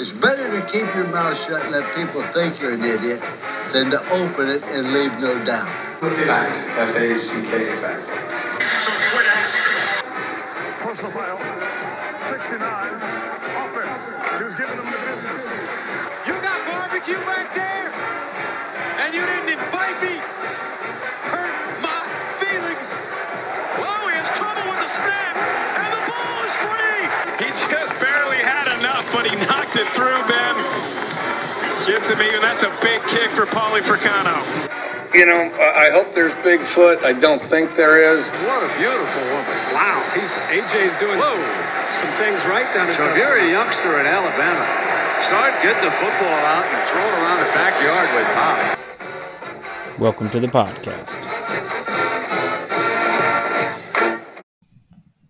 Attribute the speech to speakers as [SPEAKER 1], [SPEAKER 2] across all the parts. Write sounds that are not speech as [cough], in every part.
[SPEAKER 1] It's better to keep your mouth shut and let people think you're an idiot than to open it and leave no doubt.
[SPEAKER 2] Fact. F A C K. Fact.
[SPEAKER 3] So quit asking.
[SPEAKER 4] Personal foul. 69. Offense. He was giving them the business.
[SPEAKER 3] You got barbecue back
[SPEAKER 5] Gets him even. That's a big kick for Paulie Fricano.
[SPEAKER 2] You know, I I hope there's Bigfoot. I don't think there is.
[SPEAKER 6] What a beautiful woman. Wow. He's AJ's doing some, some things right down in
[SPEAKER 7] So if you're a youngster in Alabama, start getting the football out and throw it around the backyard with Pop.
[SPEAKER 8] Welcome to the podcast.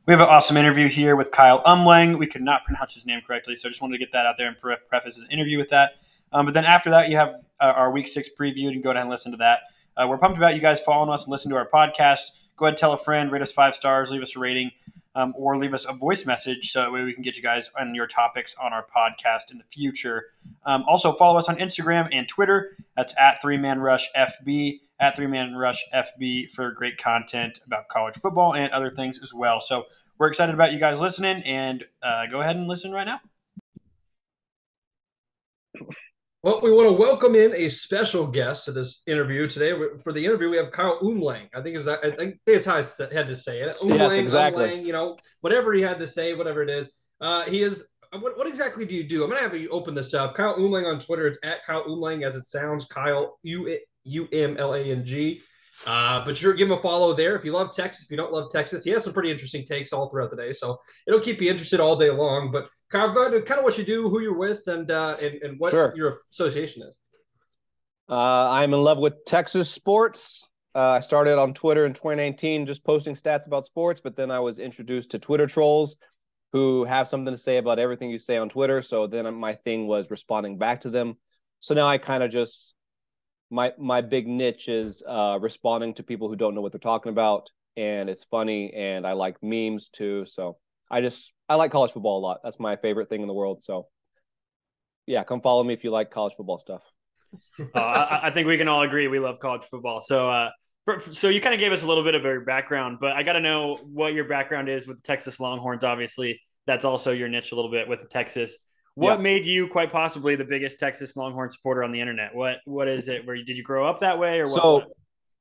[SPEAKER 8] We have an awesome interview here with Kyle Umlang. We could not pronounce his name correctly, so I just wanted to get that out there and preface his interview with that. Um, but then after that, you have uh, our week six preview. You can go ahead and listen to that. Uh, we're pumped about you guys following us and listening to our podcast. Go ahead, tell a friend, rate us five stars, leave us a rating, um, or leave us a voice message so that way we can get you guys on your topics on our podcast in the future. Um, also, follow us on Instagram and Twitter. That's at Three Man Rush FB, at Three Man Rush FB for great content about college football and other things as well. So we're excited about you guys listening, and uh, go ahead and listen right now.
[SPEAKER 9] Well, we want to welcome in a special guest to this interview today. For the interview, we have Kyle Umlang. I think is that I think that's how I had to say it. Umlang,
[SPEAKER 8] exactly.
[SPEAKER 9] Umlang, you know, whatever he had to say, whatever it is. Uh, he is. What, what exactly do you do? I'm gonna have you open this up. Kyle Umlang on Twitter. It's at Kyle Umlang as it sounds. Kyle U U M L A N G. Uh, but sure, give him a follow there. If you love Texas, if you don't love Texas, he has some pretty interesting takes all throughout the day. So it'll keep you interested all day long. But Go ahead, kind of what you do, who you're with, and uh, and, and what
[SPEAKER 10] Sure.
[SPEAKER 9] your association is.
[SPEAKER 10] Uh, I'm in love with Texas sports. Uh, I started on Twitter in 2019, just posting stats about sports, but then I was introduced to Twitter trolls who have something to say about everything you say on Twitter. So then my thing was responding back to them. So now I kind of just my my big niche is uh, responding to people who don't know what they're talking about, and it's funny, and I like memes too. So I just I like college football a lot. That's my favorite thing in the world. So yeah, come follow me if you like college football stuff.
[SPEAKER 8] Uh, [laughs] I, I think we can all agree we love college football. So, uh, for, so you kind of gave us a little bit of your background, but I got to know what your background is with the Texas Longhorns. Obviously, that's also your niche a little bit with Texas. What
[SPEAKER 10] Yeah.
[SPEAKER 8] made you quite possibly the biggest Texas Longhorn supporter on the internet? What What is it? Where you, did you grow up that way, or what?
[SPEAKER 10] so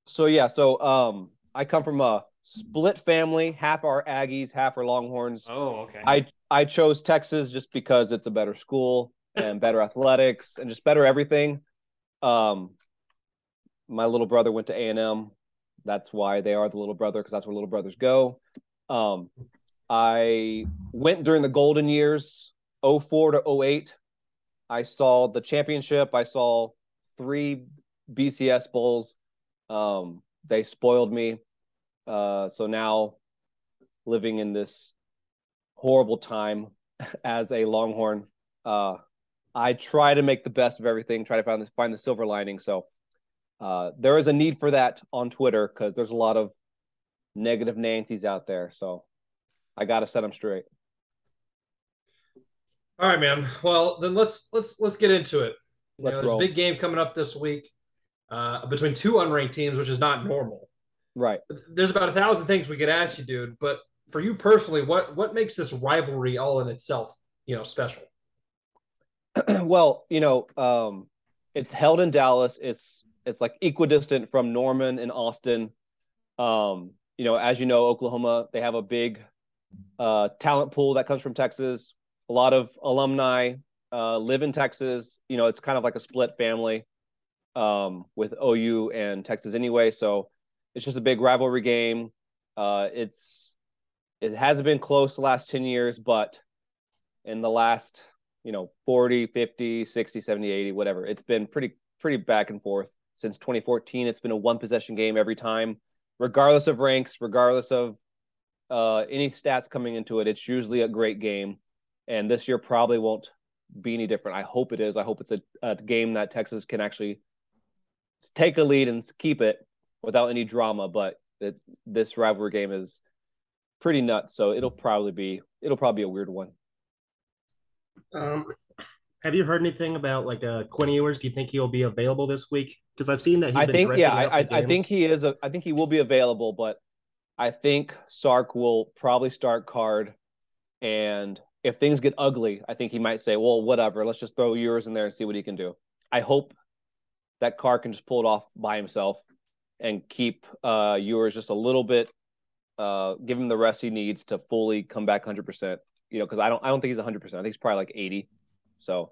[SPEAKER 10] so yeah so um i come from a split family. Half are aggies half are longhorns.
[SPEAKER 8] Oh, okay.
[SPEAKER 10] i i chose texas just because it's a better school and [laughs] better athletics and just better everything. Um my little brother went to a&m that's why they are the little brother because that's where little brothers go. Um i went during the golden years 04 to 08 i saw the championship. I saw three bcs bowls. Um, they spoiled me. Uh, so now living in this horrible time [laughs] as a Longhorn, uh, I try to make the best of everything, try to find this, find the silver lining. So uh, there is a need for that on Twitter because there's a lot of negative Nancy's out there. So I got to set them straight.
[SPEAKER 9] All right, man. Well, then let's let's let's get into it. You
[SPEAKER 10] Let's
[SPEAKER 9] know, there's
[SPEAKER 10] roll.
[SPEAKER 9] a big game coming up this week uh, between two unranked teams, which is not normal.
[SPEAKER 10] Right.
[SPEAKER 9] There's about a thousand things we could ask you, dude. But for you personally, what what makes this rivalry all in itself, you know, special? [clears throat]
[SPEAKER 10] well, you know, um, it's held in Dallas. It's it's like equidistant from Norman and Austin. Um, you know, as you know, Oklahoma they have a big uh, talent pool that comes from Texas. A lot of alumni uh, live in Texas. You know, it's kind of like a split family um, with OU and Texas anyway. So it's just a big rivalry game. Uh, it's it hasn't been close the last 10 years, but in the last, you know, 40, 50, 60, 70, 80, whatever, it's been pretty, pretty back and forth since 2014. It's been a one possession game every time, regardless of ranks, regardless of uh, any stats coming into it. It's usually a great game. And this year probably won't be any different. I hope it is. I hope it's a, a game that Texas can actually take a lead and keep it without any drama. But it, this rivalry game is pretty nuts. So it'll probably be it'll probably be a weird one.
[SPEAKER 9] Um,
[SPEAKER 11] have you heard anything about like uh, Quinn Ewers? Do you think he'll be available this week? Because I've seen that. He's
[SPEAKER 10] I think yeah, I, I, I think he is. A, I think he will be available, but I think Sark will probably start Card, and if things get ugly, I think he might say, "Well, whatever, let's just throw Ewers in there and see what he can do." I hope that Card can just pull it off by himself and keep uh Ewers just a little bit, uh, give him the rest he needs to fully come back hundred percent. You know, because I don't, I don't think he's hundred percent. I think he's probably like eighty. So,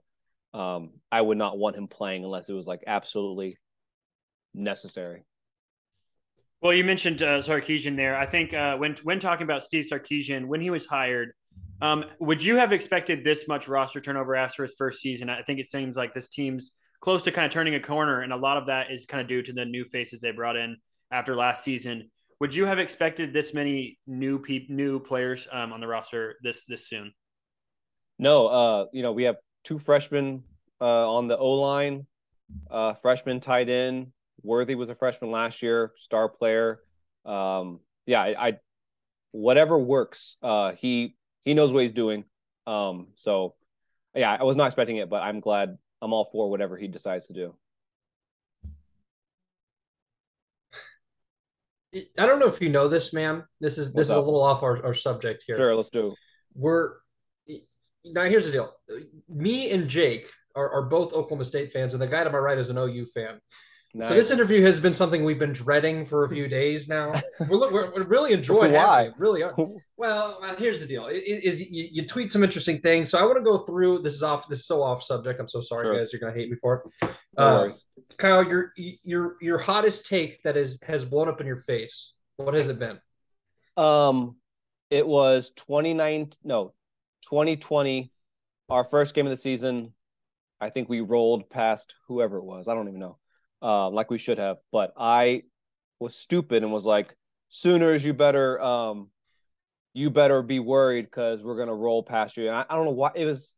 [SPEAKER 10] um, I would not want him playing unless it was like absolutely necessary.
[SPEAKER 12] Well, you mentioned uh, Sarkisian there. I think uh, when when talking about Steve Sarkisian, when he was hired, um, would you have expected this much roster turnover after his first season? I think it seems like this team's close to kind of turning a corner, and a lot of that is kind of due to the new faces they brought in after last season. Would you have expected this many new peop- new players um, on the roster this this soon?
[SPEAKER 10] No, uh, you know, we have two freshmen uh, on the O line, uh, freshman tight end. Worthy was a freshman last year, star player. Um, yeah, I, I whatever works. Uh, he he knows what he's doing. Um, so yeah, I was not expecting it, but I'm glad. I'm all for whatever he decides to do.
[SPEAKER 9] I don't know if you know this, man. This is this
[SPEAKER 10] What's
[SPEAKER 9] is a little off our, our subject here.
[SPEAKER 10] Sure, let's do.
[SPEAKER 9] We're now here's the deal. Me and Jake are, are both Oklahoma State fans, and the guy to my right is an OU fan.
[SPEAKER 10] Nice.
[SPEAKER 9] So this interview has been something we've been dreading for a few [laughs] days now. We're, we're, we're really enjoying
[SPEAKER 10] Why?
[SPEAKER 9] it. Really are. Well, uh, here's the deal: is you, you tweet some interesting things. So I want to go through. This is off. This is so off subject. I'm so sorry,
[SPEAKER 10] Sure.
[SPEAKER 9] guys. You're gonna hate me for it.
[SPEAKER 10] No
[SPEAKER 9] Uh. Kyle, your your your hottest take that is has blown up in your face. What has it been?
[SPEAKER 10] Um, it was 29, no, 2020, our first game of the season. I think we rolled past whoever it was. I don't even know, uh, like we should have. But I was stupid and was like, Sooners, you better, um, you better be worried because we're gonna roll past you. And I, I don't know why it was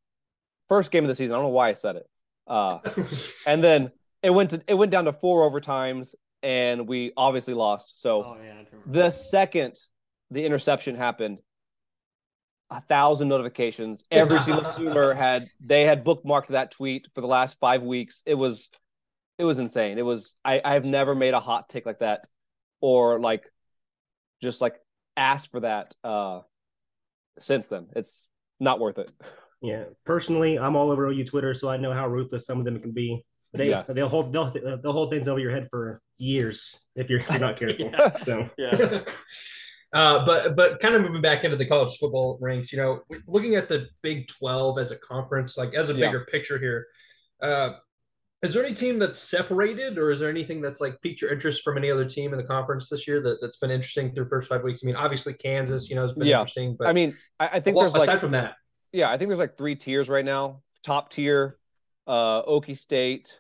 [SPEAKER 10] first game of the season. I don't know why I said it. Uh, [laughs] and then it went to it went down to four overtimes, and we obviously lost. So
[SPEAKER 12] Oh yeah,
[SPEAKER 10] the second the interception happened, a thousand notifications. Every single [laughs] Sooner had they had bookmarked that tweet for the last five weeks. It was it was insane. It was I I've never made a hot take like that or like just like asked for that uh since then. It's not worth it.
[SPEAKER 11] Yeah, personally, I'm all over OU Twitter, so I know how ruthless some of them can be. They
[SPEAKER 10] Yes.
[SPEAKER 11] they'll hold they'll, they'll hold things over your head for years if you're, if you're not [laughs] careful.
[SPEAKER 12] Yeah.
[SPEAKER 11] So
[SPEAKER 12] Yeah.
[SPEAKER 9] Uh, but but kind of moving back into the college football ranks, you know, looking at the Big Twelve as a conference, like as a
[SPEAKER 10] Yeah.
[SPEAKER 9] bigger picture here, uh, is there any team that's separated, or is there anything that's like piqued your interest from any other team in the conference this year that, that's been interesting through first five weeks? I mean, obviously Kansas, you know, has been
[SPEAKER 10] Yeah.
[SPEAKER 9] interesting, but
[SPEAKER 10] I mean, I, I think
[SPEAKER 9] well,
[SPEAKER 10] there's
[SPEAKER 9] aside
[SPEAKER 10] like
[SPEAKER 9] from that,
[SPEAKER 10] yeah, I think there's like three tiers right now. Top tier, uh, Okie State,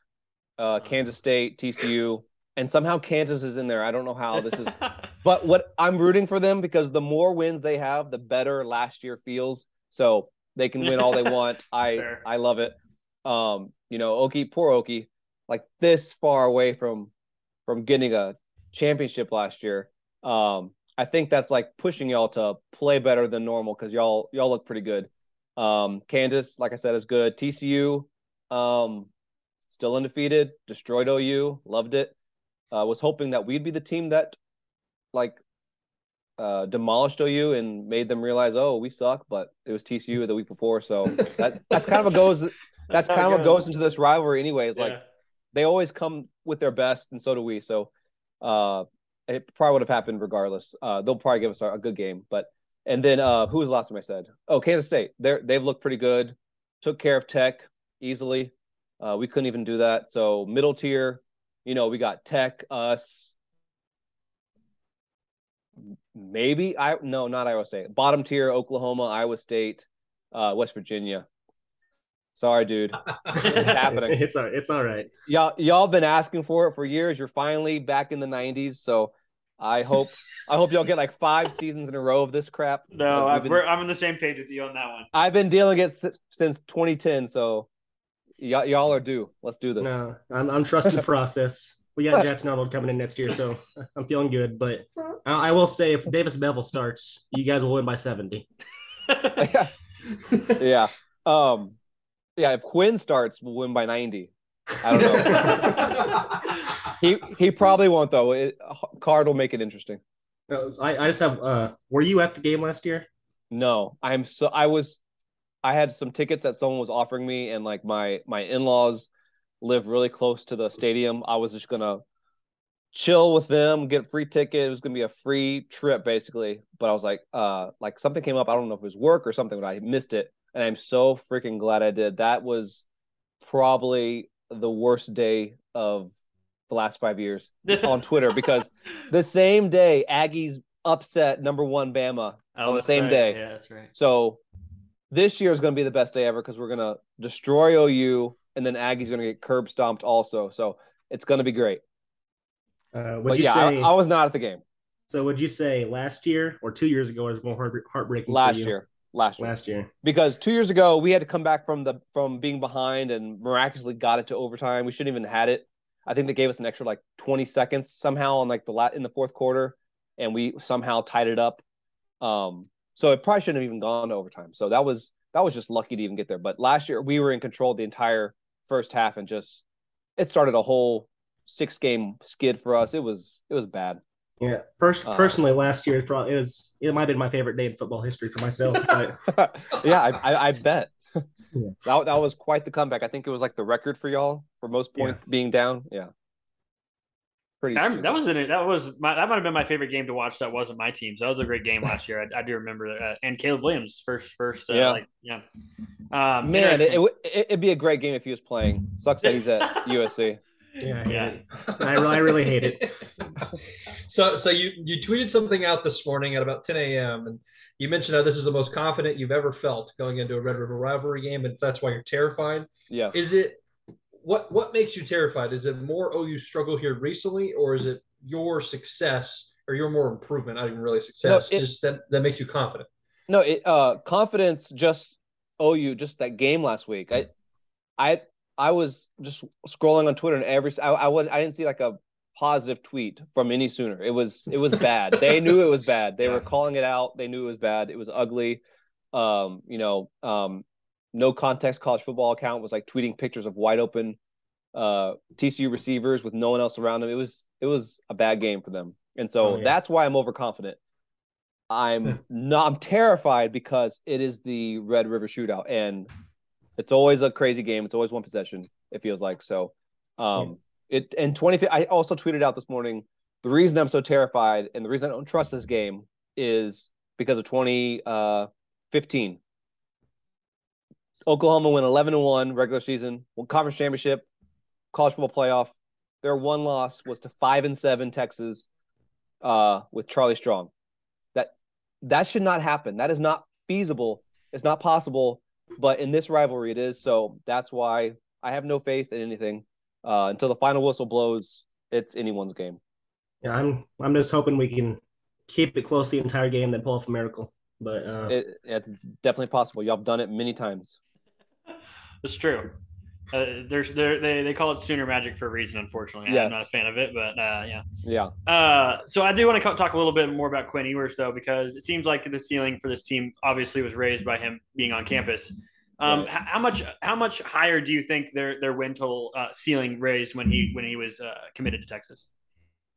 [SPEAKER 10] uh, Kansas State, TCU, and somehow Kansas is in there. I don't know how this is, [laughs] but what I'm rooting for them because the more wins they have, the better last year feels. So they can win all they [laughs] want. I
[SPEAKER 12] fair.
[SPEAKER 10] I love it. Um, you know, Okie, poor Okie, like this far away from from getting a championship last year. Um, I think that's like pushing y'all to play better than normal because y'all y'all look pretty good. Um, Kansas, like I said, is good. TCU, um, still undefeated, destroyed OU, loved it. Uh, was hoping that we'd be the team that like uh, demolished OU and made them realize, oh, we suck. But it was TCU the week before, so that that's kind of a goes. That's [laughs] kind of what
[SPEAKER 12] goes.
[SPEAKER 10] into this rivalry, anyways. Like they always come with their best, and so do we. So uh, it probably would have happened regardless. Uh, they'll probably give us a, good game, but and then uh, who was the last time I said? Oh, Kansas State. They're they've looked pretty good. Took care of Tech easily. Uh, we couldn't even do that. So middle tier, you know, we got Tech, us, maybe I no, not Iowa State. Bottom tier, Oklahoma, Iowa State, uh, West Virginia. Sorry, dude. It's happening. [laughs]
[SPEAKER 11] it's all it's all right.
[SPEAKER 10] Y'all y'all been asking for it for years. You're finally back in the 90s, so I hope I hope y'all get like five seasons in a row of this crap.
[SPEAKER 12] No,
[SPEAKER 10] We've
[SPEAKER 12] I,
[SPEAKER 10] been-
[SPEAKER 12] we're, I'm on the same page with you on that one.
[SPEAKER 10] I've been dealing it since, since 2010, so y'all y'all are due. Let's do this.
[SPEAKER 11] No, I'm I'm trusting the [laughs] process. We got Jackson Arnold coming in next year, so [laughs] I'm feeling good. But I, I will say, if Davis Beville starts, you guys will win by 70.
[SPEAKER 10] yeah. Um Yeah, if Quinn starts, we'll win by 90. I don't know. [laughs] he he probably won't though. It, Card will make it interesting.
[SPEAKER 11] I, I just have. Uh, were you at the game last year?
[SPEAKER 10] No, I'm so I was. I had some tickets that someone was offering me, and like my my in laws live really close to the stadium. I was just gonna chill with them, get a free ticket. It was gonna be a free trip basically. But I was like, uh, like something came up. I don't know if it was work or something, but I missed it, and I'm so freaking glad I did. That was probably the worst day of the last five years [laughs] on Twitter because the same day Aggies upset number one Bama
[SPEAKER 8] Oh,
[SPEAKER 10] on the same
[SPEAKER 8] right.
[SPEAKER 10] day.
[SPEAKER 8] Yeah, that's right.
[SPEAKER 10] So this year is going to be the best day ever because we're going to destroy OU and then Aggie's going to get curb stomped also. So it's going to be great.
[SPEAKER 11] Uh, would
[SPEAKER 10] But
[SPEAKER 11] you
[SPEAKER 10] yeah,
[SPEAKER 11] say?
[SPEAKER 10] I, I was not at the game
[SPEAKER 11] so would you say last year or two years ago was more heart, heartbreaking? for
[SPEAKER 10] last
[SPEAKER 11] you?
[SPEAKER 10] year. Last year.
[SPEAKER 11] Last year.
[SPEAKER 10] because two years ago we had to come back from the from being behind and miraculously got it to overtime. We shouldn't even had it. I think they gave us an extra like 20 seconds somehow on like the lat in the fourth quarter, and we somehow tied it up. Um, so it probably shouldn't have even gone to overtime. So that was that was just lucky to even get there. But last year we were in control the entire first half and just it started a whole six game skid for us. It was it was bad.
[SPEAKER 11] Yeah. Pers-
[SPEAKER 10] Uh,
[SPEAKER 11] personally, last year it probably it was it might have been my favorite day in football history for myself. [laughs] But
[SPEAKER 10] yeah, I, I, I bet. [laughs] That, that was quite the comeback. I think it was like the record for y'all for most points being down. Yeah. Pretty
[SPEAKER 8] I, that was an, that was my, that might have been my favorite game to watch. That wasn't my team. So that was a great game last year. I, I do remember that. Uh, and Caleb Williams first first uh,
[SPEAKER 10] Yeah.
[SPEAKER 8] like yeah. Um,
[SPEAKER 10] Man, it,
[SPEAKER 8] interesting.
[SPEAKER 10] it, would- it, it'd be a great game if he was playing. Sucks that he's at [laughs] USC.
[SPEAKER 11] Yeah, I,
[SPEAKER 8] Yeah. [laughs]
[SPEAKER 11] I really I really hate it. [laughs]
[SPEAKER 9] So, so you you tweeted something out this morning at about 10 a.m. and you mentioned how this is the most confident you've ever felt going into a Red River rivalry game, and that's why you're terrified.
[SPEAKER 10] Yeah.
[SPEAKER 9] Is it what what makes you terrified? Is it more OU struggle here recently, or is it your success or your more improvement? Not even really success,
[SPEAKER 10] it-
[SPEAKER 9] just that that makes you confident.
[SPEAKER 10] No, it uh confidence just OU just that game last week. I I I was just scrolling on Twitter and every I I would I didn't see like a positive tweet from any sooner. It was it was bad. they knew it was bad. They [laughs] were calling it out. They knew it was bad. It was ugly. Um, you know, um no context college football account was like tweeting pictures of wide open uh TCU receivers with no one else around them. It was it was a bad game for them. And so
[SPEAKER 11] Oh, yeah.
[SPEAKER 10] that's why I'm overconfident. I'm not I'm terrified because it is the Red River shootout and it's always a crazy game. It's always one possession, it feels like. So um it in 20 I also tweeted out this morning the reason I'm so terrified and the reason I don't trust this game is because of 2015. Oklahoma went 11 and 1 regular season, won conference championship, college football playoff. Their one loss was to 5 and 7 Texas uh with Charlie Strong. That that should not happen. That is not feasible. It's not possible, but in this rivalry it is. So that's why I have no faith in anything. Uh until the final whistle blows, it's anyone's game.
[SPEAKER 11] Yeah, I'm I'm just hoping we can keep it close the entire game, then pull off a miracle. But uh,
[SPEAKER 10] It, it's definitely possible. Y'all have done it many times.
[SPEAKER 8] It's true. Uh, there's there they, they call it Sooner Magic for a reason. Unfortunately,
[SPEAKER 10] Yes.
[SPEAKER 8] I'm not a fan of it, but uh, yeah.
[SPEAKER 10] Yeah.
[SPEAKER 8] Uh, so I do want to talk a little bit more about Quinn Ewers though, because it seems like the ceiling for this team obviously was raised by him being on campus. Um,
[SPEAKER 10] Right.
[SPEAKER 8] how much how much higher do you think their their win total uh, ceiling raised when he when he was uh, committed to Texas?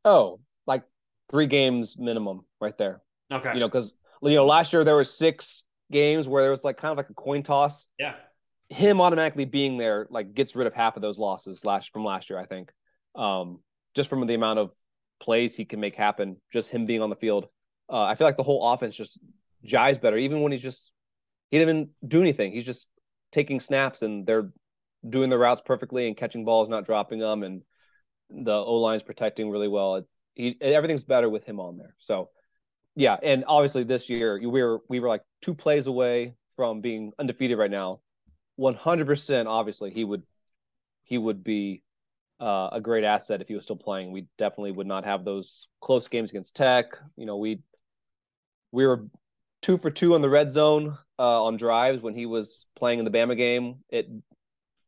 [SPEAKER 10] Oh, like three games minimum right there.
[SPEAKER 8] Okay.
[SPEAKER 10] You know, because you know, last year there were six games where there was like kind of like a coin toss.
[SPEAKER 8] Yeah.
[SPEAKER 10] Him automatically being there like gets rid of half of those losses last from last year, I think. Um, just from the amount of plays he can make happen, just him being on the field. Uh, I feel like the whole offense just jives better, even when he's just he didn't even do anything. He's just taking snaps and they're doing the routes perfectly and catching balls, not dropping them, and the O line's protecting really well. It's he everything's better with him on there. So yeah, and obviously this year we were we were like two plays away from being undefeated right now. One hundred percent, obviously he would he would be uh, a great asset if he was still playing. We definitely would not have those close games against Tech. You know, we we were two for two on the red zone uh, on drives when he was playing in the Bama game. It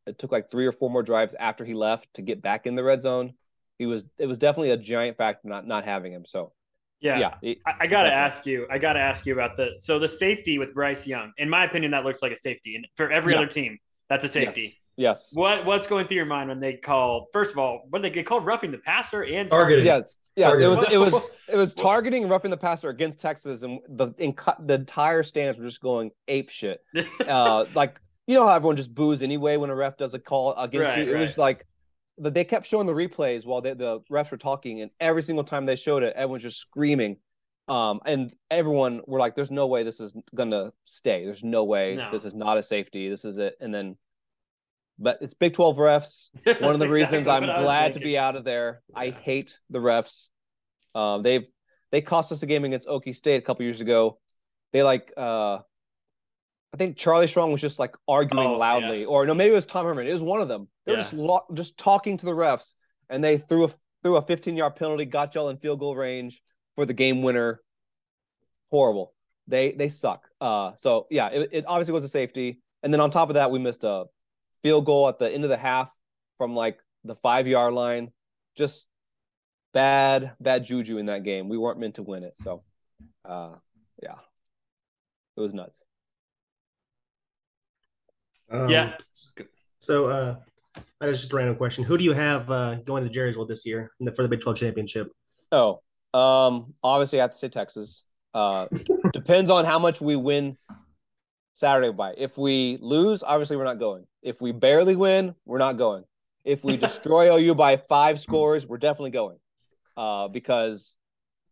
[SPEAKER 10] it took like three or four more drives after he left to get back in the red zone. He was it was definitely a giant factor not not having him. So
[SPEAKER 8] Yeah.
[SPEAKER 10] yeah, it-
[SPEAKER 8] I, I got to ask you. I got to ask you about the so the safety with Bryce Young. In my opinion, that looks like a safety, and for every
[SPEAKER 10] Yeah.
[SPEAKER 8] other team. That's a safety.
[SPEAKER 10] Yes.
[SPEAKER 8] What what's going through your mind when they call? First of all, when they get called roughing the passer and
[SPEAKER 9] Targeting.
[SPEAKER 10] Yes. Yes, it was it was it was targeting roughing the passer against Texas, and the in, the entire stands were just going ape shit. [laughs] Uh, like you know how everyone just boos anyway when a ref does a call against
[SPEAKER 8] Right,
[SPEAKER 10] you. It was like the, they kept showing the replays while they, the refs were talking, and every single time they showed it, everyone's just screaming. Um, and everyone were like, "There's no way this is gonna stay. There's no way
[SPEAKER 8] No.
[SPEAKER 10] this is not a safety. This is it." And then, but it's Big Twelve refs. [laughs] One of the reasons
[SPEAKER 8] exactly
[SPEAKER 10] I'm
[SPEAKER 8] what I was
[SPEAKER 10] glad to be out of there. I hate the refs. Um, they've they cost us a game against Okie State a couple years ago. They like uh I think Charlie Strong was just like arguing
[SPEAKER 8] Oh,
[SPEAKER 10] loudly, or no, maybe it was Tom Herman. It was one of them. They were
[SPEAKER 8] Yeah.
[SPEAKER 10] just lo- just talking to the refs, and they threw a threw a 15 yard penalty, got y'all in field goal range for the game winner. Horrible. They they suck. Uh, so yeah, it, it obviously was a safety, and then on top of that, we missed a field goal at the end of the half from like the five yard line. Just bad bad juju in that game. We weren't meant to win it. So, uh, yeah, it was nuts.
[SPEAKER 11] Um,
[SPEAKER 8] Yeah.
[SPEAKER 11] So, uh, that is just a random question. Who do you have uh, going to Jerrysville this year in the, for the Big 12 championship?
[SPEAKER 10] Oh, um, obviously I have to say Texas. Uh, [laughs] depends on how much we win Saturday by. If we lose, obviously we're not going. If we barely win, we're not going. If we [laughs] destroy OU by five scores, we're definitely going. Uh, because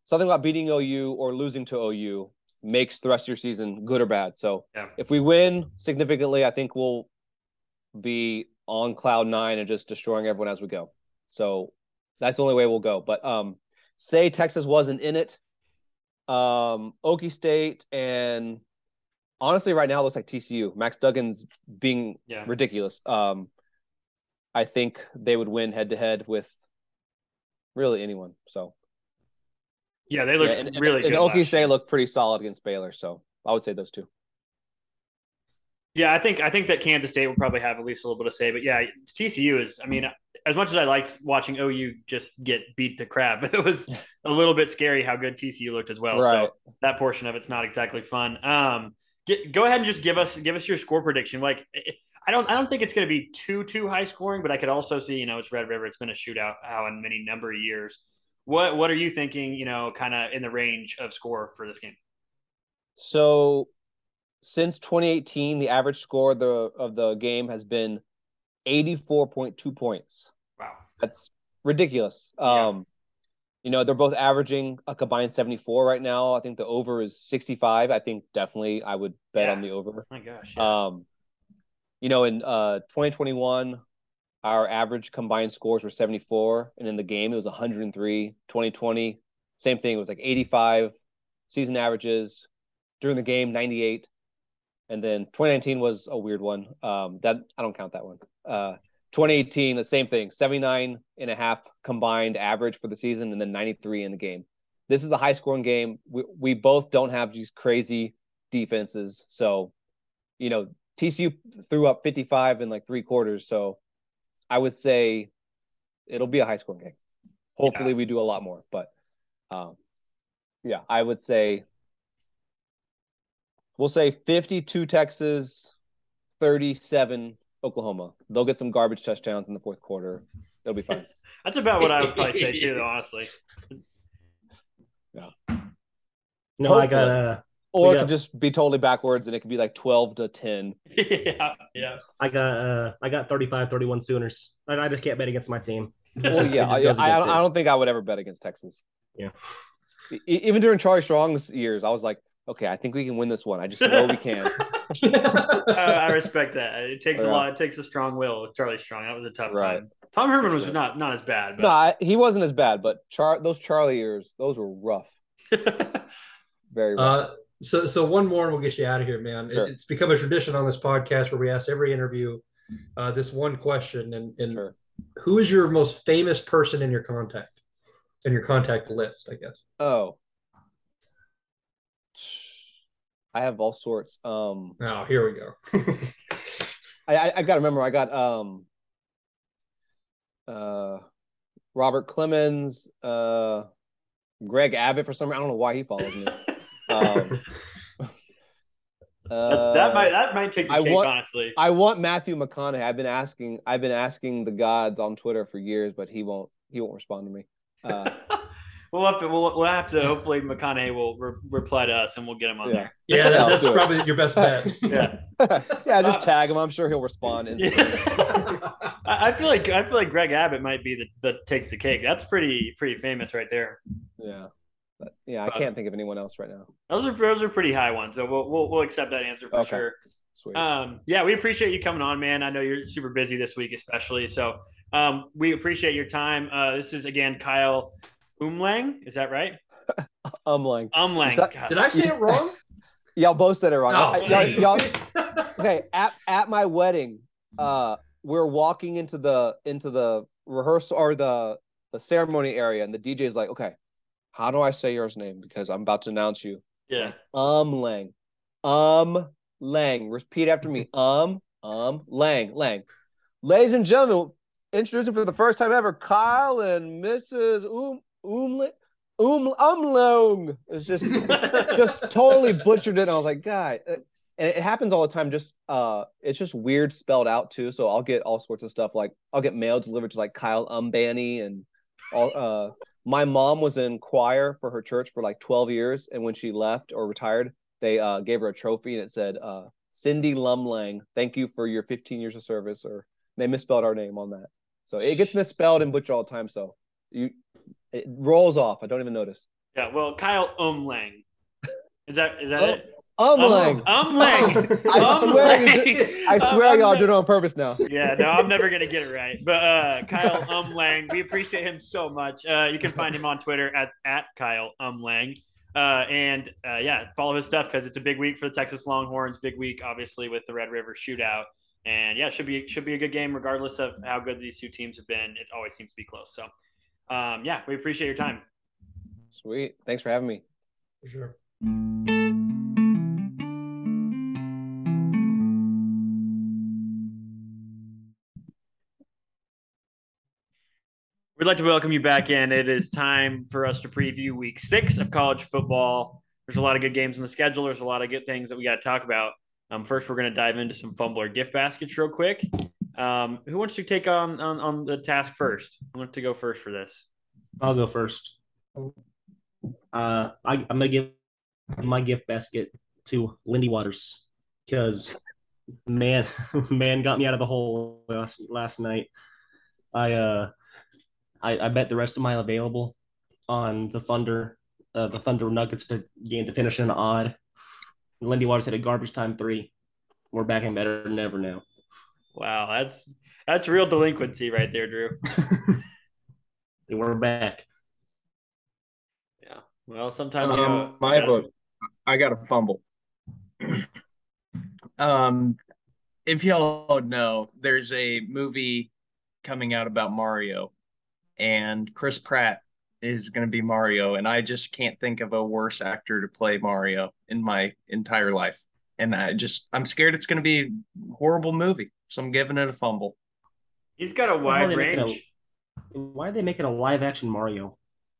[SPEAKER 10] something about beating OU or losing to OU makes the rest of your season good or bad. So
[SPEAKER 8] Yeah.
[SPEAKER 10] if we win significantly, I think we'll be on cloud nine and just destroying everyone as we go. So that's the only way we'll go. But um, say Texas wasn't in it, um, Okie State and honestly, right now it looks like TCU. Max Duggan's being
[SPEAKER 8] Yeah.
[SPEAKER 10] ridiculous. Um, I think they would win head to head with really anyone. So
[SPEAKER 8] Yeah, they looked
[SPEAKER 10] yeah, and, and-
[SPEAKER 8] really
[SPEAKER 10] and
[SPEAKER 8] good.
[SPEAKER 10] Okie
[SPEAKER 8] last
[SPEAKER 10] State looked pretty solid against Baylor. So I would say those two.
[SPEAKER 8] Yeah, I think I think that Kansas State will probably have at least a little bit to say. But yeah, TCU is. I mean, as much as I liked watching OU just get beat to crap, [laughs] it was a little bit scary how good TCU looked as well.
[SPEAKER 10] Right.
[SPEAKER 8] So that portion of it's not exactly fun. Um, get, go ahead and just give us give us your score prediction. Like, I don't I don't think it's going to be too too high scoring, but I could also see you know it's Red River. It's been a shootout how in many number of years. What what are you thinking? You know, kind of in the range of score for this game.
[SPEAKER 10] So since 2018, the average score of the of the game has been 84.2 points.
[SPEAKER 8] Wow.
[SPEAKER 10] That's ridiculous. Um, you know, they're both averaging a combined 74 right now. I think the over is 65. I think definitely I would bet
[SPEAKER 8] Yeah.
[SPEAKER 10] on the over.
[SPEAKER 8] My gosh.
[SPEAKER 10] Um, you know, in uh 2021, our average combined scores were 74, and in the game it was 103. 2020, same thing. It was like 85 season averages during the game, 98. And then 2019 was a weird one. Um, that I don't count that one. Uh, 2018, the same thing, 79 and a half combined average for the season, and then 93 in the game. This is a high scoring game. We, we both don't have these crazy defenses. So, you know, TCU threw up 55 in like three quarters. So I would say it'll be a high scoring game. Hopefully we do a lot more, but um, yeah, I would say we'll say 52 Texas, 37 Oklahoma. They'll get some garbage touchdowns in the fourth quarter. It'll be fine. [laughs]
[SPEAKER 8] That's about what I would probably say too, [laughs] though. Honestly.
[SPEAKER 10] Yeah.
[SPEAKER 11] No, I got
[SPEAKER 10] Hopefully.
[SPEAKER 11] Uh,
[SPEAKER 10] Or
[SPEAKER 11] we
[SPEAKER 10] it could just be totally backwards and it could be like 12 to 10. [laughs]
[SPEAKER 8] yeah, yeah.
[SPEAKER 11] I got uh, I got 35, 31 Sooners. And I just can't bet against my team. [laughs]
[SPEAKER 10] Well,
[SPEAKER 11] It
[SPEAKER 10] yeah,
[SPEAKER 11] just
[SPEAKER 10] I, I, don't, I
[SPEAKER 11] it.
[SPEAKER 10] don't think I would ever bet against Texas.
[SPEAKER 11] Yeah.
[SPEAKER 10] E- even during Charlie Strong's years, I was like, okay, I think we can win this one. I just know we can. [laughs]
[SPEAKER 8] I, I respect that. It takes a lot. It takes a strong will with Charlie Strong. That was a tough
[SPEAKER 10] Right.
[SPEAKER 8] time. Tom Herman was not not as bad,
[SPEAKER 10] No, I, he wasn't as bad, but Char- those Charlie years, those were rough. Very rough.
[SPEAKER 9] Uh, so, so one more, and we'll get you out of here, man. It-
[SPEAKER 10] Sure.
[SPEAKER 9] it's become a tradition on this podcast where we ask every interview uh, this one question, and, and who is your most famous person in your contact, in your contact list? I guess.
[SPEAKER 10] oh. I have all sorts. Um,
[SPEAKER 9] oh, here we go. [laughs]
[SPEAKER 10] I, I I've got to remember. I got um, uh, Robert Clemens, uh, Greg Abbott for some. I don't know why he follows me. [laughs] um, [laughs] Uh,
[SPEAKER 8] that might that might take the
[SPEAKER 10] I
[SPEAKER 8] cake,
[SPEAKER 10] want-
[SPEAKER 8] honestly.
[SPEAKER 10] I want Matthew McConaughey. I've been asking. I've been asking the gods on Twitter for years, but he won't. He won't respond to me. Uh, [laughs]
[SPEAKER 8] We'll have to we'll, we'll have to hopefully McConaughey will re- reply to us and we'll get him on
[SPEAKER 10] Yeah.
[SPEAKER 8] there.
[SPEAKER 9] Yeah, [laughs]
[SPEAKER 10] Yeah,
[SPEAKER 9] that, that's probably your best bet.
[SPEAKER 8] Yeah.
[SPEAKER 10] yeah, just tag him. I'm sure he'll respond. instantly.
[SPEAKER 8] I I feel like I feel like Greg Abbott might be the that takes the cake. That's pretty pretty famous right there.
[SPEAKER 10] Yeah, but, yeah. I can't think of anyone else right now.
[SPEAKER 8] Those are those are pretty high ones, so we'll we'll, we'll accept that answer for
[SPEAKER 10] Okay.
[SPEAKER 8] sure.
[SPEAKER 10] Sweet.
[SPEAKER 8] Um, yeah, we appreciate you coming on, man. I know you're super busy this week, especially. So um, we appreciate your time. Uh, this is again Kyle Umlang. Is that right? [laughs]
[SPEAKER 10] Umlang.
[SPEAKER 8] Umlang.
[SPEAKER 10] That-
[SPEAKER 9] Did I say it wrong? [laughs]
[SPEAKER 10] Y'all both said it wrong.
[SPEAKER 9] Oh,
[SPEAKER 10] I- y'all- y'all- [laughs] okay, at, at my wedding, uh, we're walking into the into the rehearsal or the the ceremony area, and the DJ's like, "Okay, how do I say yours name? Because I'm about to announce you."
[SPEAKER 8] Yeah.
[SPEAKER 10] Um Lang, um Lang. Repeat after me. [laughs] Um um Lang Lang. Ladies and gentlemen, introducing for the first time ever, Kyle and Mrs. Um Umle Um Umlong. It's just [laughs] just totally butchered it. And I was like, God, uh, and it happens all the time. Just uh, it's just weird spelled out too. So I'll get all sorts of stuff. Like I'll get mail delivered to like Kyle Umbanny and all. Uh, my mom was in choir for her church for like twelve years, and when she left or retired, they uh gave her a trophy and it said uh Cindy Lumlang, thank you for your fifteen years of service. Or they misspelled our name on that. So it gets misspelled and butchered all the time. So you it rolls off. I don't even notice.
[SPEAKER 8] Yeah. Well, Kyle Umlang. Is that is that
[SPEAKER 10] Oh,
[SPEAKER 8] it?
[SPEAKER 10] Umlang.
[SPEAKER 8] Umlang. [laughs]
[SPEAKER 10] I swear, you
[SPEAKER 8] Umlang.
[SPEAKER 10] did- I swear,
[SPEAKER 8] Um,
[SPEAKER 10] y'all
[SPEAKER 8] Umlang.
[SPEAKER 10] did it on purpose now.
[SPEAKER 8] Yeah, no, I'm never gonna get it right. But uh, Kyle Umlang, we appreciate him so much. Uh, you can find him on Twitter at at Kyle Umlang. Uh, and uh, yeah, follow his stuff because it's a big week for the Texas Longhorns. Big week, obviously, with the Red River Shootout. And yeah, should be should be a good game regardless of how good these two teams have been. It always seems to be close. So, um, yeah, we appreciate your time.
[SPEAKER 10] Sweet. Thanks for having me.
[SPEAKER 9] For sure.
[SPEAKER 8] We'd like to welcome you back in. It is time for us to preview week six of college football. There's a lot of good games on the schedule. There's a lot of good things that we got to talk about. Um, first, we're going to dive into some fumbler gift baskets real quick. Um, who wants to take on, on on the task first? I want to go first for this.
[SPEAKER 11] I'll go first. Uh, I, I'm gonna give my gift basket to Lindy Waters because man, [laughs] man got me out of the hole last last night. I uh, I, I bet the rest of my available on the Thunder, uh, the Thunder Nuggets to game to finish in an odd. Lindy Waters hit a garbage time three. We're back and better than ever now.
[SPEAKER 8] Wow, that's that's real delinquency right there, Drew. [laughs] [laughs]
[SPEAKER 11] We're back.
[SPEAKER 8] Yeah. Well, sometimes you
[SPEAKER 3] Um,
[SPEAKER 8] know,
[SPEAKER 3] my
[SPEAKER 8] yeah.
[SPEAKER 3] vote. I got a fumble. [clears throat] um, if y'all know, there's a movie coming out about Mario, and Chris Pratt is going to be Mario, and I just can't think of a worse actor to play Mario in my entire life. And I just, I'm scared it's going to be a horrible movie, so I'm giving it a fumble.
[SPEAKER 8] He's got a wide
[SPEAKER 11] they making a-
[SPEAKER 8] range.
[SPEAKER 11] Why are they making a live action Mario?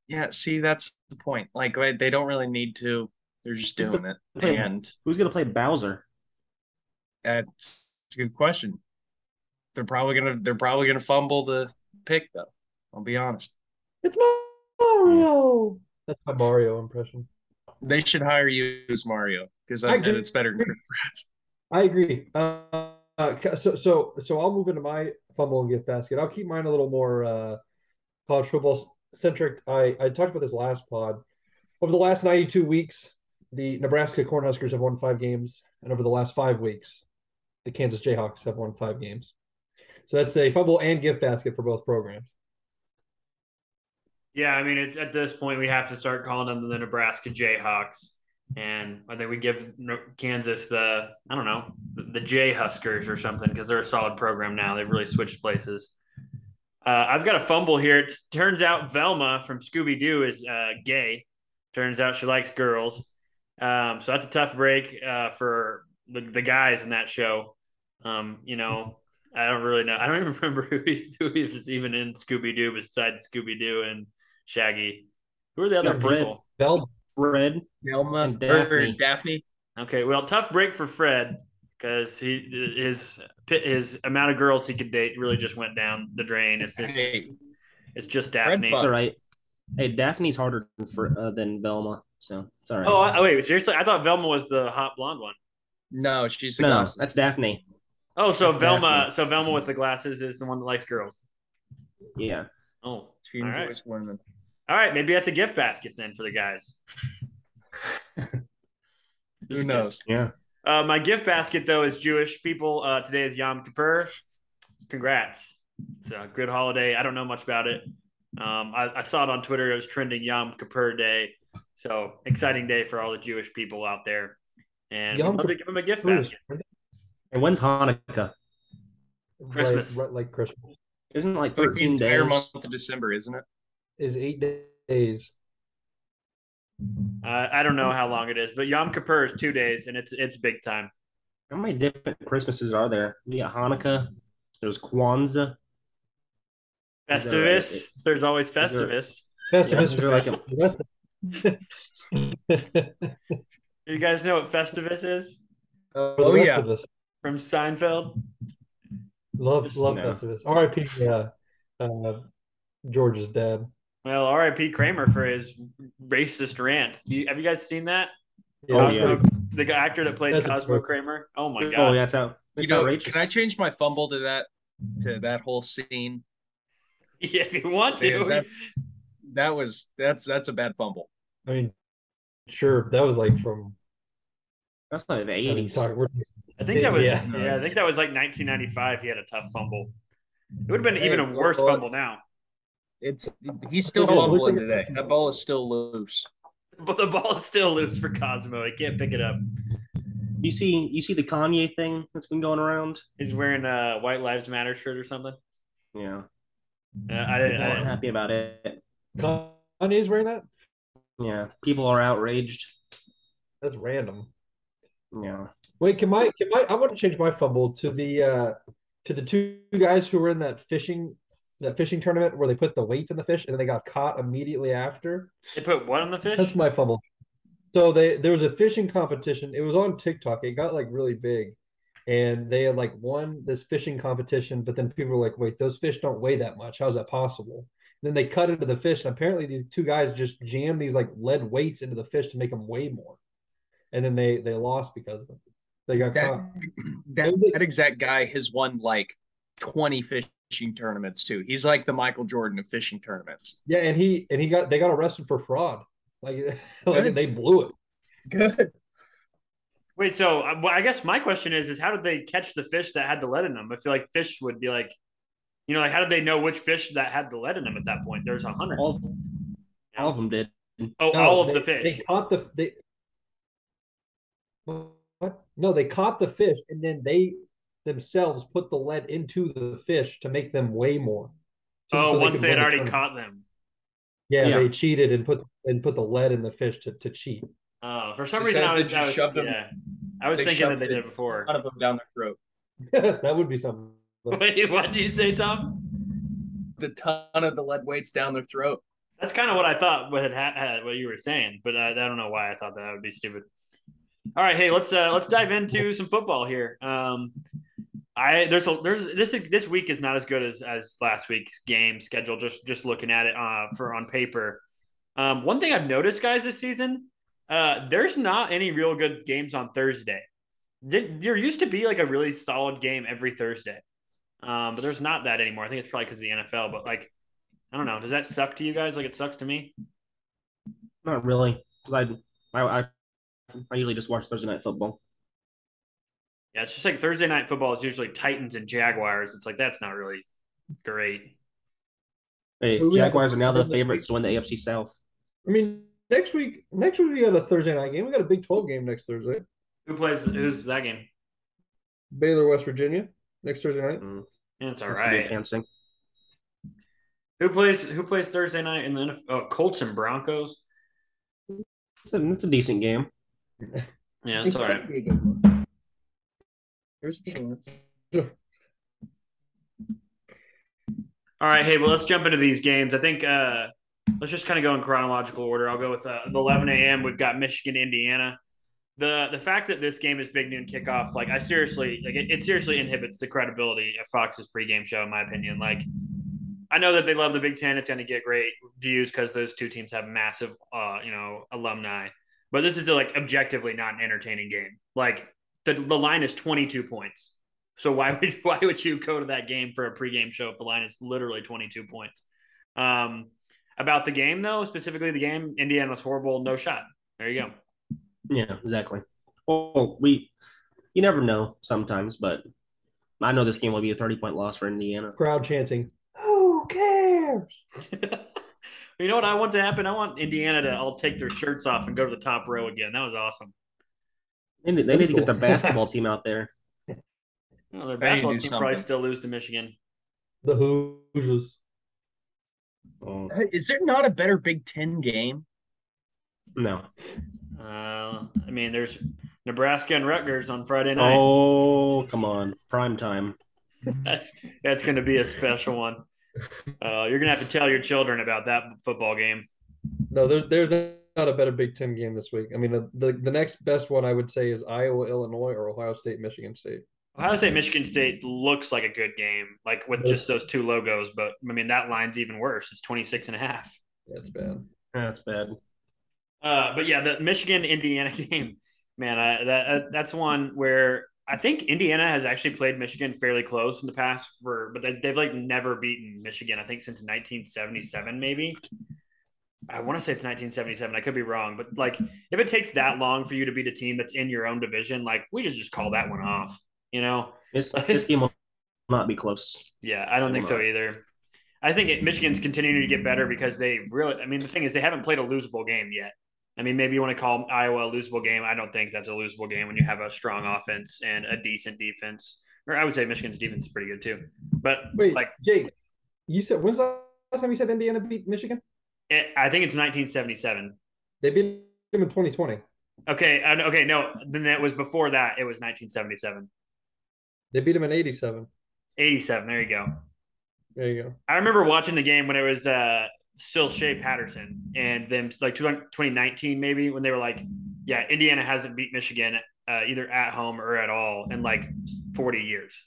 [SPEAKER 3] Yeah, see, that's the point. Like, they they don't really need to. They're just
[SPEAKER 11] Who's
[SPEAKER 3] doing it,
[SPEAKER 11] play-
[SPEAKER 3] and
[SPEAKER 11] Who's gonna play Bowser?
[SPEAKER 3] That's, that's a good question. They're probably gonna they're probably gonna fumble the pick though. I'll be honest.
[SPEAKER 9] It's Mario. That's my Mario impression.
[SPEAKER 3] They should hire you as Mario because
[SPEAKER 9] I
[SPEAKER 3] I
[SPEAKER 9] agree.
[SPEAKER 3] it's better than Chris
[SPEAKER 9] I agree. Uh, uh, so so so I'll move into my fumble and gift basket. I'll keep mine a little more uh, college football centric. I I talked about this last pod. Over the last 92 weeks, the Nebraska Cornhuskers have won five games, and over the last five weeks, the Kansas Jayhawks have won five games. So that's a fumble and gift basket for both programs.
[SPEAKER 8] Yeah, I mean, it's at this point we have to start calling them the Nebraska Jayhawks, and I think we give Kansas the I don't know the, Jay Huskers or something because they're a solid program now. They've really switched places. Uh, I've got a fumble here. It turns out Velma from Scooby Doo is uh, gay. Turns out she likes girls. Um, so that's a tough break uh, for the, the guys in that show. Um, you know, I don't really know. I don't [laughs] even remember who, he, who is even in Scooby Doo besides Scooby Doo and Shaggy. Who are the other
[SPEAKER 11] Yeah, Fred.
[SPEAKER 8] people?
[SPEAKER 9] Velma.
[SPEAKER 11] Fred,
[SPEAKER 3] Velma
[SPEAKER 11] And Daphne.
[SPEAKER 3] Daphne.
[SPEAKER 8] Okay, well, tough break for Fred because he his his amount of girls he could date really just went down the drain. It's it's just, it's just Daphne.
[SPEAKER 11] It's all right. Hey, Daphne's harder for uh, than Velma, so it's all right.
[SPEAKER 8] Oh, I- oh, wait, seriously? I thought Velma was the hot blonde one.
[SPEAKER 3] No, she's the
[SPEAKER 11] no,
[SPEAKER 3] glasses.
[SPEAKER 11] that's Daphne.
[SPEAKER 8] Oh, so
[SPEAKER 11] That's
[SPEAKER 8] Velma,
[SPEAKER 11] Daphne.
[SPEAKER 8] so Velma with the glasses is the one that likes girls.
[SPEAKER 11] Yeah.
[SPEAKER 8] Oh,
[SPEAKER 3] She enjoys
[SPEAKER 8] right.
[SPEAKER 3] women.
[SPEAKER 8] All right, maybe that's a gift basket then for the guys. [laughs]
[SPEAKER 3] Who knows?
[SPEAKER 11] Yeah.
[SPEAKER 8] Uh, my gift basket though is Jewish people. Uh, today is Yom Kippur. Congrats! It's a good holiday. I don't know much about it. Um, I, I saw it on Twitter. It was trending Yom Kippur Day. So exciting day for all the Jewish people out there. And
[SPEAKER 9] Yom
[SPEAKER 8] we'd love to give them a gift
[SPEAKER 9] is
[SPEAKER 8] basket.
[SPEAKER 11] And when's Hanukkah?
[SPEAKER 8] Christmas.
[SPEAKER 9] Right, right, like Christmas
[SPEAKER 11] Isn't it like
[SPEAKER 3] It's like the entire
[SPEAKER 11] days?
[SPEAKER 3] month of December, isn't it?
[SPEAKER 9] Is eight days.
[SPEAKER 8] Uh, I don't know how long it is, but Yom Kippur is two days, and it's it's big time.
[SPEAKER 11] How many different Christmases are there? You got Hanukkah. There's Kwanzaa. Is there-
[SPEAKER 8] Festivus. There's always
[SPEAKER 11] is there-
[SPEAKER 8] Festivus.
[SPEAKER 11] Yeah, like a- [laughs]
[SPEAKER 8] You guys know what Festivus is
[SPEAKER 9] Uh,
[SPEAKER 3] Oh, yeah.
[SPEAKER 8] from Seinfeld?
[SPEAKER 9] love love
[SPEAKER 11] No.
[SPEAKER 9] Festivus. R.I.P. Uh, uh, George's dad.
[SPEAKER 8] Well, R.I.P. Kramer for his racist rant. You, have you guys seen that?
[SPEAKER 11] Oh,
[SPEAKER 8] Cosmo,
[SPEAKER 11] yeah.
[SPEAKER 8] The actor that played
[SPEAKER 9] That's
[SPEAKER 8] Cosmo
[SPEAKER 9] joke.
[SPEAKER 8] Kramer. Oh my god.
[SPEAKER 11] Oh,
[SPEAKER 8] god!
[SPEAKER 11] yeah, it's out.
[SPEAKER 3] You know,
[SPEAKER 11] outrageous.
[SPEAKER 3] can I change my fumble to that to that whole scene? [laughs]
[SPEAKER 8] Yeah, if you want
[SPEAKER 3] Because
[SPEAKER 8] to.
[SPEAKER 3] that's that was that's that's a bad fumble.
[SPEAKER 9] I mean, sure, that was like from.
[SPEAKER 11] That's like the
[SPEAKER 9] I mean,
[SPEAKER 11] 80s.
[SPEAKER 8] I think that was
[SPEAKER 9] Yeah.
[SPEAKER 8] yeah. I think that was like 1995. He had a tough fumble. It would have been
[SPEAKER 3] Hey,
[SPEAKER 8] even a worse fumble now.
[SPEAKER 3] It's he's still
[SPEAKER 9] it
[SPEAKER 3] fumbling
[SPEAKER 9] like-
[SPEAKER 3] today. That ball is still loose. [laughs]
[SPEAKER 8] But the ball is still loose for Cosmo. He can't pick it up.
[SPEAKER 11] You see, you see the Kanye thing that's been going around.
[SPEAKER 8] He's wearing a White Lives Matter shirt or something.
[SPEAKER 11] Yeah,
[SPEAKER 8] Uh, I didn't.
[SPEAKER 11] people
[SPEAKER 8] I
[SPEAKER 11] aren't
[SPEAKER 8] didn't
[SPEAKER 11] happy about it.
[SPEAKER 9] Kanye's wearing that.
[SPEAKER 11] Yeah, people are outraged.
[SPEAKER 9] That's random.
[SPEAKER 11] Yeah,
[SPEAKER 9] Wait, can my can my I want to change my fumble to the uh to the two guys who were in that fishing that fishing tournament where they put the weights in the fish and then they got caught immediately after.
[SPEAKER 8] they put what on the fish?
[SPEAKER 9] That's my fumble. So they there was a fishing competition. It was on TikTok. It got like really big. And they had like won this fishing competition, but then people were like, wait, those fish don't weigh that much. How's that possible? then they cut into the fish, and apparently these two guys just jammed these like lead weights into the fish to make them weigh more. And then they they lost because of it. They got
[SPEAKER 3] That
[SPEAKER 9] caught.
[SPEAKER 3] that, that exact guy has won like twenty fishing tournaments too. He's like the Michael Jordan of fishing tournaments.
[SPEAKER 9] Yeah, and he and he got they got arrested for fraud. Like, [laughs] like they blew it.
[SPEAKER 3] Good.
[SPEAKER 8] Wait, so uh, well, I guess my question is: is how did they catch the fish that had the lead in them? I feel like fish would be like, you know, like how did they know which fish that had the lead in them at that point? There's a hundred.
[SPEAKER 11] all, all of them did.
[SPEAKER 8] Oh,
[SPEAKER 9] No,
[SPEAKER 8] all of
[SPEAKER 9] they-
[SPEAKER 8] the fish.
[SPEAKER 9] They caught the they. What? No, they caught the fish and then they themselves put the lead into the fish to make them weigh more. So-
[SPEAKER 8] oh,
[SPEAKER 9] so
[SPEAKER 8] once
[SPEAKER 9] could
[SPEAKER 8] they had already
[SPEAKER 9] tournament.
[SPEAKER 8] caught them.
[SPEAKER 9] Yeah,
[SPEAKER 11] Yeah.
[SPEAKER 9] they cheated and put and put the lead in the fish to, to cheat.
[SPEAKER 8] Oh, for some
[SPEAKER 3] They
[SPEAKER 8] reason I was, I was
[SPEAKER 3] shoved them-
[SPEAKER 8] yeah, I was thinking that they did
[SPEAKER 3] it-
[SPEAKER 8] it before.
[SPEAKER 3] One of them down their throat. [laughs]
[SPEAKER 9] that would be something. [laughs]
[SPEAKER 8] Wait, what did you say, Tom?
[SPEAKER 3] A ton of the lead weights down their throat.
[SPEAKER 8] That's kind of what I thought. What had, had what you were saying, but I, I don't know why I thought that would be stupid. All right, hey, let's uh, let's dive into some football here. Um, I there's a there's this this week is not as good as as last week's game schedule. Just just looking at it uh, for on paper. Um, one thing I've noticed, guys, this season, uh, there's not any real good games on Thursday. There used to be like a really solid game every Thursday, um, but there's not that anymore. I think it's probably because of the NFL. But like, I don't know. Does that suck to you guys? Like it sucks to me.
[SPEAKER 11] Not really. 'cause I, I, I, I usually just watch Thursday night football.
[SPEAKER 8] Yeah, it's just like Thursday night football is usually Titans and Jaguars. It's like that's not really great.
[SPEAKER 11] Hey,
[SPEAKER 9] Who we have
[SPEAKER 11] Jaguars are now the favorites to win the AFC South.
[SPEAKER 9] I mean, next week next week we got a Thursday night game. We got a Big Twelve game next Thursday.
[SPEAKER 8] Who plays? Who's that game?
[SPEAKER 9] Baylor, West Virginia, next Thursday night.
[SPEAKER 11] Mm,
[SPEAKER 8] Yeah, it's all
[SPEAKER 11] that's gonna
[SPEAKER 8] right.
[SPEAKER 11] enhancing.
[SPEAKER 8] Who plays? Who plays Thursday night in the NFL? Oh, Colts and Broncos.
[SPEAKER 11] It's a, it's a decent game.
[SPEAKER 8] Yeah, it's all right.
[SPEAKER 3] There's a chance.
[SPEAKER 8] All right, hey, well, let's jump into these games. I think uh, let's just kind of go in chronological order. I'll go with uh, the 11 a.m. We've got Michigan, Indiana. the the fact that this game is big noon kickoff, like I seriously, like it, it seriously inhibits the credibility of Fox's pregame show, in my opinion. Like, I know that they love the Big Ten; it's going to get great views because those two teams have massive, uh, you know, alumni. But this is like objectively not an entertaining game. Like the the line is twenty two points. So why would [laughs] why would you go to that game for a pregame show if the line is literally twenty two points? Um, about the game though, specifically the game, Indiana was horrible, no shot. There you go.
[SPEAKER 11] Yeah, exactly. Well, we you never know sometimes, but I know this game will be a 30 point loss for Indiana.
[SPEAKER 9] Crowd chanting, Who cares? [laughs]
[SPEAKER 8] You know what I want to happen? I want Indiana to all take their shirts off and go to the top row again. That was awesome.
[SPEAKER 11] They need, they need to get the basketball team out there. [laughs]
[SPEAKER 8] Well, their
[SPEAKER 3] They need to
[SPEAKER 8] basketball
[SPEAKER 3] do
[SPEAKER 8] team probably still lose to Michigan.
[SPEAKER 9] The Hoosiers.
[SPEAKER 11] Oh,
[SPEAKER 3] Is there not a better Big Ten game?
[SPEAKER 11] no.
[SPEAKER 8] Uh, I mean, there's Nebraska and Rutgers on Friday night.
[SPEAKER 11] Oh, come on. Prime time.
[SPEAKER 8] That's that's going to be a special one. Uh, you're going to have to tell your children about that football game.
[SPEAKER 9] No, there's there's not a better Big Ten game this week. I mean, the, the the next best one I would say is Iowa, Illinois, or Ohio State, Michigan State.
[SPEAKER 8] Ohio State Michigan State looks like a good game, like with just those two logos. But I mean, that line's even worse. It's 26 and a half.
[SPEAKER 9] That's bad.
[SPEAKER 11] That's bad.
[SPEAKER 8] Uh, but yeah, the Michigan Indiana [laughs] game, man, I, that uh, that's one where I think Indiana has actually played Michigan fairly close in the past for, but they, they've like never beaten Michigan. I think since 1977, maybe. I want to say it's 1977. I could be wrong, but like if it takes that long for you to beat a team that's in your own division, like we just just call that one off. You know?
[SPEAKER 11] This, this game will not be close.
[SPEAKER 8] Yeah, I don't think so either. I think it, Michigan's continuing to get better because they really. I mean, the thing is, they haven't played a losable game yet. I mean, maybe you want to call Iowa a losable game. I don't think that's a losable game when you have a strong offense and a decent defense. Or I would say Michigan's defense is pretty good too. But
[SPEAKER 9] Wait,
[SPEAKER 8] like,
[SPEAKER 9] Jake, you said when's the last time you said Indiana beat Michigan?
[SPEAKER 8] it, I think it's 1977.
[SPEAKER 9] They beat them in 2020.
[SPEAKER 8] Okay, uh, okay, no, then that was before that. It was 1977,
[SPEAKER 9] They beat them in 87.
[SPEAKER 8] 87. There you go.
[SPEAKER 9] There you go.
[SPEAKER 8] I remember watching the game when it was uh, still Shea Patterson and them like 2019 maybe when they were like, yeah, Indiana hasn't beat Michigan uh, either at home or at all in like 40 years.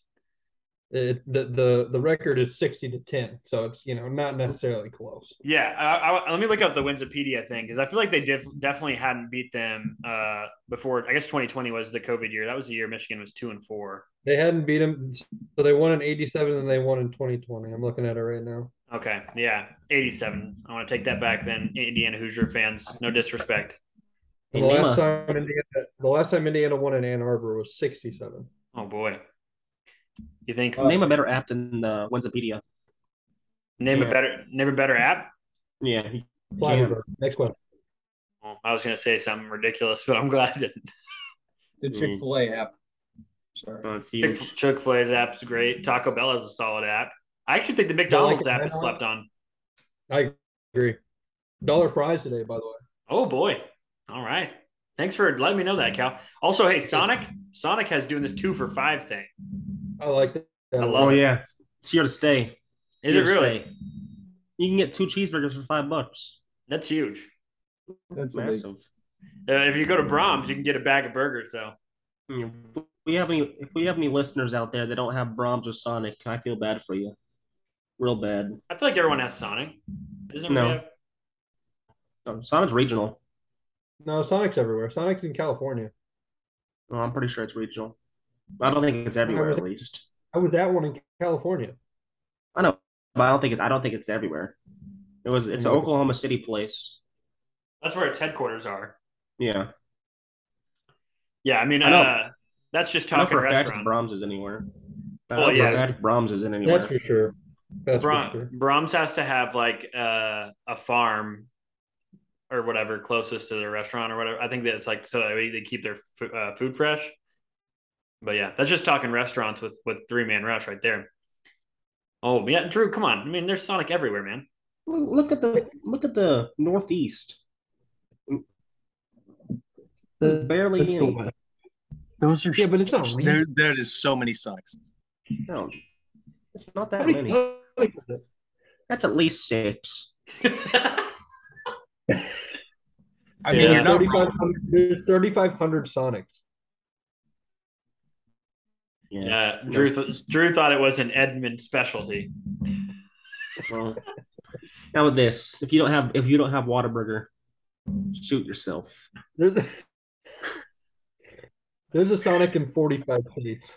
[SPEAKER 9] It, the the the record is 60 to 10, so it's you know not necessarily close.
[SPEAKER 8] Yeah, I, I, let me look up the Winsipedia thing because I feel like they def- definitely hadn't beat them uh, before. I guess 2020 was the COVID year. That was the year Michigan was two and four.
[SPEAKER 9] They hadn't beat them, so they won in 87 and they won in 2020. I'm looking at it right now.
[SPEAKER 8] Okay, yeah, 87. I want to take that back then. Indiana Hoosier fans, no disrespect.
[SPEAKER 9] The last time Indiana, the last time Indiana won in Ann Arbor was 67.
[SPEAKER 8] Oh boy. You think
[SPEAKER 11] Name a better app than uh, Winsipedia.
[SPEAKER 8] name
[SPEAKER 11] Yeah.
[SPEAKER 8] a better name a better app?
[SPEAKER 11] Yeah.
[SPEAKER 9] Flyover. Next question.
[SPEAKER 8] Well, I was going to say something ridiculous, but I'm glad I didn't. [laughs]
[SPEAKER 3] The Chick Fil A app. Sorry.
[SPEAKER 11] Oh,
[SPEAKER 8] Chick Fil A's app is great. Taco Bell is a solid app. I actually think the McDonald's
[SPEAKER 9] it
[SPEAKER 8] app is slept on.
[SPEAKER 9] I agree. Dollar fries today, by the way.
[SPEAKER 8] Oh boy! All right. Thanks for letting me know that, Cal. Also, hey, Sonic. Sonic has doing this two for five thing.
[SPEAKER 9] I like that.
[SPEAKER 8] I love
[SPEAKER 11] Oh
[SPEAKER 8] it.
[SPEAKER 11] yeah, it's here to stay.
[SPEAKER 8] Is
[SPEAKER 11] Here
[SPEAKER 8] it really?
[SPEAKER 11] stay. You can get two cheeseburgers for five bucks.
[SPEAKER 8] That's huge.
[SPEAKER 3] That's a
[SPEAKER 11] Massive.
[SPEAKER 8] Uh, if you go to Braum's, you can get a bag of burgers. though.
[SPEAKER 11] Mm, If we have any, if we have any listeners out there that don't have Braum's or Sonic, I feel bad for you, real bad.
[SPEAKER 8] I feel like everyone has Sonic. Isn't it?
[SPEAKER 11] No.
[SPEAKER 8] Maria?
[SPEAKER 11] Sonic's regional.
[SPEAKER 9] No, Sonic's everywhere. Sonic's in California.
[SPEAKER 11] Well, I'm pretty sure it's regional. I don't think it's everywhere,
[SPEAKER 9] was
[SPEAKER 11] at least.
[SPEAKER 9] I was that one in California.
[SPEAKER 11] I know, but I don't think it. I don't think it's everywhere. It was. It's an Oklahoma City place.
[SPEAKER 8] That's where its headquarters are.
[SPEAKER 11] Yeah.
[SPEAKER 8] Yeah, I mean,
[SPEAKER 11] I know.
[SPEAKER 8] uh, that's just
[SPEAKER 11] I know
[SPEAKER 8] talking
[SPEAKER 11] for a fact if
[SPEAKER 8] restaurants.
[SPEAKER 11] Braum's is anywhere. I
[SPEAKER 8] Well,
[SPEAKER 11] know for a
[SPEAKER 8] yeah.
[SPEAKER 11] fact Braum's is in anywhere.
[SPEAKER 9] That's for sure. That's
[SPEAKER 8] Bra-
[SPEAKER 9] for sure.
[SPEAKER 8] Braum's has to have like uh, a farm or whatever closest to the restaurant or whatever. I think that's like so that they keep their fu- uh, food fresh. But yeah, that's just talking restaurants with with three man rush right there. Oh yeah, Drew, come on! I mean, there's Sonic everywhere, man.
[SPEAKER 11] Look look at the look at the Northeast. There's barely
[SPEAKER 9] That's the
[SPEAKER 11] any.
[SPEAKER 3] Those are
[SPEAKER 9] Yeah, but it's not real.
[SPEAKER 3] there. There is so many Sonics.
[SPEAKER 11] No, it's not that
[SPEAKER 9] many
[SPEAKER 11] many.
[SPEAKER 9] Sonics is it?
[SPEAKER 11] That's at least six. [laughs] I mean,
[SPEAKER 9] There's 3,500 there's 3,500 Sonics.
[SPEAKER 8] Uh, yeah, Drew th- Drew thought it was an Edmond specialty.
[SPEAKER 11] Well, [laughs] now with this, if you don't have if you don't have Whataburger, shoot yourself.
[SPEAKER 9] There's, there's a Sonic in 45 states.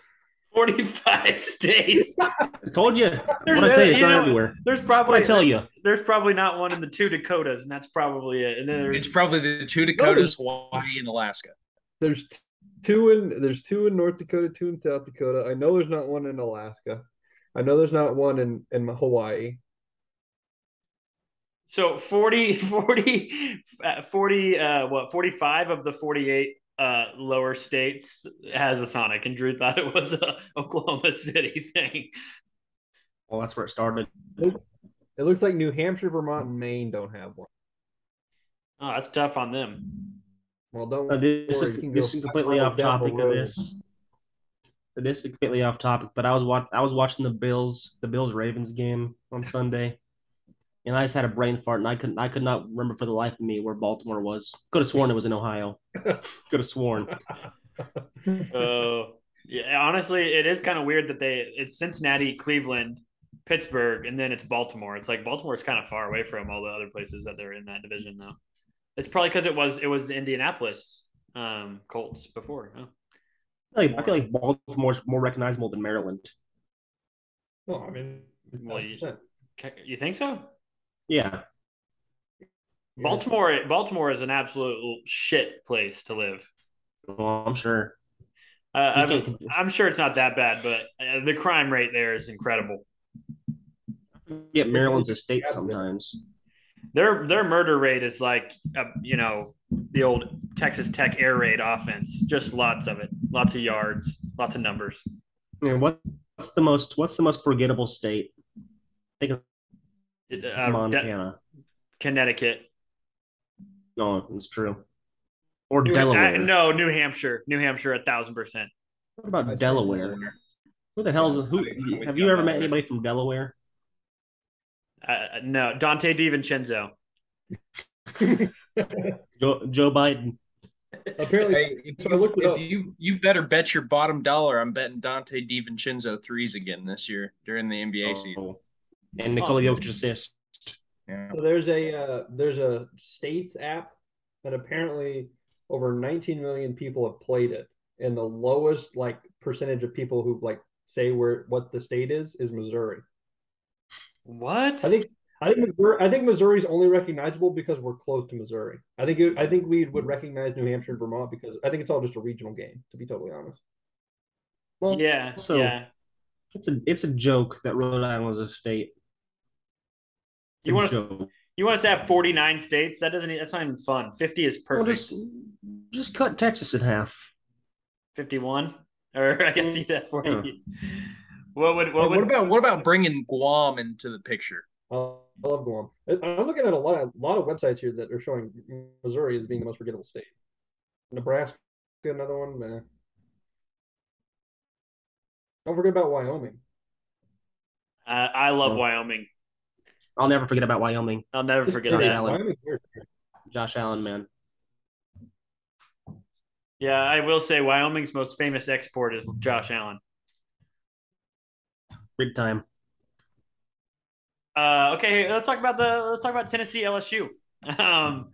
[SPEAKER 8] 45 states. [laughs]
[SPEAKER 11] I told you.
[SPEAKER 8] There's,
[SPEAKER 11] What I tell you, it's
[SPEAKER 8] you
[SPEAKER 11] not everywhere.
[SPEAKER 8] There's probably
[SPEAKER 11] What I tell you.
[SPEAKER 8] There's probably not one in the two Dakotas, and that's probably it. And then there's
[SPEAKER 3] It's probably the two Dakotas, Hawaii, and Alaska.
[SPEAKER 9] There's t- two in there's two in North Dakota, two in South Dakota. I know there's not one in Alaska. I know there's not one in in Hawaii.
[SPEAKER 8] So 40, [laughs] 40, uh, 40 uh, what, 45 of the 48 uh, lower states has a Sonic, and Drew thought it was a [laughs] Oklahoma City thing.
[SPEAKER 11] Well, that's where it started.
[SPEAKER 9] It looks like New Hampshire, Vermont, and Maine don't have one.
[SPEAKER 8] Oh, that's tough on them.
[SPEAKER 9] Well, don't
[SPEAKER 11] Uh, this
[SPEAKER 9] worry,
[SPEAKER 11] is, this is completely off
[SPEAKER 9] miles down the
[SPEAKER 11] topic of this. This is completely off topic, but I was watch I was watching the Bills the Bills Ravens game on Sunday, and I just had a brain fart, and I couldn't I could not remember for the life of me where Baltimore was. Could have sworn it was in Ohio. [laughs] Could have sworn. [laughs]
[SPEAKER 8] Oh, yeah. Honestly, it is kind of weird that they it's Cincinnati, Cleveland, Pittsburgh, and then it's Baltimore. It's like Baltimore's kind of far away from all the other places that they're in that division now. It's probably because it was it was the Indianapolis um, Colts before. Oh.
[SPEAKER 11] I feel like, I feel like Baltimore's more recognizable than Maryland.
[SPEAKER 9] Well, I mean,
[SPEAKER 8] Well, you,
[SPEAKER 9] 100%.
[SPEAKER 8] you think so?
[SPEAKER 11] Yeah.
[SPEAKER 8] Baltimore, Baltimore is an absolute shit place to live.
[SPEAKER 11] Well, I'm sure.
[SPEAKER 8] Uh, I've-
[SPEAKER 11] can't-
[SPEAKER 8] I'm sure it's not that bad, but uh, the crime rate there is incredible.
[SPEAKER 11] Get Maryland's a state sometimes.
[SPEAKER 8] Their their murder rate is like uh, you know the old Texas Tech air raid offense. Just lots of it, lots of yards, lots of numbers.
[SPEAKER 11] I what's the most what's the most forgettable state? I think it's
[SPEAKER 8] Uh,
[SPEAKER 11] Montana.
[SPEAKER 8] Connecticut,
[SPEAKER 11] No, it's true. Or
[SPEAKER 8] New-
[SPEAKER 11] Delaware.
[SPEAKER 8] uh, no, New Hampshire, New Hampshire, a thousand percent.
[SPEAKER 11] What about Delaware? Who the hell's who? Have you ever met anybody from Delaware?
[SPEAKER 8] Uh, no, Donte DiVincenzo. [laughs]
[SPEAKER 11] Joe, Joe Biden.
[SPEAKER 9] Apparently,
[SPEAKER 3] Hey, if,
[SPEAKER 9] so I looked it
[SPEAKER 3] you,
[SPEAKER 9] up.
[SPEAKER 3] if you you better bet your bottom dollar I'm betting Donte DiVincenzo threes again this year during the NBA season.
[SPEAKER 11] Oh. And Nikola Jokic assist.
[SPEAKER 3] Yeah.
[SPEAKER 9] So there's a uh, there's a states app that apparently over 19 million people have played it, and the lowest like percentage of people who like say where what the state is is Missouri.
[SPEAKER 8] What?
[SPEAKER 9] I think I think Missouri, I think Missouri's only recognizable because we're close to Missouri. I think it, I think we would mm-hmm. recognize New Hampshire and Vermont because I think it's all just a regional game. To be totally honest.
[SPEAKER 11] Well,
[SPEAKER 8] Yeah,
[SPEAKER 11] so
[SPEAKER 8] yeah.
[SPEAKER 11] it's a it's a joke that Rhode Island was a state. It's
[SPEAKER 8] You
[SPEAKER 11] a
[SPEAKER 8] want us? You want us to have forty nine states? That doesn't. That's not even fun. Fifty is
[SPEAKER 11] Well,
[SPEAKER 8] perfect.
[SPEAKER 11] just just cut Texas in half.
[SPEAKER 8] Fifty one, or I can see that for
[SPEAKER 11] Yeah.
[SPEAKER 8] You. What would
[SPEAKER 3] What,
[SPEAKER 8] what would
[SPEAKER 3] about what about bringing Guam into the picture?
[SPEAKER 9] I love Guam. I'm looking at a lot of lot of websites here that are showing Missouri as being the most forgettable state. Nebraska, another one. Man. Don't forget about Wyoming.
[SPEAKER 8] Uh, I love
[SPEAKER 11] No.
[SPEAKER 8] Wyoming.
[SPEAKER 11] I'll never forget about Wyoming.
[SPEAKER 8] I'll never forget
[SPEAKER 11] Josh
[SPEAKER 8] that.
[SPEAKER 11] Allen. Josh Allen, man.
[SPEAKER 8] Yeah, I will say Wyoming's most famous export is Josh Allen.
[SPEAKER 11] Big time.
[SPEAKER 8] Uh, okay, let's talk about the let's talk about Tennessee LSU. Um,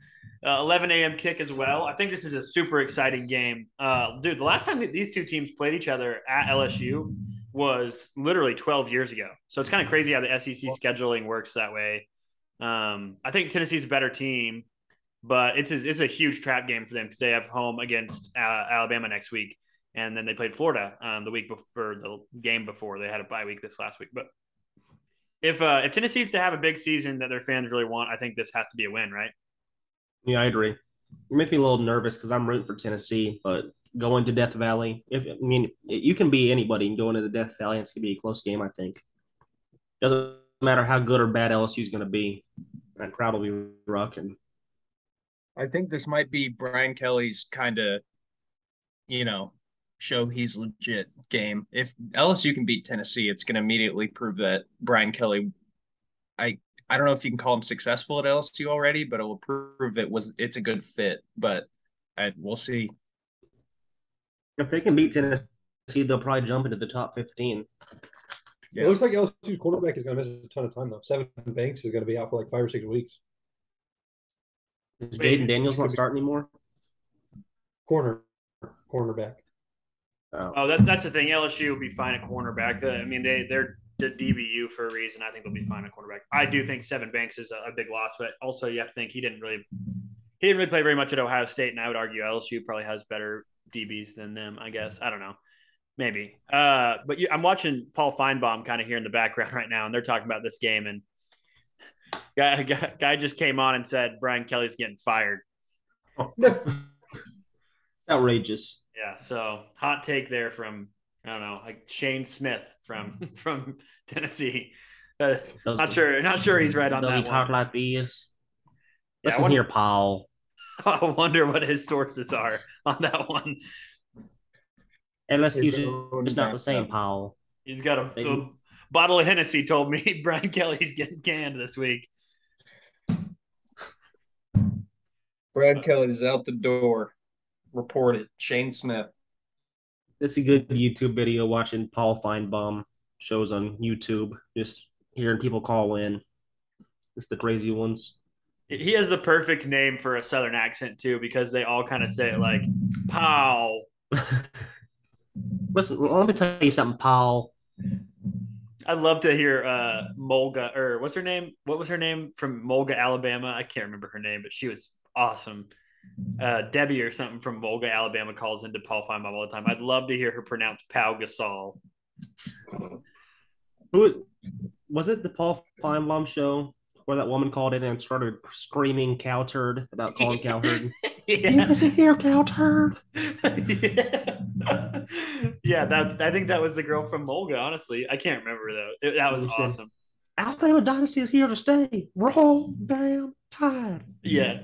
[SPEAKER 8] uh, 11 a.m. kick as well. I think this is a super exciting game. Uh, dude, the last time that these two teams played each other at LSU was literally 12 years ago. So it's kind of crazy how the SEC scheduling works that way. Um, I think Tennessee's a better team, but it's a, it's a huge trap game for them because they have home against uh, Alabama next week, and then they played Florida um, the week before the game before they had a bye week this last week. But if uh, if Tennessee's to have a big season that their fans really want, I think this has to be a win, right?
[SPEAKER 11] Yeah, I agree. It makes me a little nervous because I'm rooting for Tennessee, but going to Death Valley, if I mean you can be anybody and going to the Death Valley, it's gonna be a close game. I think doesn't matter how good or bad LSU is gonna be. That crowd will be rocking.
[SPEAKER 3] I think this might be Brian Kelly's kind of, you know, show he's legit game. If LSU can beat Tennessee, it's going to immediately prove that Brian Kelly, I I don't know if you can call him successful at LSU already, but it will prove it was it's a good fit. But I, we'll see.
[SPEAKER 11] If they can beat Tennessee, they'll probably jump into the top 15.
[SPEAKER 9] It looks like LSU's quarterback is going to miss a ton of time though. Sevyn Banks is going to be out for like five or six weeks.
[SPEAKER 11] Is Jayden Daniels not start anymore?
[SPEAKER 9] Corner, cornerback.
[SPEAKER 11] Oh,
[SPEAKER 8] Oh, that's that's the thing. LSU will be fine at cornerback. I mean, they they're the DBU for a reason. I think they'll be fine at cornerback. I do think Sevyn Banks is a, a big loss, but also you have to think he didn't really he didn't really play very much at Ohio State, and I would argue LSU probably has better DBs than them. I guess I don't know, maybe. Uh, but you, I'm watching Paul Finebaum kind of here in the background [laughs] right now, and they're talking about this game, and [laughs] guy guy, guy just came on and said Brian Kelly's getting fired. [laughs]
[SPEAKER 11] outrageous.
[SPEAKER 8] Yeah, so hot take there from I don't know, like Shane Smith from [laughs] [laughs] from Tennessee. Uh,
[SPEAKER 11] Does-
[SPEAKER 8] not sure, not sure he's right on
[SPEAKER 11] Does
[SPEAKER 8] that
[SPEAKER 11] he talk like this?
[SPEAKER 8] Yeah,
[SPEAKER 11] Listen
[SPEAKER 8] wonder-
[SPEAKER 11] here, Paul. [laughs]
[SPEAKER 8] I wonder what his sources are on that one.
[SPEAKER 11] LSU is not the same, Paul.
[SPEAKER 8] He's got a, a bottle of Hennessy. Told me Brian Kelly's getting canned this week.
[SPEAKER 3] Brad Kelly's out the door. Reported. Shane Smith.
[SPEAKER 11] It's a good YouTube video watching Paul Finebaum shows on YouTube. Just hearing people call in. It's the crazy ones.
[SPEAKER 8] He has the perfect name for a Southern accent too, because they all kind of say it like "pow." [laughs]
[SPEAKER 11] Listen, let me tell you something, Paul.
[SPEAKER 8] I'd love to hear uh Mulga or what's her name? What was her name from Mulga, Alabama? I can't remember her name, but she was awesome. Uh, Debbie or something from Volga, Alabama calls into Paul Finebaum all the time. I'd love to hear her pronounce Pau Gasol.
[SPEAKER 11] Who was, was it? The Paul Finebaum show where that woman called in and started screaming cow turd about calling cow herd. [laughs]
[SPEAKER 8] Yeah.
[SPEAKER 11] Listen here, cow turd. [laughs]
[SPEAKER 8] yeah, that's. I think that was the girl from Mulga. Honestly, I can't remember though. It- that was
[SPEAKER 11] She
[SPEAKER 8] awesome.
[SPEAKER 11] Alabama Dynasty is here to stay. Roll damn tide.
[SPEAKER 8] Yeah,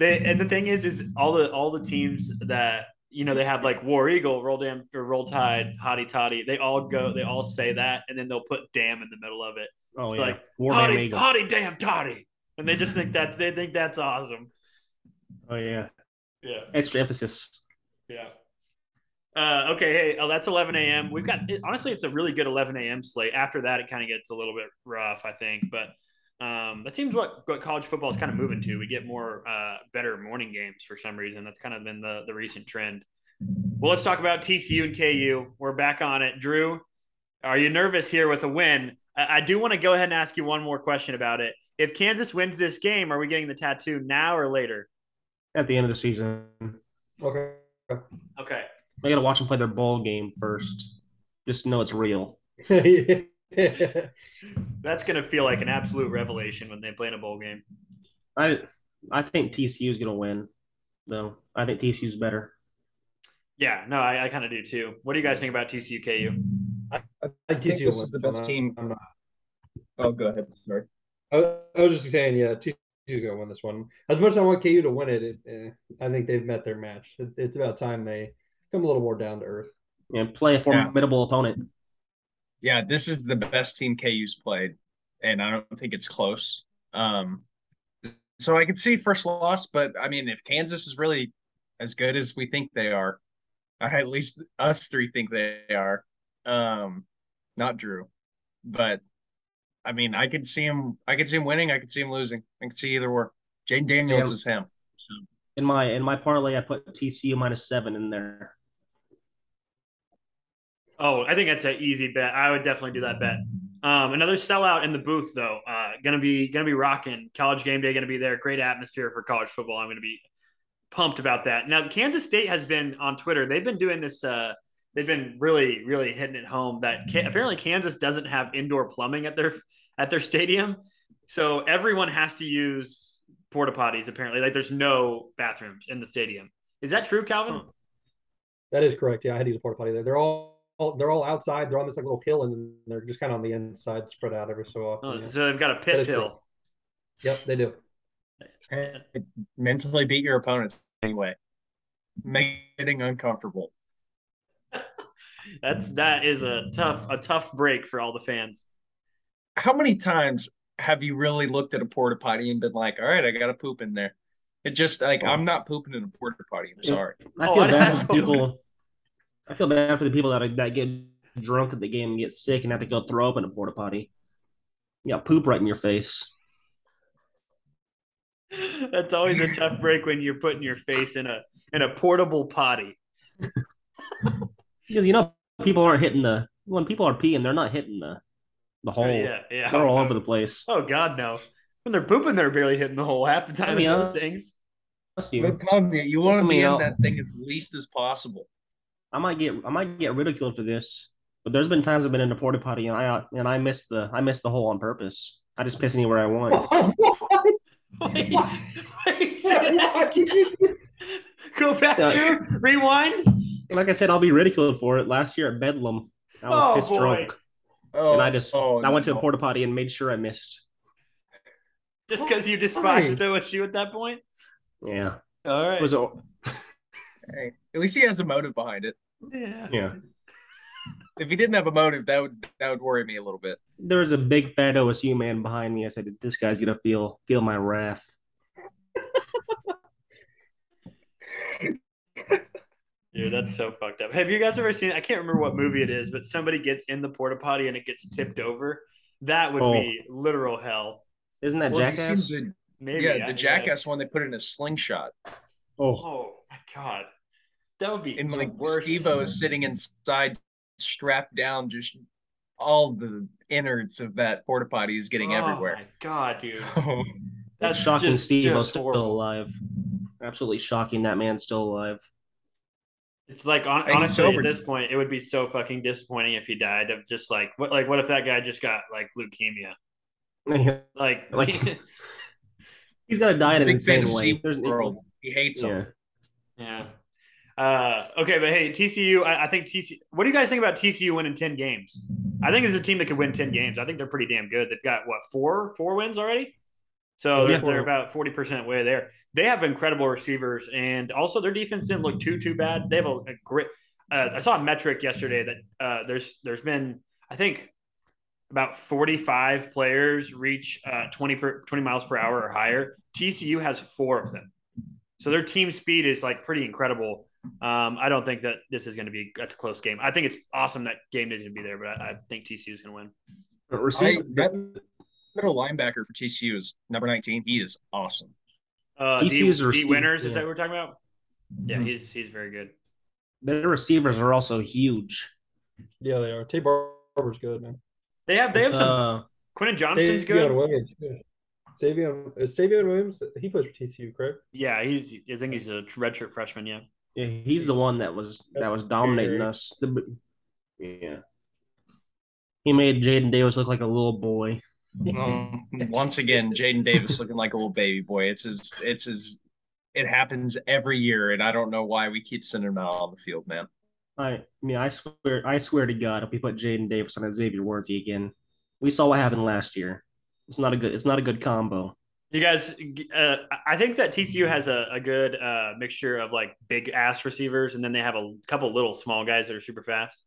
[SPEAKER 8] they and the thing is, is all the all the teams that you know they have like War Eagle, Roll Dam or Roll Tide, Hottie Toddy. They all go, they all say that, and then they'll put damn in the middle of it.
[SPEAKER 11] Oh,
[SPEAKER 8] It's
[SPEAKER 11] yeah.
[SPEAKER 8] like
[SPEAKER 11] War Damn
[SPEAKER 8] Hottie. Hottie Damn Toddy, and they just think that's they think that's awesome.
[SPEAKER 11] Oh yeah.
[SPEAKER 8] Yeah.
[SPEAKER 11] Extra emphasis.
[SPEAKER 8] Yeah. Uh, okay, hey, oh, that's 11 a.m. We've got it, honestly, it's a really good 11 a.m. slate. After that, it kind of gets a little bit rough, I think. But um, that seems what, what college football is kind of moving to. We get more uh, better morning games for some reason. That's kind of been the the recent trend. Well, let's talk about TCU and KU. We're back on it. Drew, are you nervous here with a win? I, I do want to go ahead and ask you one more question about it. If Kansas wins this game, are we getting the tattoo now or later?
[SPEAKER 11] At the end of the season.
[SPEAKER 9] Okay.
[SPEAKER 8] Okay.
[SPEAKER 11] I gotta watch them play their bowl game first. Just know it's real. [laughs] [laughs]
[SPEAKER 8] That's going to feel like an absolute revelation when they play in a bowl game.
[SPEAKER 11] I I think TCU is gonna win. though. I think TCU is better.
[SPEAKER 8] Yeah, no, I, I kind of do too. What do you guys think about TCU KU?
[SPEAKER 9] I,
[SPEAKER 3] I think this is the best team. Oh, go ahead. Sorry.
[SPEAKER 9] I, I was just saying, yeah, TCU's gonna win this one. As much as I want KU to win it, it eh, I think they've met their match. It, it's about time they come a little more down to earth.
[SPEAKER 11] And play a formidable opponent.
[SPEAKER 3] Yeah, this is the best team KU's played, and I don't think it's close. Um, so I could see first loss, but I mean, if Kansas is really as good as we think they are, [laughs] at least us three think they are, um, not Drew, but I mean, I could see him. I could see him winning. I could see him losing. I could see either or. Jane Daniels
[SPEAKER 11] Yeah.
[SPEAKER 3] is him.
[SPEAKER 11] In my in my parlay, I put TCU minus seven in there.
[SPEAKER 8] Oh, I think that's an easy bet. I would definitely do that bet. Um, another sellout in the booth though. Uh, gonna be gonna be rocking. College game day gonna be there. Great atmosphere for college football. I'm gonna be pumped about that. Now, Kansas State has been on Twitter. They've been doing this. Uh, they've been really really hitting it home that Ka- apparently Kansas doesn't have indoor plumbing at their at their stadium, so everyone has to use porta potties. Apparently, like there's no bathrooms in the stadium. Is that true, Calvin?
[SPEAKER 9] That is correct. Yeah, I had to use a porta potty there. They're all they're all outside. They're on this like little hill, and they're just kind of on the inside, spread out every so often.
[SPEAKER 8] Oh,
[SPEAKER 9] yeah.
[SPEAKER 8] so they've got a piss
[SPEAKER 9] is correct.
[SPEAKER 8] hill.
[SPEAKER 9] Yep, they do.
[SPEAKER 3] Mentally beat your opponents anyway, making uncomfortable. [laughs]
[SPEAKER 8] That's that is a tough a tough break for all the fans.
[SPEAKER 3] how many times
[SPEAKER 10] have you really looked at a porta potty and been like, all right, I got to poop in there? It just like oh. I'm not pooping in a porta potty. I'm sorry.
[SPEAKER 11] I
[SPEAKER 8] Oh,
[SPEAKER 11] feel
[SPEAKER 8] I-
[SPEAKER 11] bad for the people. I feel bad for the people that that get drunk at the game and get sick and have to go throw up in a porta potty. You Yeah, poop right in your face.
[SPEAKER 8] That's always a tough break when you're putting your face in a in a portable potty.
[SPEAKER 11] Because you know people aren't hitting the when people are peeing, they're not hitting the the hole.
[SPEAKER 8] yeah, yeah.
[SPEAKER 11] They're all over the place.
[SPEAKER 8] Oh God, no! When they're pooping, they're barely hitting the hole half the time.
[SPEAKER 11] I mean,
[SPEAKER 8] in those
[SPEAKER 11] uh,
[SPEAKER 8] things.
[SPEAKER 11] Trust you.
[SPEAKER 10] You, you want to be in
[SPEAKER 11] know-
[SPEAKER 10] that thing as least as possible.
[SPEAKER 11] I might get I might get ridiculed for this, but there's been times I've been in a porta potty and I and I missed the I missed the hole on purpose. I just piss anywhere I want. [laughs]
[SPEAKER 8] Wait, wait, say that again. [laughs] Go back
[SPEAKER 11] Yeah.
[SPEAKER 8] to rewind.
[SPEAKER 11] Like I said, I'll be ridiculed for it. Last year at Bedlam, I was
[SPEAKER 8] Oh,
[SPEAKER 11] pissed
[SPEAKER 8] boy.
[SPEAKER 11] drunk,
[SPEAKER 10] Oh,
[SPEAKER 11] and I just
[SPEAKER 10] oh,
[SPEAKER 11] I went to a porta potty and made sure I missed.
[SPEAKER 8] Just because you despised OSU at that point.
[SPEAKER 11] Yeah,
[SPEAKER 8] All right.
[SPEAKER 11] it was a,
[SPEAKER 10] Hey, at least he has a motive behind it.
[SPEAKER 8] yeah.
[SPEAKER 11] yeah.
[SPEAKER 10] If he didn't have a motive, that would that would worry me a little bit.
[SPEAKER 11] There was a big fat OSU man behind me. I said, "This guy's gonna feel feel my wrath."
[SPEAKER 8] Dude, that's so fucked up. Have you guys ever seen? I can't remember what movie it is, but somebody gets in the porta potty and it gets tipped over. That would
[SPEAKER 11] Oh.
[SPEAKER 8] be literal hell.
[SPEAKER 11] Isn't that
[SPEAKER 10] Well,
[SPEAKER 11] jackass?
[SPEAKER 10] the-
[SPEAKER 8] Maybe.
[SPEAKER 10] yeah,
[SPEAKER 8] I-
[SPEAKER 10] the Jackass one they put in a slingshot,
[SPEAKER 11] Oh,
[SPEAKER 8] Oh my god, that would be
[SPEAKER 10] and like
[SPEAKER 8] worst.
[SPEAKER 10] Steve-O is sitting inside, strapped down, just all the innards of that porta potty is getting
[SPEAKER 8] Oh
[SPEAKER 10] everywhere.
[SPEAKER 8] my god, dude. [laughs]
[SPEAKER 10] Oh,
[SPEAKER 8] That's
[SPEAKER 11] shocking!
[SPEAKER 8] just,
[SPEAKER 11] Steve
[SPEAKER 8] just
[SPEAKER 11] still
[SPEAKER 8] horrible.
[SPEAKER 11] alive. Absolutely shocking. That man's still alive.
[SPEAKER 8] It's like on, honestly
[SPEAKER 10] sober.
[SPEAKER 8] at this point, it would be so fucking disappointing if he died of just like what like what if that guy just got like leukemia? [laughs] Like,
[SPEAKER 11] Like, [laughs] He's gonna die
[SPEAKER 10] He's
[SPEAKER 11] in
[SPEAKER 10] a
[SPEAKER 11] an
[SPEAKER 10] big fan
[SPEAKER 11] insane
[SPEAKER 10] of
[SPEAKER 11] way. There's
[SPEAKER 10] SeaWorld. He hates them.
[SPEAKER 11] yeah.
[SPEAKER 8] yeah. Uh, okay, but hey, TCU. I, I think TCU. What do you guys think about TCU winning ten games? I think it's a team that could win ten games. I think they're pretty damn good. They've got what four four wins already. So they're,
[SPEAKER 11] Yeah.
[SPEAKER 8] they're about forty percent way there. They have incredible receivers, and also their defense didn't look too too bad. They have a, a great. Uh, I saw a metric yesterday that uh, there's there's been I think about 45 players reach uh, 20 per 20 miles per hour or higher. TCU has four of them. So their team speed is like pretty incredible. Um, I don't think that this is going to be a close game. I think it's awesome that game is going to be there, but I, I think TCU is going to win.
[SPEAKER 11] But
[SPEAKER 10] I,
[SPEAKER 11] receiver,
[SPEAKER 10] that middle linebacker for TCU is number 19. He is awesome.
[SPEAKER 8] Uh, D,
[SPEAKER 11] TCU's
[SPEAKER 8] D
[SPEAKER 11] receiver-
[SPEAKER 8] winners, is that what we're talking about? Yeah,
[SPEAKER 11] Mhm.
[SPEAKER 8] he's he's very good.
[SPEAKER 11] their receivers are also huge.
[SPEAKER 9] Yeah, they are. Taye Barber's good, man.
[SPEAKER 8] They have they have some.
[SPEAKER 11] Uh,
[SPEAKER 8] Quentin Johnston's
[SPEAKER 9] Savion
[SPEAKER 8] good.
[SPEAKER 9] Williams. good. Savion is Savion Williams. He plays for TCU, correct?
[SPEAKER 8] Yeah, he's I think he's a redshirt freshman. Yeah.
[SPEAKER 11] Yeah, he's the one that was that was dominating
[SPEAKER 9] scary.
[SPEAKER 11] us. The- yeah, he made Jaden Davis look like a little boy.
[SPEAKER 10] Um, [laughs] once again, Jaden Davis looking like a little baby boy. It's his, it's his, it happens every year, and I don't know why we keep sending him out on the field, man.
[SPEAKER 11] I, I mean, I swear, I swear to God, if we put Jaden Davis on Xavier Worthy again, we saw what happened last year. It's not a good. It's not a good combo.
[SPEAKER 8] You guys, uh, I think that TCU has a, a good uh, mixture of like big ass receivers, and then they have a couple little small guys that are super fast.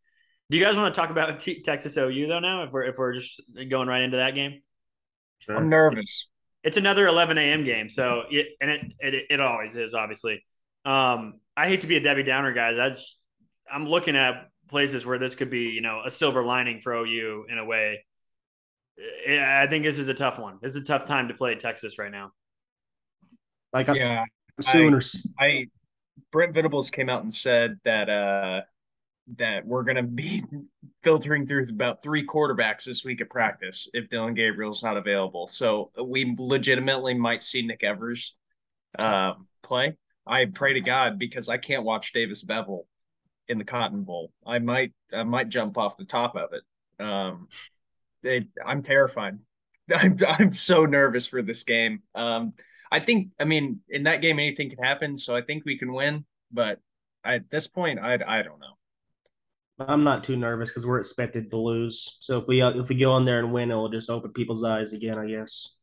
[SPEAKER 8] Do you guys want to talk about T- Texas OU though? Now, if we're if we're just going right into that game,
[SPEAKER 11] Sure.
[SPEAKER 10] I'm nervous.
[SPEAKER 8] it's another 11 a.m. game. So it, and it, it it always is, obviously. Um, I hate to be a Debbie Downer, guys. I just, I'm looking at places where this could be, you know, a silver lining for OU in a way. Yeah, I think this is a tough one. This is a tough time to play Texas right now.
[SPEAKER 11] Like I,
[SPEAKER 10] Yeah,
[SPEAKER 11] the Sooners.
[SPEAKER 10] I Brent Venables came out and said that uh that we're gonna be [laughs] filtering through about three quarterbacks this week at practice if Dillon Gabriel's not available. So we legitimately might see Nick Evers um, play. I pray to God because I can't watch Davis Beville in the Cotton Bowl. I might I might jump off the top of it. Um, it, I'm terrified. [laughs] I'm I'm so nervous for this game. Um, I think I mean in that game anything can happen, so I think we can win. But at this point, I I don't know.
[SPEAKER 11] I'm not too nervous because we're expected to lose. So if we uh, if we go in there and win, it will just open people's eyes again, I guess,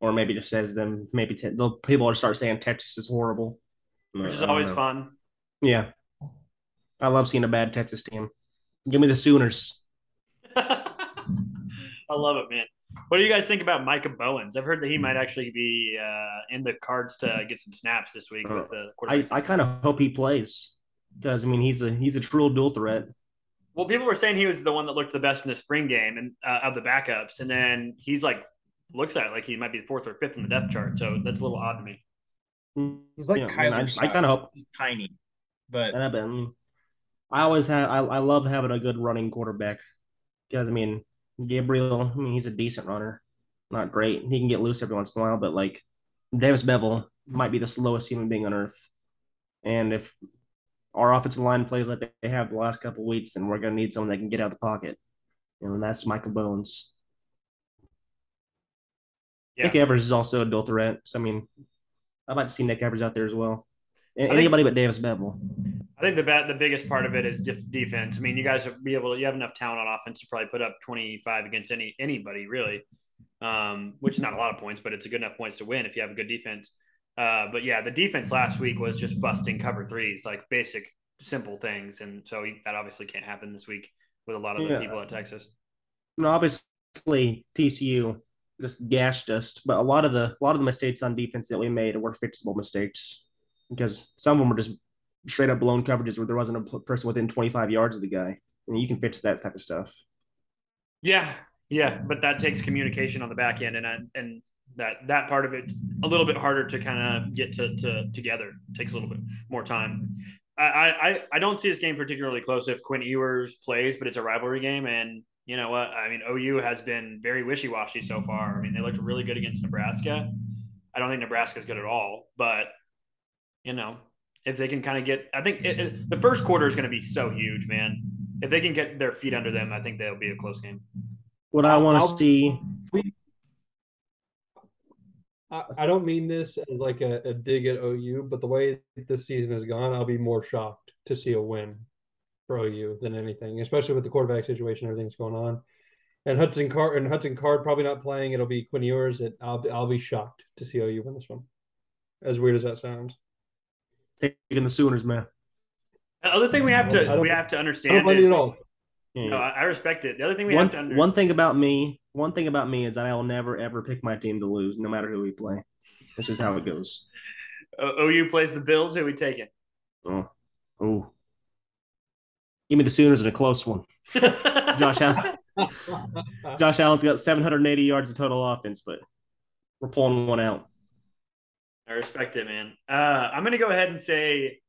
[SPEAKER 11] or maybe just says them maybe te- they'll, people will start saying Texas is horrible,
[SPEAKER 8] which is always
[SPEAKER 11] know.
[SPEAKER 8] fun.
[SPEAKER 11] Yeah, I love seeing a bad Texas team. Give me the Sooners. [laughs]
[SPEAKER 8] I love it, man. What do you guys think about Micah Bowens? I've heard that he might actually be uh, in the cards to get some snaps this week with the
[SPEAKER 11] I,
[SPEAKER 8] quarterback.
[SPEAKER 11] I kind of hope he plays because I mean he's a he's a true dual threat.
[SPEAKER 8] Well, people were saying he was the one that looked the best in the spring game and uh, of the backups, and then he's like looks at it like he might be fourth or fifth in the depth chart. So that's a little odd to me.
[SPEAKER 3] He's like
[SPEAKER 11] Yeah,
[SPEAKER 3] Kyler
[SPEAKER 11] I, I kind of hope.
[SPEAKER 3] He's tiny, but
[SPEAKER 11] And I, bet- I mean, I always have I, I love having a good running quarterback because I mean Gabriel I mean he's a decent runner, not great. He can get loose every once in a while, but like Davis Beville might be the slowest human being on earth, and if our offensive line plays like they have the last couple weeks, then we're gonna need someone that can get out of the pocket, and that's Micah Bowens.
[SPEAKER 8] Yeah.
[SPEAKER 11] Nick Evers is also a dual threat. So I mean, I'd like to see Nick Evers out there as well. And
[SPEAKER 8] I think-
[SPEAKER 11] anybody but Davis Beville.
[SPEAKER 8] I think the the biggest part of it is def- defense. I mean, you guys will be able to, you have enough talent on offense to probably put up 25 against any anybody really, um, which is not a lot of points, but it's a good enough points to win if you have a good defense. Uh, but yeah, the defense last week was just busting cover threes, like basic, simple things, and so that obviously can't happen this week with a lot of
[SPEAKER 11] Yeah.
[SPEAKER 8] the people at Texas.
[SPEAKER 11] Know, obviously TCU just gashed us, but a lot of the a lot of the mistakes on defense that we made were fixable mistakes because some of them were just straight up blown coverages where there wasn't a person within 25 yards of the guy, and you can fix that type of stuff.
[SPEAKER 8] Yeah, yeah, but that takes communication on the back end, and I, and that that part of it a little bit harder to kind of get to, to together. It takes a little bit more time. I, I I don't see this game particularly close if Quinn Ewers plays, but it's a rivalry game, and you know what? I mean, OU has been very wishy washy so far. I mean, they looked really good against Nebraska. I don't think Nebraska's good at all, but you know, if they can kind of get, I think it, it- the mm. first quarter is going to be so huge, man. If they can get their feet under them, I think they'll be a close game.
[SPEAKER 11] What I want to
[SPEAKER 9] I'll-
[SPEAKER 11] see,
[SPEAKER 9] I, I don't mean this as like a, a dig at OU, but the way this season has gone, I'll be more shocked to see a win for OU than anything, especially with the quarterback situation, everything's going on. And Hudson Card and Hudson Card probably not playing. It'll be Quinn Ewers. It, I'll be I'll be shocked to see OU win this one. As weird as that sounds.
[SPEAKER 11] Taking the Sooners, man.
[SPEAKER 8] The other thing we have to we have to
[SPEAKER 9] I don't
[SPEAKER 8] understand
[SPEAKER 9] blame you
[SPEAKER 8] is,
[SPEAKER 9] at all.
[SPEAKER 11] Yeah.
[SPEAKER 8] no, I I respect it. The other thing we
[SPEAKER 11] one,
[SPEAKER 8] have to under,
[SPEAKER 11] one thing about me, one thing about me is that I will never ever pick my team to lose, no matter who we play. This is how it goes. [laughs]
[SPEAKER 8] OU plays the Bills. Who we taking?
[SPEAKER 11] Oh, oh. Give me the Sooners in a close one. [laughs] Josh Allen. Josh Allen's got 780 yards of total offense, but we're pulling one out.
[SPEAKER 8] I respect it, man. Uh, I'm going to go ahead and say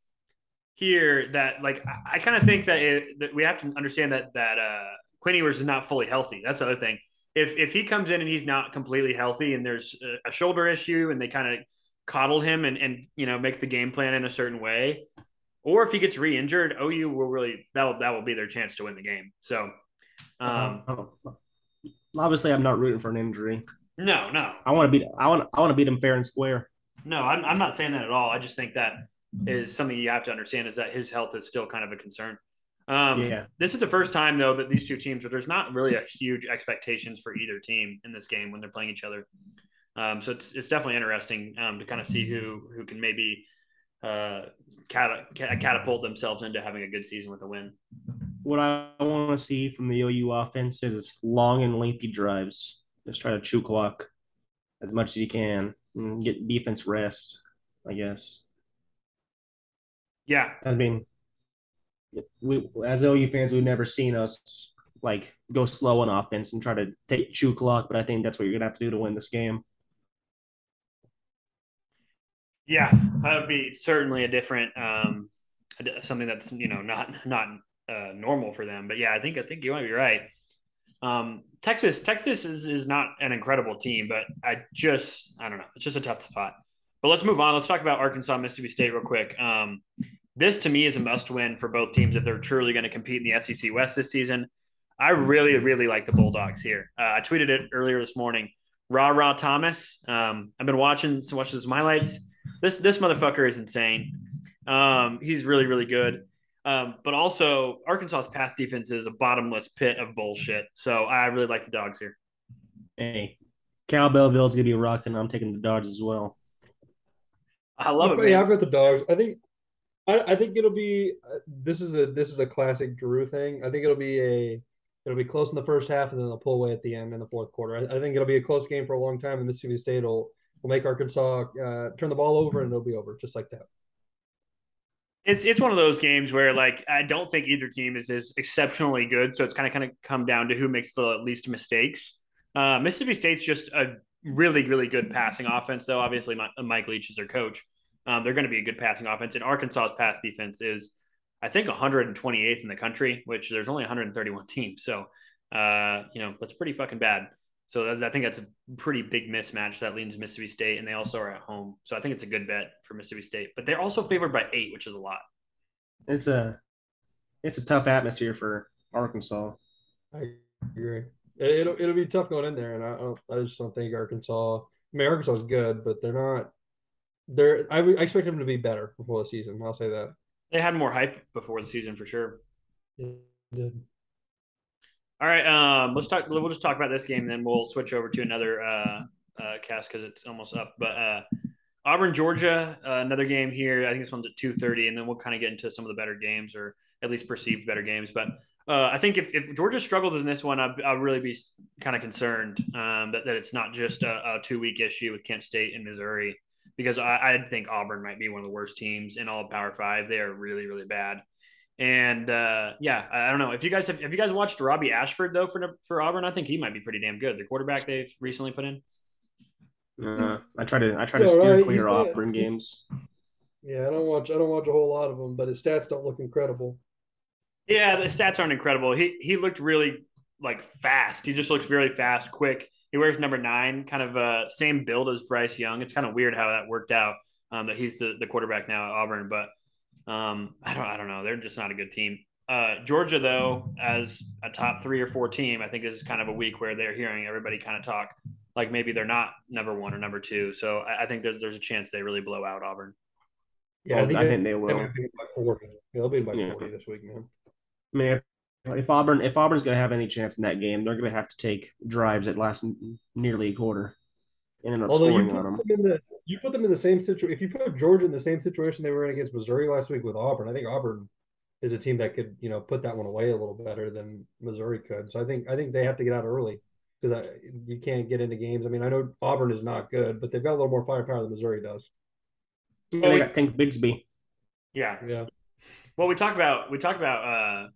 [SPEAKER 8] here that, like, I, I kind of think that, it, that we have to understand that that uh, Quinn Ewers is not fully healthy. That's the other thing. If if he comes in and he's not completely healthy, and there's a, a shoulder issue, and they kind of coddle him and and you know make the game plan in a certain way, or if he gets re-injured, OU will really that will that will be their chance to win the game. So, um,
[SPEAKER 11] Uh, Obviously, I'm not rooting for an injury.
[SPEAKER 8] no, no,
[SPEAKER 11] I want to beat. I want. I want to beat him fair and square.
[SPEAKER 8] No, I'm, I'm not saying that at all. I just think that is something you have to understand is that his health is still kind of a concern. Um,
[SPEAKER 11] Yeah.
[SPEAKER 8] This is the first time, though, that these two teams, where there's not really a huge expectations for either team in this game when they're playing each other. Um, so it's, it's definitely interesting um, to kind of see who who can maybe uh, cat- cat- catapult themselves into having a good season with a win.
[SPEAKER 11] What I want to see from the OU offense is long and lengthy drives. Just try to chew clock as much as you can get defense rest. I guess.
[SPEAKER 8] Yeah,
[SPEAKER 11] I mean, we as OU fans, we've never seen us like go slow on offense and try to take chew clock, but I think that's what you're gonna have to do to win this game.
[SPEAKER 8] Yeah, that would be certainly a different um, something that's you know not not uh, normal for them. But yeah, I think I think you might be right. Um, Texas Texas is, is not an incredible team, but I just I don't know. It's just a tough spot. But let's move on. Let's talk about Arkansas Mississippi State real quick. Um, this to me is a must win for both teams if they're truly going to compete in the SEC West this season. I really really like the Bulldogs here. Uh, I tweeted it earlier this morning. Rara Thomas. Um, I've been watching watching some highlights this this motherfucker is insane. Um, he's really really good. Um, but also Arkansas's pass defense is a bottomless pit of bullshit. So I really like the dogs here.
[SPEAKER 11] Hey, Cal Belleville's gonna be rocking. I'm taking the dogs as well.
[SPEAKER 8] I love it.
[SPEAKER 9] Yeah. I've got the dogs. I think, I, I think it'll be. Uh, this is a this is a classic Drew thing. I think it'll be a It'll be close in the first half, and then they'll pull away at the end in the fourth quarter. I, I think it'll be a close game for a long time, and Mississippi State will will make Arkansas uh, turn the ball over, and it'll be over just like that.
[SPEAKER 8] It's it's one of those games where like I don't think either team is as exceptionally good, so it's kind of kind of come down to who makes the least mistakes. Uh, Mississippi State's just a really really good passing offense, though. Obviously, Mike Leach is their coach. Um, they're going to be a good passing offense, and Arkansas's pass defense is I think 128th in the country, which there's only 131 teams. So, uh, you know, that's pretty fucking bad. So I think that's a pretty big mismatch that leans Mississippi State, and they also are at home. So I think it's a good bet for Mississippi State, but they're also favored by eight, which is a lot.
[SPEAKER 11] It's a it's a tough atmosphere for Arkansas.
[SPEAKER 9] I agree. It'll it'll be tough going in there, and I don't, I just don't think Arkansas. I mean, Arkansas is good, but they're not. They're I, I expect them to be better before the season. I'll say that.
[SPEAKER 8] They had more hype before the season for sure. All right, um, let's talk. We'll just talk about this game, then we'll switch over to another uh, uh, cast because it's almost up. But uh, Auburn, Georgia, uh, another game here. I think this one's at two thirty, and then we'll kind of get into some of the better games, or at least perceived better games. But uh, I think if, if Georgia struggles in this one, I'll, I'll really be kind of concerned um, that, that it's not just a, a two week issue with Kent State and Missouri because I, I, think Auburn might be one of the worst teams in all of Power Five. They are really, really bad. And uh, yeah, I, I don't know if you guys have. Have you guys watched Robbie Ashford though for for Auburn? I think he might be pretty damn good. The quarterback they've recently put in.
[SPEAKER 11] Uh, I try to I try to steer right. clear Auburn games.
[SPEAKER 9] Yeah, I don't watch I don't watch a whole lot of them, but his stats don't look incredible.
[SPEAKER 8] Yeah, the stats aren't incredible. He he looked really like fast. He just looks really fast, quick. He wears number nine, kind of uh, same build as Bryce Young. It's kind of weird how that worked out. Um, that he's the, the quarterback now at Auburn, but um, I don't I don't know. They're just not a good team. Uh, Georgia, though, as a top three or four team, I think this is kind of a week where they're hearing everybody kind of talk like maybe they're not number one or number two. So I, I think there's there's a chance they really blow out Auburn.
[SPEAKER 9] Yeah, I think, I think they will. They'll be by 40. They'll be by yeah. 40 this week, man.
[SPEAKER 11] I mean, if Auburn if Auburn's going to have any chance in that game, they're going to have to take drives that last nearly a quarter and end up Although scoring
[SPEAKER 9] you put
[SPEAKER 11] on them.
[SPEAKER 9] them in the, you put them in the same situation. If you put Georgia in the same situation they were in against Missouri last week with Auburn, I think Auburn is a team that could you know put that one away a little better than Missouri could. So I think I think they have to get out early because you can't get into games. I mean, I know Auburn is not good, but they've got a little more firepower than Missouri does.
[SPEAKER 11] Well, they got Tank Bigsby.
[SPEAKER 8] Yeah,
[SPEAKER 9] yeah.
[SPEAKER 8] Well, we talked about we talked about uh,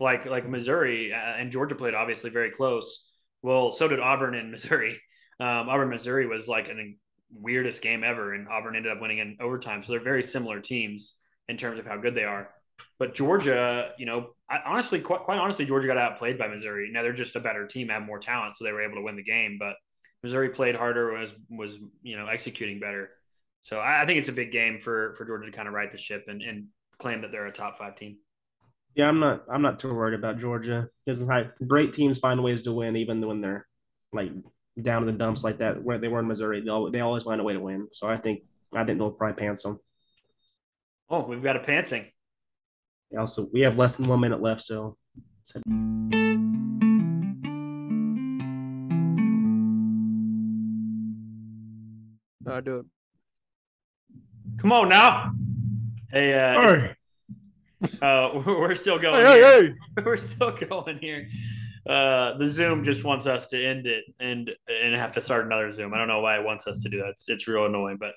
[SPEAKER 8] like like Missouri uh, and Georgia played obviously very close. Well, so did Auburn and Missouri. Um, Auburn Missouri was like an weirdest game ever, and Auburn ended up winning in overtime. So they're very similar teams in terms of how good they are. But Georgia, you know, I, honestly, quite, quite honestly, Georgia got outplayed by Missouri. Now they're just a better team, have more talent, so they were able to win the game. But Missouri played harder, was was you know executing better. So I, I think it's a big game for for Georgia to kind of right the ship and, and claim that they're a top five team.
[SPEAKER 11] Yeah, I'm not. I'm not too worried about Georgia because great teams find ways to win, even when they're like down in the dumps like that, where they were in Missouri. They they always find a way to win. So I think I think they'll probably pants them.
[SPEAKER 8] Oh, we've got a pantsing.
[SPEAKER 11] Also, we have less than one minute left, so.
[SPEAKER 10] I do it.
[SPEAKER 8] Come on now. Hey, uh, hey. Uh, [laughs] we're still going.
[SPEAKER 10] Hey, hey,
[SPEAKER 8] hey. [laughs] We're still going here. Uh, the Zoom just wants us to end it and and have to start another Zoom. I don't know why it wants us to do that. It's, it's real annoying, but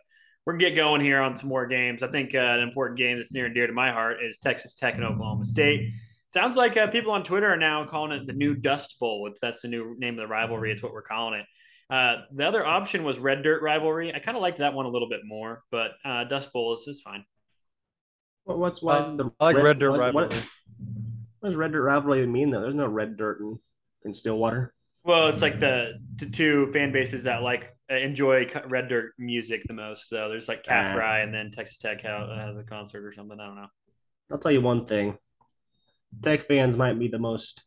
[SPEAKER 8] we're gonna get going here on some more games. I think uh, an important game that's near and dear to my heart is Texas Tech and Oklahoma State. Sounds like uh, people on Twitter are now calling it the new Dust Bowl. It's that's the new name of the rivalry. It's what we're calling it. Uh, the other option was Red Dirt rivalry. I kind of liked that one a little bit more, but uh, Dust Bowl is, is fine.
[SPEAKER 11] Well, what's why is the
[SPEAKER 10] I like Red Dirt rivalry?
[SPEAKER 11] What, what does Red Dirt rivalry mean though? There's no Red Dirt in, in Stillwater.
[SPEAKER 8] Well, it's like the, the two fan bases that like uh, enjoy Red Dirt music the most. So there's like Cat ah. Fry and then Texas Tech uh, has a concert or something. I don't know.
[SPEAKER 11] I'll tell you one thing. Tech fans might be the most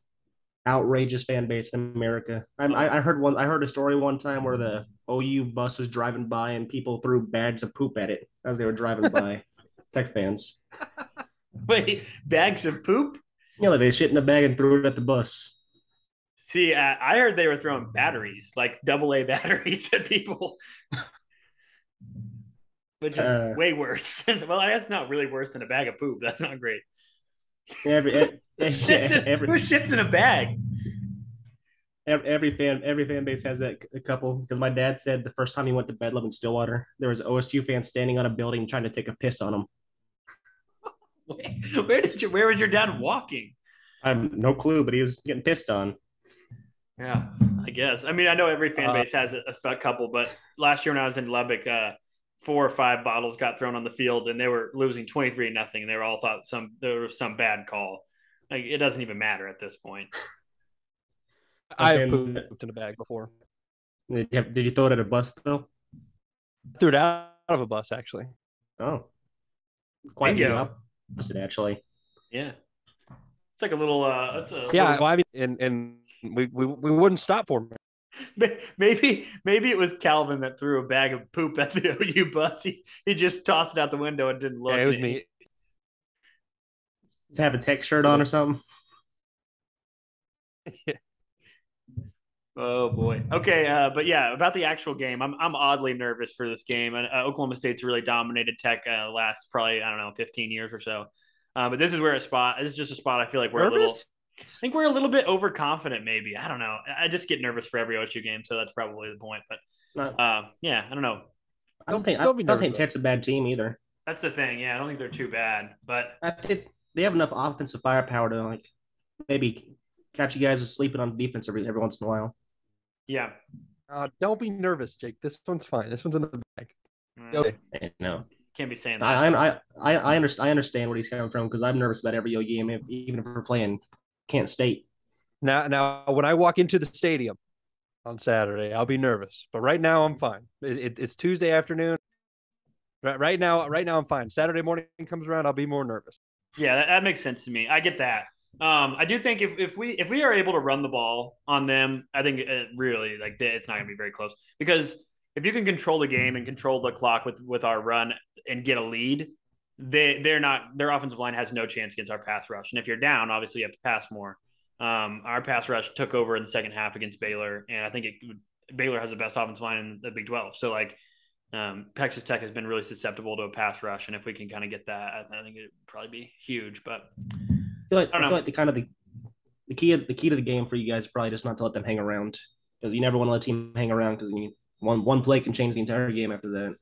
[SPEAKER 11] outrageous fan base in America. I, I, I heard one. I heard a story one time where the OU bus was driving by and people threw bags of poop at it as they were driving by. [laughs] Tech fans.
[SPEAKER 8] Wait, bags of poop?
[SPEAKER 11] Yeah, like they shit in a bag and threw it at the bus.
[SPEAKER 8] See, I heard they were throwing batteries, like double A [laughs] batteries at people, which is uh, way worse. [laughs] well, that's not really worse than a bag of poop. That's not great.
[SPEAKER 11] Every, [laughs] every,
[SPEAKER 8] shits in,
[SPEAKER 11] every,
[SPEAKER 8] who shits in a bag?
[SPEAKER 11] every, every fan every fan base has that a couple because my dad said the first time he went to Bedlam in Stillwater, there was OSU fans standing on a building trying to take a piss on him. [laughs]
[SPEAKER 8] Where, where did you? Where was your dad walking?
[SPEAKER 11] I have no clue, but he was getting pissed on.
[SPEAKER 8] Yeah, I guess. I mean, I know every fan
[SPEAKER 10] Uh,
[SPEAKER 8] base has a, a couple, but last year when I was in Lubbock, uh, four or five bottles got thrown on the field, and they were losing twenty three nothing, and they were all thought some there was some bad call. Like it doesn't even matter at this point. [laughs]
[SPEAKER 10] I've
[SPEAKER 11] And-
[SPEAKER 10] pooped in a bag before.
[SPEAKER 11] Did you, did you throw it at a bus though?
[SPEAKER 10] Threw it out of a bus actually.
[SPEAKER 11] Oh, quite the
[SPEAKER 8] Bingo.
[SPEAKER 11] Opposite actually.
[SPEAKER 8] Yeah, it's like a little. uh That's a
[SPEAKER 10] Yeah,
[SPEAKER 8] little-
[SPEAKER 10] well, I mean, and and we, we we wouldn't stop for me. [laughs]
[SPEAKER 8] Maybe maybe it was Calvin that threw a bag of poop at the [laughs] OU bus. He, he just tossed it out the window and didn't look.
[SPEAKER 10] Yeah, it was me.
[SPEAKER 11] Just have a tech shirt on or something. [laughs]
[SPEAKER 8] Oh boy. Okay, uh, but yeah, about the actual game, I'm I'm oddly nervous for this game. And uh, Oklahoma State's really dominated Tech uh, last probably I don't know 15 years or so. Uh, but this is where a spot. This is just a spot. I feel like we're a little. I think we're a little bit overconfident. Maybe I don't know. I I just get nervous for every OSU game, so that's probably the point. But
[SPEAKER 11] Not-
[SPEAKER 8] uh, yeah, I don't know.
[SPEAKER 11] I don't think I
[SPEAKER 10] Don't be
[SPEAKER 11] don't think. Tech's a bad team either.
[SPEAKER 8] That's the thing. Yeah, I don't think they're too bad. But
[SPEAKER 11] I think they have enough offensive firepower to like maybe catch you guys sleeping on defense every every once in a while.
[SPEAKER 8] Yeah,
[SPEAKER 10] Uh, don't be nervous, Jake. This one's fine. This one's in the bag.
[SPEAKER 8] Mm,
[SPEAKER 10] Okay.
[SPEAKER 11] And, no,
[SPEAKER 8] can't be saying that.
[SPEAKER 11] I I I I understand I understand where he's coming from because I'm nervous about every O game, if, even if we're playing Kent State.
[SPEAKER 10] Now, now, when I walk into the stadium on Saturday, I'll be nervous. But right now, I'm fine. It, it, it's Tuesday afternoon. Right, right now, right now, I'm fine. Saturday morning comes around, I'll be more nervous.
[SPEAKER 8] Yeah, that, that makes sense to me. I get that. Um, I do think if, if we if we are able to run the ball on them, I think it really like it's not going to be very close because if you can control the game and control the clock with with our run and get a lead, they they're not their offensive line has no chance against our pass rush. And if you're down, obviously you have to pass more. Um, our pass rush took over in the second half against Baylor, and I think it Baylor has the best offensive line in the Big Twelve. So like. Um, Texas Tech has been really susceptible to a pass rush, and if we can kind of get that, I I think it'd probably be huge. But
[SPEAKER 11] feel like
[SPEAKER 8] I
[SPEAKER 11] I,
[SPEAKER 8] know.
[SPEAKER 11] feel like the kind of the the key the key to the game for you guys is probably just not to let them hang around because you never want to let a team hang around because one one play can change the entire game after that.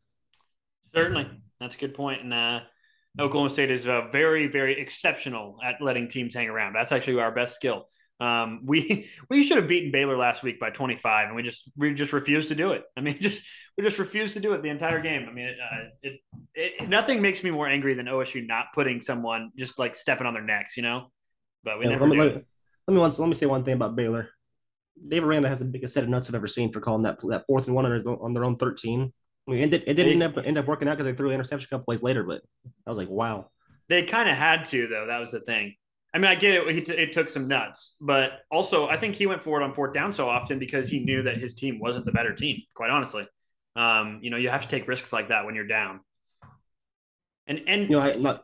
[SPEAKER 8] Certainly, that's a good point. And uh, Oklahoma State is uh, very, very exceptional at letting teams hang around. That's actually our best skill. Um, [laughs] we we should have beaten Baylor last week by 25, and we just we just refused to do it. I mean, [laughs] just we just refused to do it the entire game. I mean, it, uh, it, it nothing makes me more angry than OSU not putting someone just like stepping on their necks, you know. But we
[SPEAKER 11] Yeah,
[SPEAKER 8] never
[SPEAKER 11] let, me, let, me- let me once let me say one thing about Baylor. Dave Aranda has the biggest set of nuts I've ever seen for calling that that fourth and one on their, on their own 13. I mean, it, did, it didn't end up, end up working out because they threw an interception a couple plays later, but I was like, wow.
[SPEAKER 8] They kind of had to, though. That was the thing. I mean, I get it. T- it took some nuts, but also I think he went forward on fourth down so often because he knew that his team wasn't the better team. Quite honestly, um, you know, you have to take risks like that when you're down. And and
[SPEAKER 11] You know, I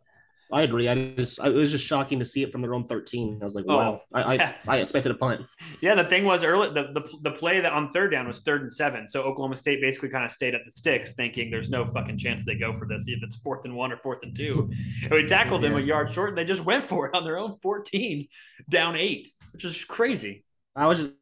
[SPEAKER 11] I agree. I just I, it was just shocking to see it from their own 13. I was like,
[SPEAKER 8] Oh,
[SPEAKER 11] wow. I,
[SPEAKER 8] yeah.
[SPEAKER 11] I [laughs] I expected a punt.
[SPEAKER 8] yeah, the thing was early. The, the the play that on third down was third and seven. So Oklahoma State basically kind of stayed at the sticks, thinking there's no fucking chance they go for this if it's fourth and one or fourth and two. And we tackled them a yard short, and they just went for it on their own 14, down eight, which is crazy.
[SPEAKER 11] I was just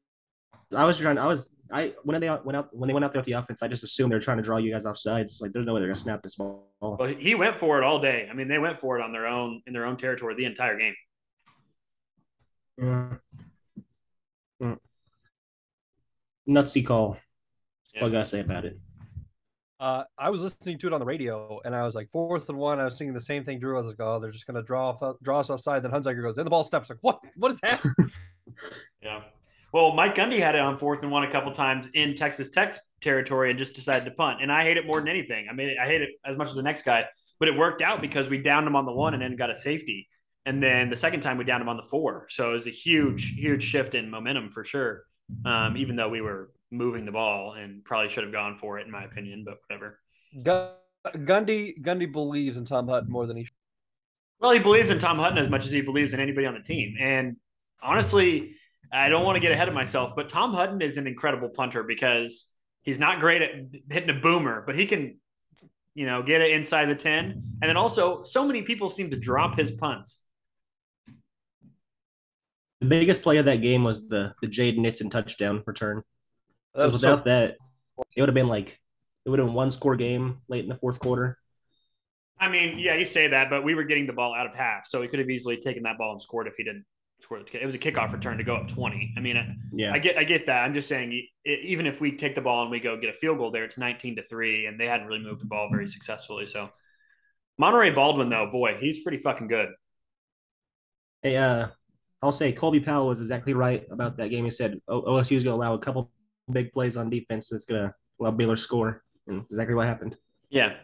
[SPEAKER 11] I was trying. I was I when they went out when they went out there with the offense, I just assumed they're trying to draw you guys off sides. It's like there's no way they're gonna snap this ball.
[SPEAKER 8] Well, he went for it all day. I mean, they went for it on their own in their own territory the entire game.
[SPEAKER 11] Mm. Mm. Nutsy call. That's all I gotta say about it.
[SPEAKER 10] Uh, I was listening to it on the radio, and I was like, fourth and one. I was singing the same thing. Drew I was like, oh, they're just gonna draw off, draw us offside. Then Hunziker goes, and the ball steps. Like, what? What is happening? [laughs]
[SPEAKER 8] Yeah. Well, Mike Gundy had it on fourth and one a couple times in Texas Tech territory and just decided to punt. And I hate it more than anything. I mean, I hate it as much as the next guy, but it worked out because we downed him on the one and then got a safety. And then the second time we downed him on the four. So it was a huge, huge shift in momentum for sure. Um, even though we were moving the ball and probably should have gone for it, in my opinion, but whatever.
[SPEAKER 10] Gundy Gundy believes in Tom Hutton more than he.
[SPEAKER 8] Well, he believes in Tom Hutton as much as he believes in anybody on the team. And honestly, I don't want to get ahead of myself, but Tom Hutton is an incredible punter because he's not great at hitting a boomer, but he can, you know, get it inside the 10. And then also, so many people seem to drop his punts.
[SPEAKER 11] the biggest play of that game was the the Jaden Nixon touchdown return. Because
[SPEAKER 9] was so-
[SPEAKER 11] without that, it would have been like it would have been one score game late in the fourth quarter.
[SPEAKER 8] I mean, yeah, you say that, but we were getting the ball out of half, so he could have easily taken that ball and scored if he didn't score. the- It was a kickoff return to go up twenty. I mean, I,
[SPEAKER 11] Yeah.
[SPEAKER 8] I get, I get that. I'm just saying, even if we take the ball and we go get a field goal there, it's 19 to three, and they hadn't really moved the ball very successfully. So, Monaray Baldwin, though, boy, he's pretty fucking good.
[SPEAKER 11] Hey, uh, I'll say Colby Powell was exactly right about that game. He said OSU is going to allow a couple big plays on defense that's going to allow Baylor score, and exactly what happened.
[SPEAKER 8] Yeah.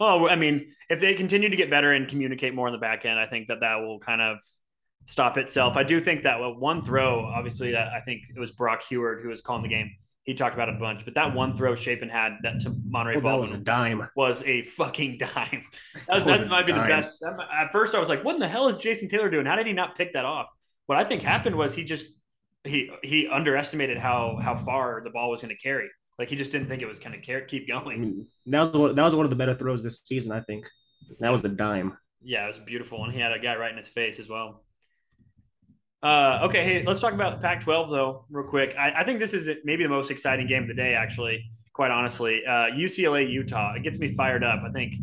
[SPEAKER 8] Well, I mean, if they continue to get better and communicate more on the back end, I think that that will kind of stop itself. I do think that one throw, obviously, that I think it was Brock Huard who was calling the game. He talked about it a bunch, but that one throw Shapen had that to Monaray
[SPEAKER 11] Oh, that was a dime.
[SPEAKER 8] was a fucking [laughs] dime. That,
[SPEAKER 11] That was
[SPEAKER 8] that might be the best. that At first, I was like, "What in the hell is Jason Taylor doing? How did he not pick that off?" What I think happened was he just he he underestimated how how far the ball was going to carry. Like he just didn't think it was going to keep
[SPEAKER 11] I
[SPEAKER 8] going.
[SPEAKER 11] mean, that was that was one of the better throws this season, I think. That was a dime.
[SPEAKER 8] Yeah, it was beautiful, and he had a guy right in his face as well. Uh, okay, hey, let's talk about Pac-12 though, real quick. I, I think this is maybe the most exciting game of the day, actually. Quite honestly, uh, UCLA Utah. It gets me fired up. I think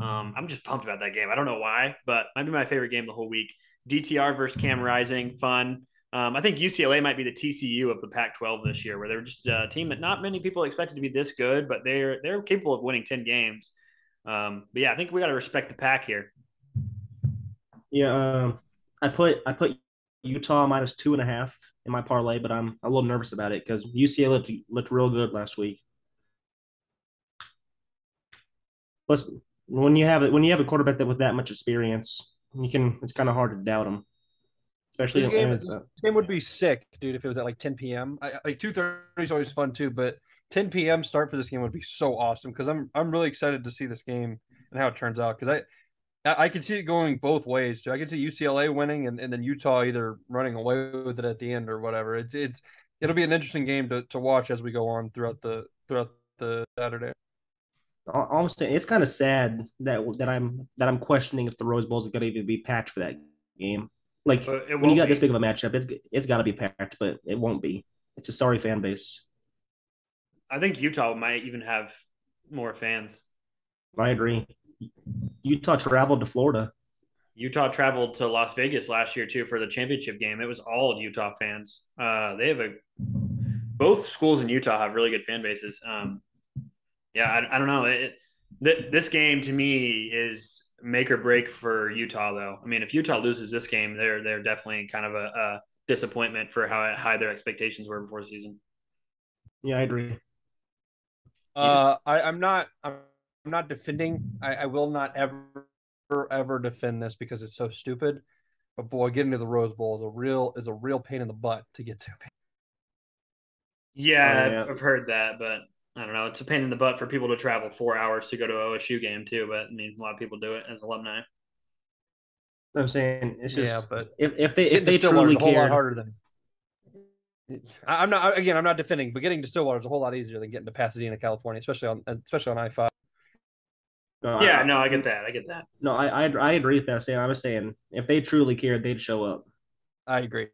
[SPEAKER 8] um, I'm just pumped about that game. I don't know why, but might be my favorite game the whole week. DTR versus Cam Rising, fun. Um, I think UCLA might be the TCU of the Pac-12 this year, where they're just a team that not many people expected to be this good, but they're they're capable of winning ten games. Um, but yeah, I think we got to respect the pack here.
[SPEAKER 11] Yeah, um, I put I put Utah minus two and a half in my parlay, but I'm a little nervous about it because UCLA looked, looked real good last week. Plus, when you have when you have a quarterback that with that much experience, you can it's kind of hard to doubt him, especially
[SPEAKER 9] This
[SPEAKER 11] in,
[SPEAKER 9] game, this game would be sick, dude, if it was at like 10 p.m. I, like 2:30 is always fun too, but 10 p.m. start for this game would be so awesome because I'm I'm really excited to see this game and how it turns out because I I can see it going both ways too. I can see UCLA winning and, and then Utah either running away with it at the end or whatever. It's it's it'll be an interesting game to, to watch as we go on throughout the throughout the Saturday.
[SPEAKER 11] Al- I'm saying it's kind of sad that that I'm that I'm questioning if the Rose Bowl is going to even be packed for that game. Like when you got
[SPEAKER 8] be.
[SPEAKER 11] this big of a matchup, it's it's got to be packed, but it won't be. It's a sorry fan base.
[SPEAKER 8] I think Utah might even have more fans.
[SPEAKER 11] I agree. Utah traveled to Florida.
[SPEAKER 8] Utah traveled to Las Vegas last year too for the championship game. It was all Utah fans. Uh, they have a both schools in Utah have really good fan bases. Um, yeah, I, I don't know. It, th- this game to me is make or break for Utah, though. I mean, if Utah loses this game, they're they're definitely kind of a, a disappointment for how high their expectations were before the season.
[SPEAKER 11] Yeah, I agree.
[SPEAKER 9] Uh, I, I'm not. I'm I'm not defending. I, I will not ever, ever defend this because it's so stupid. But boy, getting to the Rose Bowl is a real is a real pain in the butt to get to.
[SPEAKER 8] Yeah,
[SPEAKER 11] Oh, yeah.
[SPEAKER 8] I've, I've heard that, but I don't know. It's a pain in the butt for people to travel four hours to go to OSU game too. But I mean, a lot of people do it as alumni.
[SPEAKER 11] I'm saying it's just
[SPEAKER 9] Yeah, but
[SPEAKER 11] if if they if they
[SPEAKER 9] Stillwater
[SPEAKER 11] truly
[SPEAKER 9] care, a whole lot harder than. I- I'm not again. I'm not defending, but getting to Stillwater is a whole lot easier than getting to Pasadena, California, especially on especially on I five.
[SPEAKER 11] No,
[SPEAKER 8] Yeah,
[SPEAKER 11] I,
[SPEAKER 8] no, I get that. I get that.
[SPEAKER 11] no, I, I I agree with that. Saying I was saying if they truly cared, they'd show up.
[SPEAKER 9] I agree.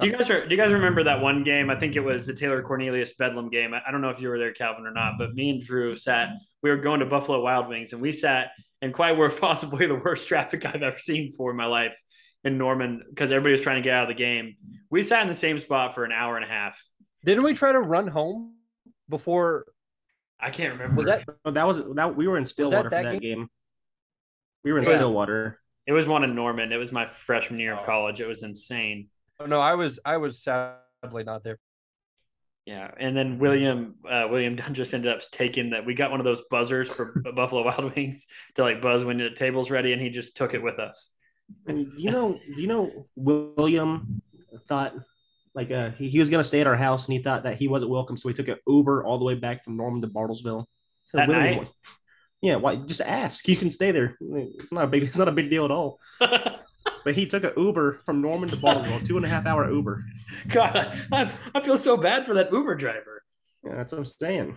[SPEAKER 8] Do you guys do you guys remember that one game? I think it was the Taylor Cornelius Bedlam game. I, I don't know if you were there, Calvin, or not, but me and Drew sat. We were going to Buffalo Wild Wings, and we sat in quite were [laughs] possibly the worst traffic I've ever seen for in my life in Norman because everybody was trying to get out of the game. We sat in the same spot for an hour and a half.
[SPEAKER 9] Didn't we try to run home before?
[SPEAKER 8] I can't remember.
[SPEAKER 9] Was that
[SPEAKER 11] No, that was that we were in Stillwater
[SPEAKER 9] that
[SPEAKER 11] for that
[SPEAKER 9] game?
[SPEAKER 11] game. We were in
[SPEAKER 8] Yeah.
[SPEAKER 11] Stillwater.
[SPEAKER 8] It was one in Norman. It was my freshman year of college. It was insane.
[SPEAKER 9] Oh, no, I was I was sadly not there.
[SPEAKER 8] Yeah, and then William uh, William Dunn [laughs] just ended up taking that. We got one of those buzzers for [laughs] Buffalo Wild Wings to like buzz when the table's ready, and he just took it with us.
[SPEAKER 11] And you know, do you know William thought like uh he, he was gonna stay at our house and he thought that he wasn't welcome, so he took an Uber all the way back from Norman to Bartlesville. So
[SPEAKER 8] That night? [laughs]
[SPEAKER 11] Yeah, why just ask. You can stay there. It's not a big [laughs] it's not a big deal at all. [laughs] But he took an Uber from Norman to Bartlesville, two and a half hour Uber.
[SPEAKER 8] God, I, I feel so bad for that Uber driver.
[SPEAKER 11] Yeah, that's what I'm saying.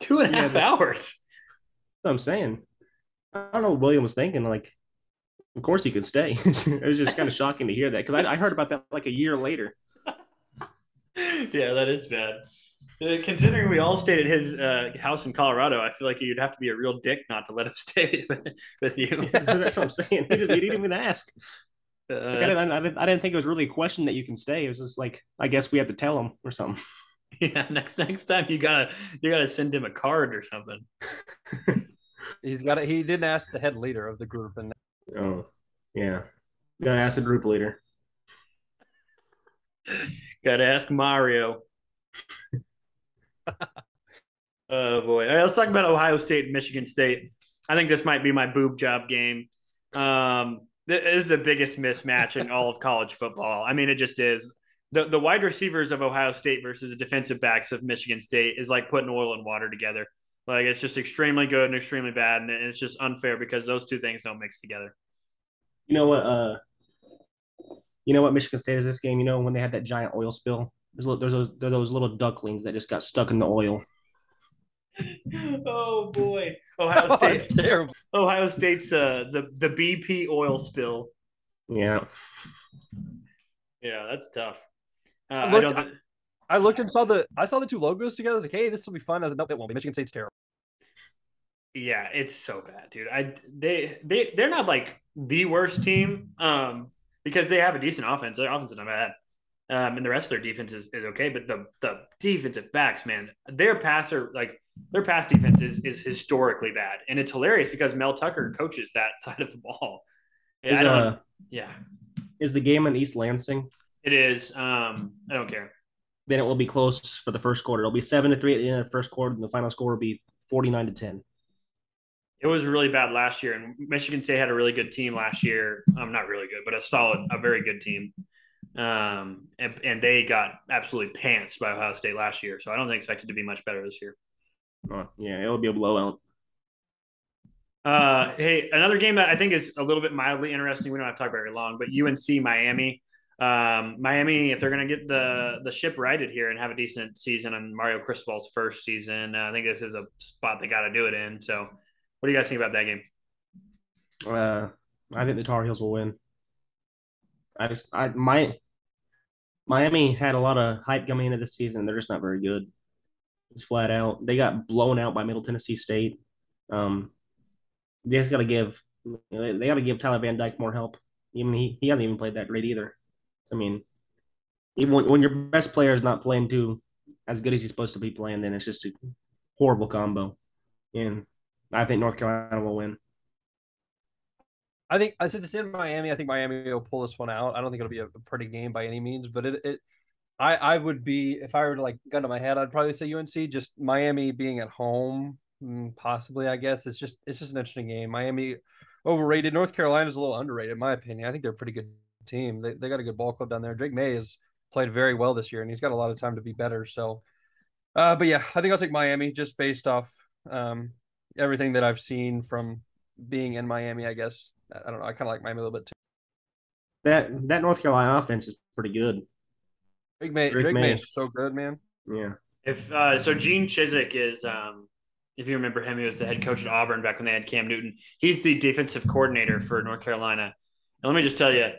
[SPEAKER 8] Two and a
[SPEAKER 11] Yeah,
[SPEAKER 8] half hours.
[SPEAKER 11] That's what I'm saying. I don't know what William was thinking. Like Of course, he could stay. [laughs] it was just kind of [laughs] shocking to hear that because I, I heard about that like a year later. [laughs]
[SPEAKER 8] yeah, that is bad. Uh, Considering we all stayed at his uh, house in Colorado, I feel like you'd have to be a real dick not to let him stay with, with you.
[SPEAKER 11] That's what I'm saying. He didn't, he didn't even ask.
[SPEAKER 8] Uh,
[SPEAKER 11] Like, I, didn't, I, didn't, I didn't think it was really a question that you can stay. It was just like I guess we had to tell him or something.
[SPEAKER 8] yeah, next next time you gotta you gotta send him a card or something.
[SPEAKER 10] He's got it. He didn't ask the head leader of the group, and
[SPEAKER 11] Oh, yeah. Gotta ask the group leader.
[SPEAKER 8] Gotta ask Mario. [laughs] oh boy. All right, let's talk about Ohio State and Michigan State. I think this might be my boob job game. Um, this is the biggest mismatch in all of college football. I mean, it just is. The, the wide receivers of Ohio State versus the defensive backs of Michigan State is like putting oil and water together. Like it's just extremely good and extremely bad, and it's just unfair because those two things don't mix together.
[SPEAKER 11] You know what? Uh, you know what Michigan State is this game? You know when they had that giant oil spill. There's little, there's those there's those little ducklings that just got stuck in the oil. [laughs]
[SPEAKER 8] oh boy, Ohio [laughs] State
[SPEAKER 10] terrible.
[SPEAKER 8] Ohio State's uh, the the BP oil spill.
[SPEAKER 11] Yeah.
[SPEAKER 8] Yeah, that's tough. Uh,
[SPEAKER 10] I
[SPEAKER 8] I
[SPEAKER 10] looked,
[SPEAKER 8] don't.
[SPEAKER 10] I, I looked and saw the I saw the two logos together. I was like, hey, this will be fun. I was like, nope, it won't be. Michigan State's terrible.
[SPEAKER 8] Yeah, it's so bad, dude. I they they they're not like the worst team, um, because they have a decent offense. Their offense is not bad, um, and the rest of their defense is, is okay. But the the defensive backs, man, their passer like their pass defense is is historically bad, and it's hilarious because Mel Tucker coaches that [laughs] side of the ball. Yeah,
[SPEAKER 11] Is,
[SPEAKER 8] I don't.
[SPEAKER 11] uh,
[SPEAKER 8] yeah,
[SPEAKER 11] Is the game in East Lansing?
[SPEAKER 8] it is. Um, I don't care.
[SPEAKER 11] Then it will be close for the first quarter. It'll be seven to three at the end of the first quarter, and the final score will be forty nine to ten.
[SPEAKER 8] It was really bad last year, and Michigan State had a really good team last year. Um, not really good, but a solid, a very good team. Um, and, and they got absolutely pants by Ohio State last year. So I don't expect it to be much better this year.
[SPEAKER 11] Oh, yeah, it'll be a blowout.
[SPEAKER 8] Uh, hey, another game that I think is a little bit mildly interesting. We don't have to talk very long, but UNC Miami. Um, Miami, if they're going to get the the ship righted here and have a decent season on Mario Cristobal's first season, uh, I think this is a spot they got to do it in. So, what do you guys think about that game?
[SPEAKER 11] Uh, I think the Tar Heels will win. I just I my Miami had a lot of hype coming into this season. They're just not very good. It's flat out, they got blown out by Middle Tennessee State. Um, they just got to give they got to give Tyler Van Dyke more help. Even he he hasn't even played that great either. I mean, even when, when your best player is not playing too as good as he's supposed to be playing, then it's just a horrible combo. And I think North Carolina will win.
[SPEAKER 10] I think I said it's in Miami. I think Miami will pull this one out. I don't think it'll be a pretty game by any means, but it, it I I would be if I were to like gun to my head, I'd probably say UNC. Just Miami being at home, mm, possibly. I guess it's just it's just an interesting game. Miami overrated. North Carolina's a little underrated, in my opinion. I think they're a pretty good team. They they got a good ball club down there. Drake Maye has played very well this year, and he's got a lot of time to be better. So, uh, but yeah, I think I'll take Miami just based off um everything that I've seen from being in Miami. I guess I don't know. I kind of like Miami a little bit too.
[SPEAKER 11] That that North Carolina offense is pretty good.
[SPEAKER 10] Drake Maye,
[SPEAKER 11] Drake
[SPEAKER 10] Drake Maye
[SPEAKER 11] Maye.
[SPEAKER 10] is so good, man.
[SPEAKER 11] Yeah.
[SPEAKER 8] If uh, so, Gene Chizik is, um, if you remember him, he was the head coach at Auburn back when they had Cam Newton. He's the defensive coordinator for North Carolina. And let me just tell you,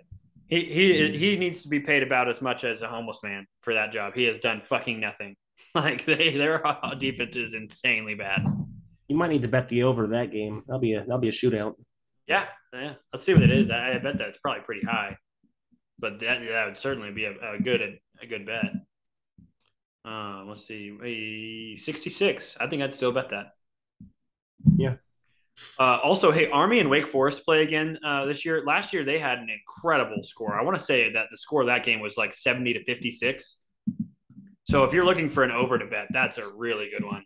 [SPEAKER 8] he he he needs to be paid about as much as a homeless man for that job. He has done fucking nothing. [laughs] Like they their [laughs] defense is insanely bad.
[SPEAKER 11] You might need to bet the over that game. That'll be a that'll be a shootout.
[SPEAKER 8] Yeah, yeah. Let's see what it is. I, I bet that's probably pretty high, but that that would certainly be a, a good a good bet. Um, let's see, a sixty-six. I think I'd still bet that.
[SPEAKER 11] Yeah.
[SPEAKER 8] Uh, also, hey, Army and Wake Forest play again uh, this year. Last year they had an incredible score. I want to say that the score of that game was like seventy to fifty-six. So if you're looking for an over to bet, that's a really good one.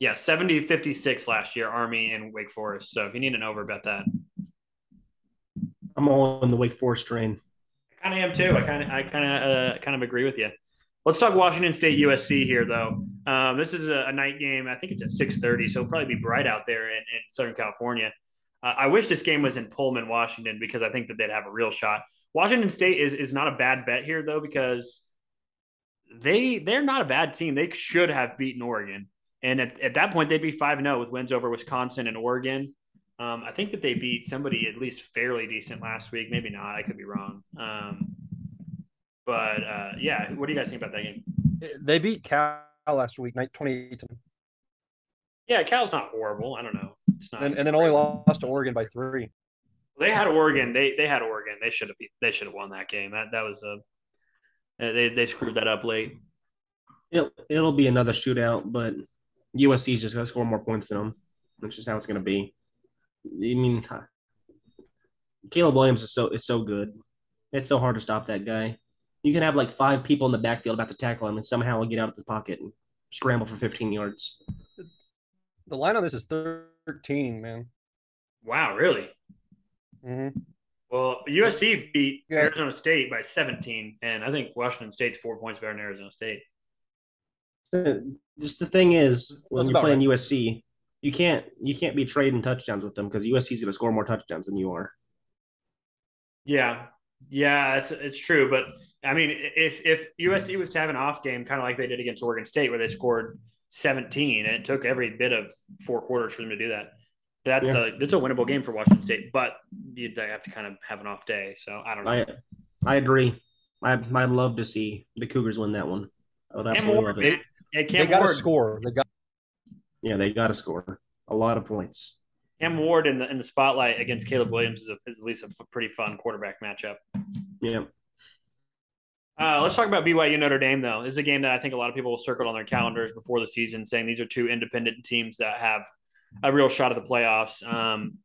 [SPEAKER 8] Yeah, 70 56 last year, Army and Wake Forest. So if you need an over, bet that.
[SPEAKER 11] I'm all on the Wake Forest train.
[SPEAKER 8] I kind of am too. I kind of, I kind of, uh, kind of agree with you. Let's talk Washington State USC here, though. Um, this is a, a, night game. I think it's at six thirty, so it'll probably be bright out there in, in Southern California. Uh, I wish this game was in Pullman, Washington, because I think that they'd have a real shot. Washington State is is not a bad bet here, though, because they they're not a bad team. They should have beaten Oregon, and at, at that point they'd be five zero with wins over Wisconsin and Oregon. Um, I think that they beat somebody at least fairly decent last week. Maybe not. I could be wrong. Um, but uh, yeah, what do you guys think about that game?
[SPEAKER 9] They beat Cal last week, night twenty eight,
[SPEAKER 8] Yeah, Cal's not horrible. I don't know. It's not.
[SPEAKER 9] and, and then only lost to Oregon by three.
[SPEAKER 8] They had Oregon. They they had Oregon. They should have beat, they should have won that game. That that was a they they screwed that up late.
[SPEAKER 11] It'll, it'll be another shootout, but USC's just going to score more points than them. That's just how it's going to be. I mean, Caleb Williams is so is so good. It's so hard to stop that guy. You can have like five people in the backfield about to tackle him, and somehow he'll get out of the pocket and scramble for 15 yards.
[SPEAKER 9] The line on this is thirteen, man.
[SPEAKER 8] Wow, really?
[SPEAKER 9] Mm-hmm.
[SPEAKER 8] Well, USC beat
[SPEAKER 9] Yeah.
[SPEAKER 8] Arizona State by 17, and I think Washington State's four points better than Arizona State.
[SPEAKER 11] Uh, Just the thing is, when
[SPEAKER 9] That's
[SPEAKER 11] you're
[SPEAKER 9] about
[SPEAKER 11] playing USC, you can't you can't be trading touchdowns with them because USC's going to score more touchdowns than you are.
[SPEAKER 8] Yeah, yeah, it's it's true. But I mean, if if USC hmm. was to have an off game, kind of like they did against Oregon State, where they scored 17, and it took every bit of four quarters for them to do that. That's
[SPEAKER 11] Yeah.
[SPEAKER 8] a that's a winnable game for Washington State, but you they have to kind of have an off day. So I don't know.
[SPEAKER 11] I I agree. I I'd love to see the Cougars win that one. I would absolutely
[SPEAKER 8] Ward,
[SPEAKER 11] love it.
[SPEAKER 8] man. Yeah,
[SPEAKER 9] They got to score. They got.
[SPEAKER 11] Yeah, they got to score a lot of points.
[SPEAKER 8] Cam Ward in the in the spotlight against Caleb Williams is, a, is at least a pretty fun quarterback matchup.
[SPEAKER 11] Yeah.
[SPEAKER 8] Uh, let's talk about BYU Notre Dame though. This is a game that I think a lot of people will circle on their calendars before the season, saying these are two independent teams that have a real shot at the playoffs. Um,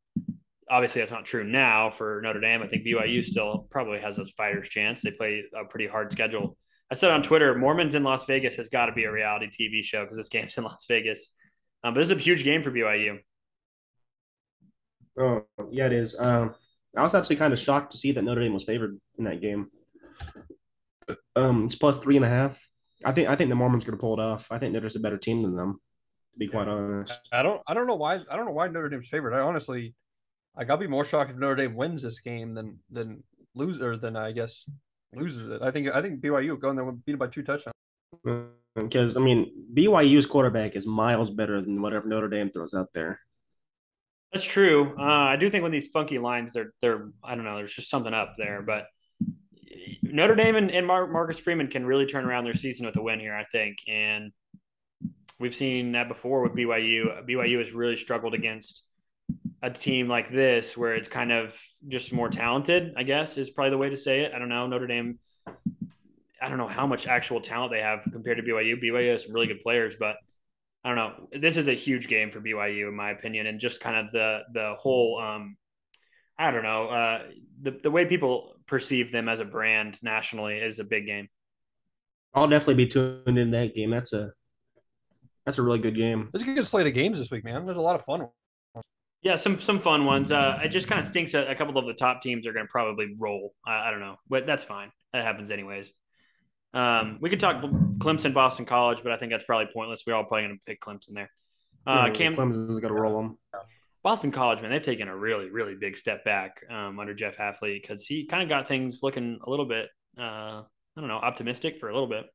[SPEAKER 8] obviously, that's not true now for Notre Dame. I think BYU still probably has a fighter's chance. They play a pretty hard schedule. I said on Twitter, Mormons in Las Vegas has got to be a reality TV show because this [laughs] game's in Las Vegas. Um, but this is a huge game for BYU.
[SPEAKER 11] Oh, yeah, it is. Um, I was actually kind of shocked to see that Notre Dame was favored in that game. Um, it's plus three and a half. I think I think the Mormons going to pull it off. I think they're just a better team than them, to be quite honest.
[SPEAKER 9] I don't. I don't know why. I don't know why Notre Dame's favorite. I honestly, like, I'll be more shocked if Notre Dame wins this game than than lose or than I guess loses it. I think I think BYU going go in there and beat it by two touchdowns.
[SPEAKER 11] Because I mean, BYU's quarterback is miles better than whatever Notre Dame throws out there.
[SPEAKER 8] That's true. Uh, I do think when these funky lines, they're they're I don't know. There's just something up there, but Notre Dame and, and Mar- Marcus Freeman can really turn around their season with a win here, I think. And we've seen that before with BYU. BYU has really struggled against a team like this, where it's kind of just more talented. I guess is probably the way to say it. I don't know Notre Dame. I don't know how much actual talent they have compared to BYU. BYU has some really good players, but I don't know. This is a huge game for BYU, in my opinion, and just kind of the the whole. Um, I don't know. Uh, the the way people perceive them as a brand nationally is a big game.
[SPEAKER 11] I'll definitely be tuned in that game. That's a that's a really good game.
[SPEAKER 9] It's a good slate of games this week, man. There's a lot of fun. ones.
[SPEAKER 8] Yeah, some some fun ones. Uh, it just kind of stinks that a couple of the top teams are going to probably roll. I, I don't know, but that's fine. That happens anyways. Um, we could talk Clemson, Boston College, but I think that's probably pointless. We're all probably going to pick Clemson there. Uh,
[SPEAKER 11] Yeah,
[SPEAKER 8] Cam,
[SPEAKER 11] Clemson's going to roll them.
[SPEAKER 8] Boston College, man, they've taken a really, really big step back um, under Jeff Hafley because he kind of got things looking a little bit, uh, I don't know, optimistic for a little bit.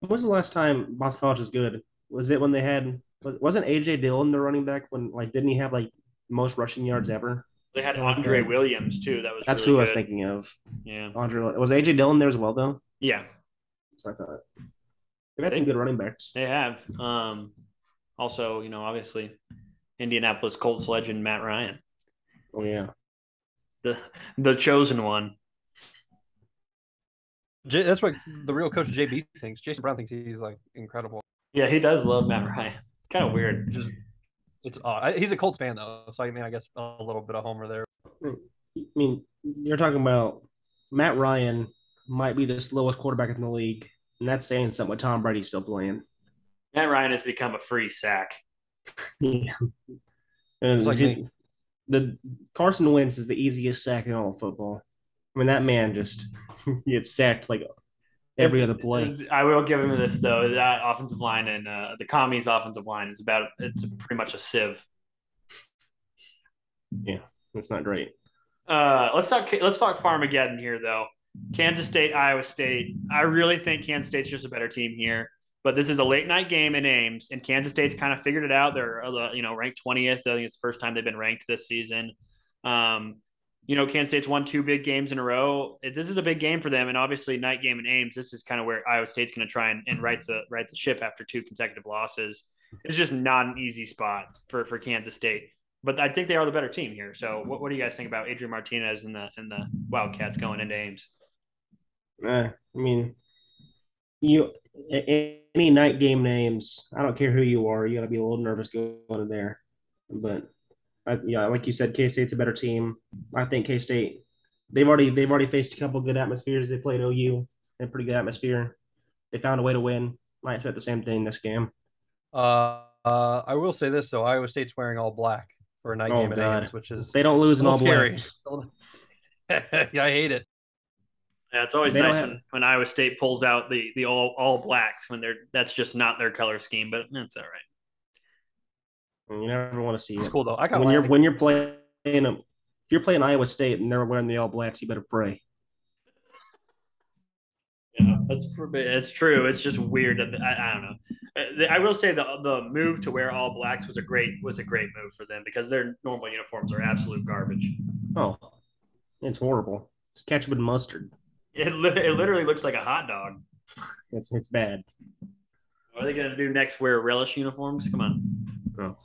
[SPEAKER 11] When was the last time Boston College was good? Was it when they had was, wasn't AJ Dillon the running back when like didn't he have like most rushing yards ever?
[SPEAKER 8] They had Andre Williams too. That was
[SPEAKER 11] That's
[SPEAKER 8] really
[SPEAKER 11] who I was thinking of.
[SPEAKER 8] Yeah,
[SPEAKER 11] Andre was AJ Dillon there as well though.
[SPEAKER 8] yeah,
[SPEAKER 11] So I thought they've had some good running backs.
[SPEAKER 8] they have. Um, also, you know, obviously, Indianapolis Colts legend Matt Ryan,
[SPEAKER 11] Oh yeah.
[SPEAKER 8] the the chosen one.
[SPEAKER 9] J- that's what the real coach JB thinks. Jason Brown thinks he's like incredible.
[SPEAKER 8] Yeah, he does love Matt Ryan. It's kind of weird.
[SPEAKER 9] Just it's odd. I- He's a Colts fan though, so I mean, I guess a little bit of homer there. Hmm.
[SPEAKER 11] I mean, you're talking about Matt Ryan might be the slowest quarterback in the league, and that's saying something with Tom Brady still playing.
[SPEAKER 8] Matt Ryan has become a free sack.
[SPEAKER 11] Yeah. And
[SPEAKER 9] It's like
[SPEAKER 11] the- the Carson Wentz is the easiest sack in all of football. I mean, that man just [laughs] gets sacked like every
[SPEAKER 8] It's-
[SPEAKER 11] other play.
[SPEAKER 8] I will give him this though. That offensive line and uh, the commies offensive line is about it's pretty much a sieve.
[SPEAKER 11] Yeah, that's not great.
[SPEAKER 8] Uh, let's talk. Let's talk Farmageddon here, though. Kansas State, Iowa State. I really think Kansas State's just a better team here, But this is a late night game in Ames, and Kansas State's kind of figured it out. They're uh, you know ranked twentieth. I think it's the first time they've been ranked this season. Um, you know, Kansas State's won two big games in a row. This is a big game for them, and obviously, night game in Ames. This is kind of where Iowa State's going to try and, and right the right the ship after two consecutive losses. It's just not an easy spot for for Kansas State, but I think they are the better team here. So, what, what do you guys think about Adrian Martinez and the and the Wildcats going into Ames?
[SPEAKER 11] Uh, I mean, you any night game names. I don't care who you are. You got to be a little nervous going in there, but I, yeah, like you said, K State's a better team. I think K State they've already they've already faced a couple good atmospheres. They played OU in a pretty good atmosphere. They found a way to win. Might expect the same thing this game.
[SPEAKER 13] Uh, uh, I will say this though: Iowa State's wearing all black for a night
[SPEAKER 11] Oh,
[SPEAKER 13] game at. Ames, which is
[SPEAKER 11] They don't lose in all
[SPEAKER 13] scary. [laughs] yeah, I hate it.
[SPEAKER 8] Yeah, it's always
[SPEAKER 11] They
[SPEAKER 8] nice
[SPEAKER 11] have-
[SPEAKER 8] when, when Iowa State pulls out the the all all blacks when they're that's just not their color scheme, but that's all right.
[SPEAKER 11] You never want to see
[SPEAKER 13] It's
[SPEAKER 11] it.
[SPEAKER 13] cool though. I got
[SPEAKER 11] when you're
[SPEAKER 13] like,
[SPEAKER 11] when you're playing them, if you're playing Iowa State and they're wearing the all blacks, you better pray.
[SPEAKER 8] Yeah, that's it's true. It's just weird that I, I don't know. Uh, I will say the the move to wear all blacks was a great was a great move for them because their normal uniforms are absolute garbage.
[SPEAKER 11] Oh, it's horrible. It's ketchup and mustard.
[SPEAKER 8] It li- it literally looks like a hot dog.
[SPEAKER 11] It's it's bad.
[SPEAKER 8] What are they gonna do next? Wear relish uniforms? Come on.
[SPEAKER 11] Oh,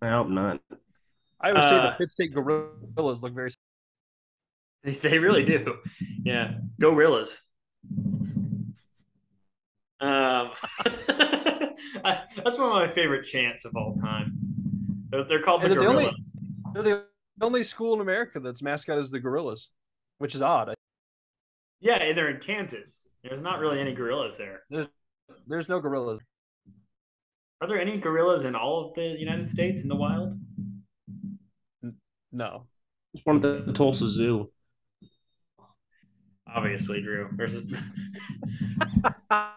[SPEAKER 11] I hope not.
[SPEAKER 13] I State,
[SPEAKER 8] uh,
[SPEAKER 13] the Pitt State Gorillas look very. [laughs]
[SPEAKER 8] They, they really do. Yeah, Gorillas. Um, [laughs] I- that's one of my favorite chants of all time. They're, they're called the
[SPEAKER 13] they're the only-
[SPEAKER 8] Gorillas.
[SPEAKER 13] They're the only school in America that's mascot is the Gorillas, which is odd.
[SPEAKER 8] Yeah, they're in Kansas. There's not really any gorillas there.
[SPEAKER 13] There's, there's no gorillas.
[SPEAKER 8] Are there any gorillas in all of the United States in the wild?
[SPEAKER 13] No.
[SPEAKER 11] It's one of the, the Tulsa Zoo.
[SPEAKER 8] Obviously, Drew. There's a... [laughs]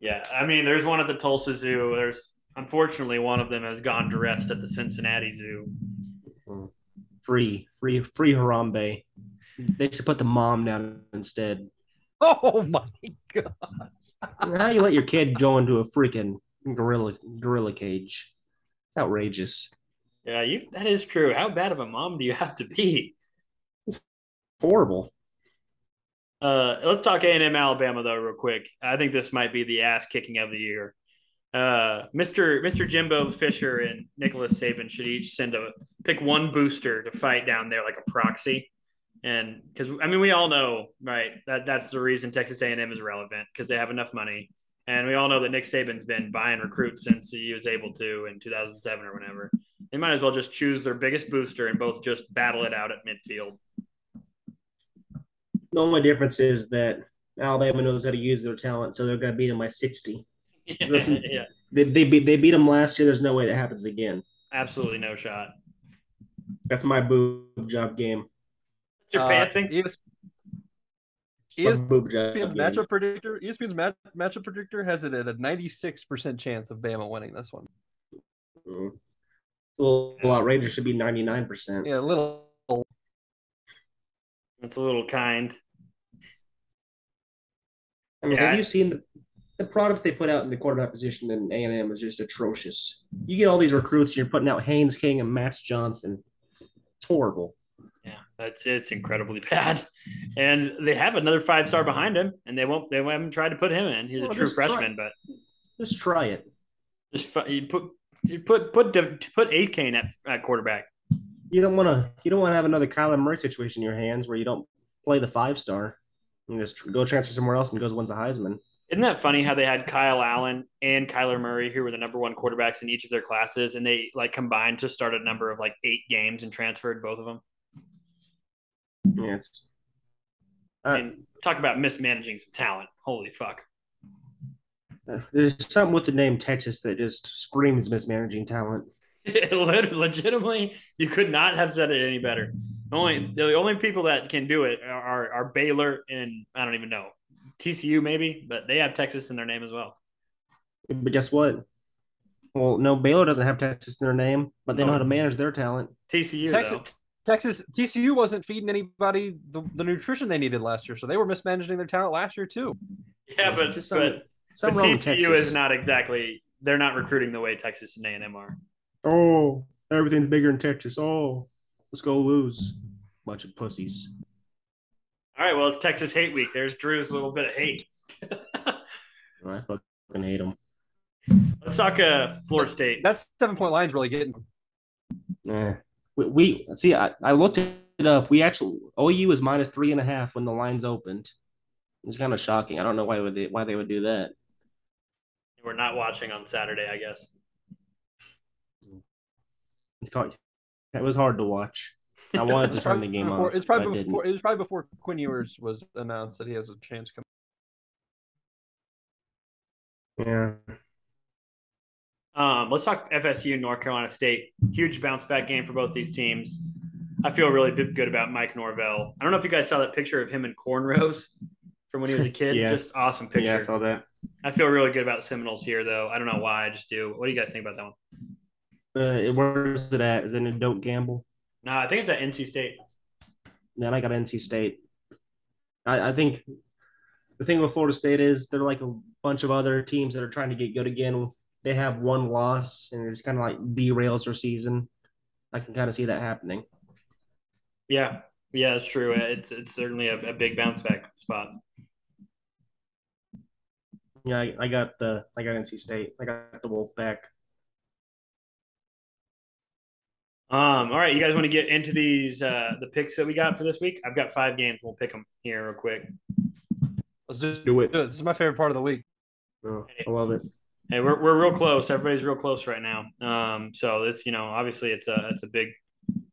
[SPEAKER 8] yeah, I mean, there's one at the Tulsa Zoo. There's unfortunately one of them has gone to rest at the Cincinnati Zoo. Mm.
[SPEAKER 11] Free, free, free Harambe. They should put the mom down instead.
[SPEAKER 13] Oh my god!
[SPEAKER 11] How you let your kid go into a freaking gorilla gorilla cage? It's outrageous.
[SPEAKER 8] Yeah, you that is true. How bad of a mom do you have to be?
[SPEAKER 11] It's Horrible.
[SPEAKER 8] Uh, let's talk A and M Alabama though, real quick. I think this might be the ass kicking of the year. Uh, Mr. Mr. Jimbo Fisher and Nicholas Saban should each send a pick one booster to fight down there like a proxy, and because I mean we all know right that that's the reason Texas A and M is relevant because they have enough money, and we all know that Nick Saban's been buying recruits since he was able to in 2007 or whenever. They might as well just choose their biggest booster and both just battle it out at midfield.
[SPEAKER 11] The only difference is that Alabama knows how to use their talent, so they're going to beat them by sixty. [laughs]
[SPEAKER 8] yeah,
[SPEAKER 11] They, they beat they beat them last year. There's no way that happens again.
[SPEAKER 8] absolutely no shot.
[SPEAKER 11] That's my boob job game.
[SPEAKER 8] Mr.
[SPEAKER 13] Uh,
[SPEAKER 8] Pantsing?
[SPEAKER 13] ES-
[SPEAKER 11] My
[SPEAKER 13] ES-
[SPEAKER 11] boob job
[SPEAKER 13] ESPN's matchup predictor. ESPN's match, matchup predictor has it at a 96% chance of Bama winning this one.
[SPEAKER 11] Mm. A little outrageous should be ninety nine percent.
[SPEAKER 13] Yeah, a little.
[SPEAKER 8] It's a little kind.
[SPEAKER 11] I mean,
[SPEAKER 8] Yeah.
[SPEAKER 11] have you seen the, the product they put out in the quarterback position in A and M is just atrocious. You get all these recruits, and you're putting out Haynes King and Max Johnson. It's horrible.
[SPEAKER 8] That's it's incredibly [laughs] bad. And they have another five star behind him, and they won't. They haven't tried to put him in. He's
[SPEAKER 11] Well,
[SPEAKER 8] a true
[SPEAKER 11] just try-
[SPEAKER 8] freshman, but
[SPEAKER 11] Just try it.
[SPEAKER 8] just you put you put put put A Kane at, at quarterback.
[SPEAKER 11] You don't want to. You don't want to have another Kyler Murray situation in your hands where you don't play the five star. You just go transfer somewhere else and goes wins a Heisman.
[SPEAKER 8] Isn't that funny how they had Kyle Allen and Kyler Murray, who were the number one quarterbacks in each of their classes, and they like combined to start a number of like eight games and transferred both of them.
[SPEAKER 11] Yeah, it's
[SPEAKER 8] I mean, talk about mismanaging some talent. Holy fuck.
[SPEAKER 11] uh, there's something with the name Texas that just screams mismanaging talent. [laughs]
[SPEAKER 8] Legitimately, you could not have said it any better. Only the only people that can do it are, are Baylor and I don't even know TCU maybe, but they have Texas in their name as well.
[SPEAKER 11] But guess what? Well, no, Baylor doesn't have Texas in their name, but they know how to manage their talent.
[SPEAKER 8] TCU
[SPEAKER 13] Texas,
[SPEAKER 8] though.
[SPEAKER 9] Texas TCU wasn't feeding anybody the, the nutrition they needed last year, so they were mismanaging their talent last year too.
[SPEAKER 8] Yeah, but
[SPEAKER 11] Just some-
[SPEAKER 8] but,
[SPEAKER 11] some
[SPEAKER 8] but TCU is not exactly. They're not recruiting the way Texas and A and M are.
[SPEAKER 11] Oh, everything's bigger in Texas. Oh, let's go lose. Bunch of pussies.
[SPEAKER 8] All right, well, it's Texas Hate Week. There's Drew's little bit of hate. [laughs]
[SPEAKER 11] I fucking hate them.
[SPEAKER 8] Let's talk uh, Florida State.
[SPEAKER 9] That seven point line's really getting.
[SPEAKER 11] Yeah. We, we see. I, I looked it up. We actually OU is minus three and a half when the lines opened. It's kind of shocking. I don't know why would they why they would do that.
[SPEAKER 8] We're not watching on Saturday, I guess.
[SPEAKER 11] It's called, it was hard to watch. I wanted to
[SPEAKER 9] It's
[SPEAKER 11] turn the game
[SPEAKER 9] before-
[SPEAKER 11] off.
[SPEAKER 9] It's probably
[SPEAKER 11] but
[SPEAKER 9] before. It was probably before Quinn Ewers was announced that he has a chance coming.
[SPEAKER 11] Yeah.
[SPEAKER 8] Um, let's talk FSU, and North Carolina State. Huge bounce back game for both these teams. I feel really good about Mike Norvell. I don't know if you guys saw that picture of him in cornrows from when he was a kid. [laughs]
[SPEAKER 11] Yeah.
[SPEAKER 8] Just awesome picture.
[SPEAKER 11] Yeah, I saw that.
[SPEAKER 8] I feel really good about Seminoles here, though. I don't know why. I just do. What do you guys think about that one?
[SPEAKER 11] Uh, where's it at? Is it in Doak Campbell?
[SPEAKER 8] No, I think it's at NC State.
[SPEAKER 11] Then I got NC State. I, I think the thing with Florida State is they're like a bunch of other teams that are trying to get good again. They have one loss and it's kind of like derails their season. I can kind of see that happening.
[SPEAKER 8] Yeah, yeah, it's true. It's it's certainly a, a big bounce back spot.
[SPEAKER 11] Yeah, I, I got the I got NC State. I got the Wolfpack.
[SPEAKER 8] Um, all right, you guys want to get into these uh the picks that we got for this week? I've got five games. We'll pick them here real quick.
[SPEAKER 9] Let's just
[SPEAKER 11] do it.
[SPEAKER 9] This is my favorite part of the week.
[SPEAKER 11] Oh, I love it.
[SPEAKER 8] Hey, we're we're real close. Everybody's real close right now. Um, so this, you know, obviously it's a it's a big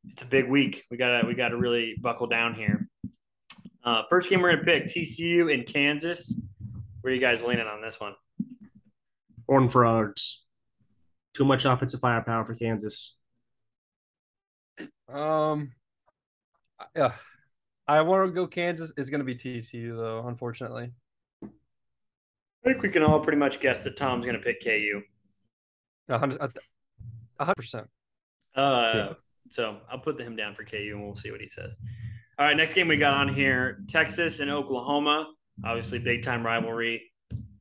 [SPEAKER 8] it's a big week. We gotta we gotta really buckle down here. Uh, first game we're gonna pick TCU in Kansas. Where are you guys leaning on this one?
[SPEAKER 11] Horn Frogs. Too much offensive firepower for Kansas.
[SPEAKER 9] Um, yeah, I want to go Kansas. It's going to be TCU though, unfortunately.
[SPEAKER 8] I think we can all pretty much guess that Tom's gonna pick KU.
[SPEAKER 9] A hundred, a hundred percent.
[SPEAKER 8] Uh, so I'll put him down for KU and we'll see what he says. All right, next game we got on here: Texas and Oklahoma. Obviously, big time rivalry.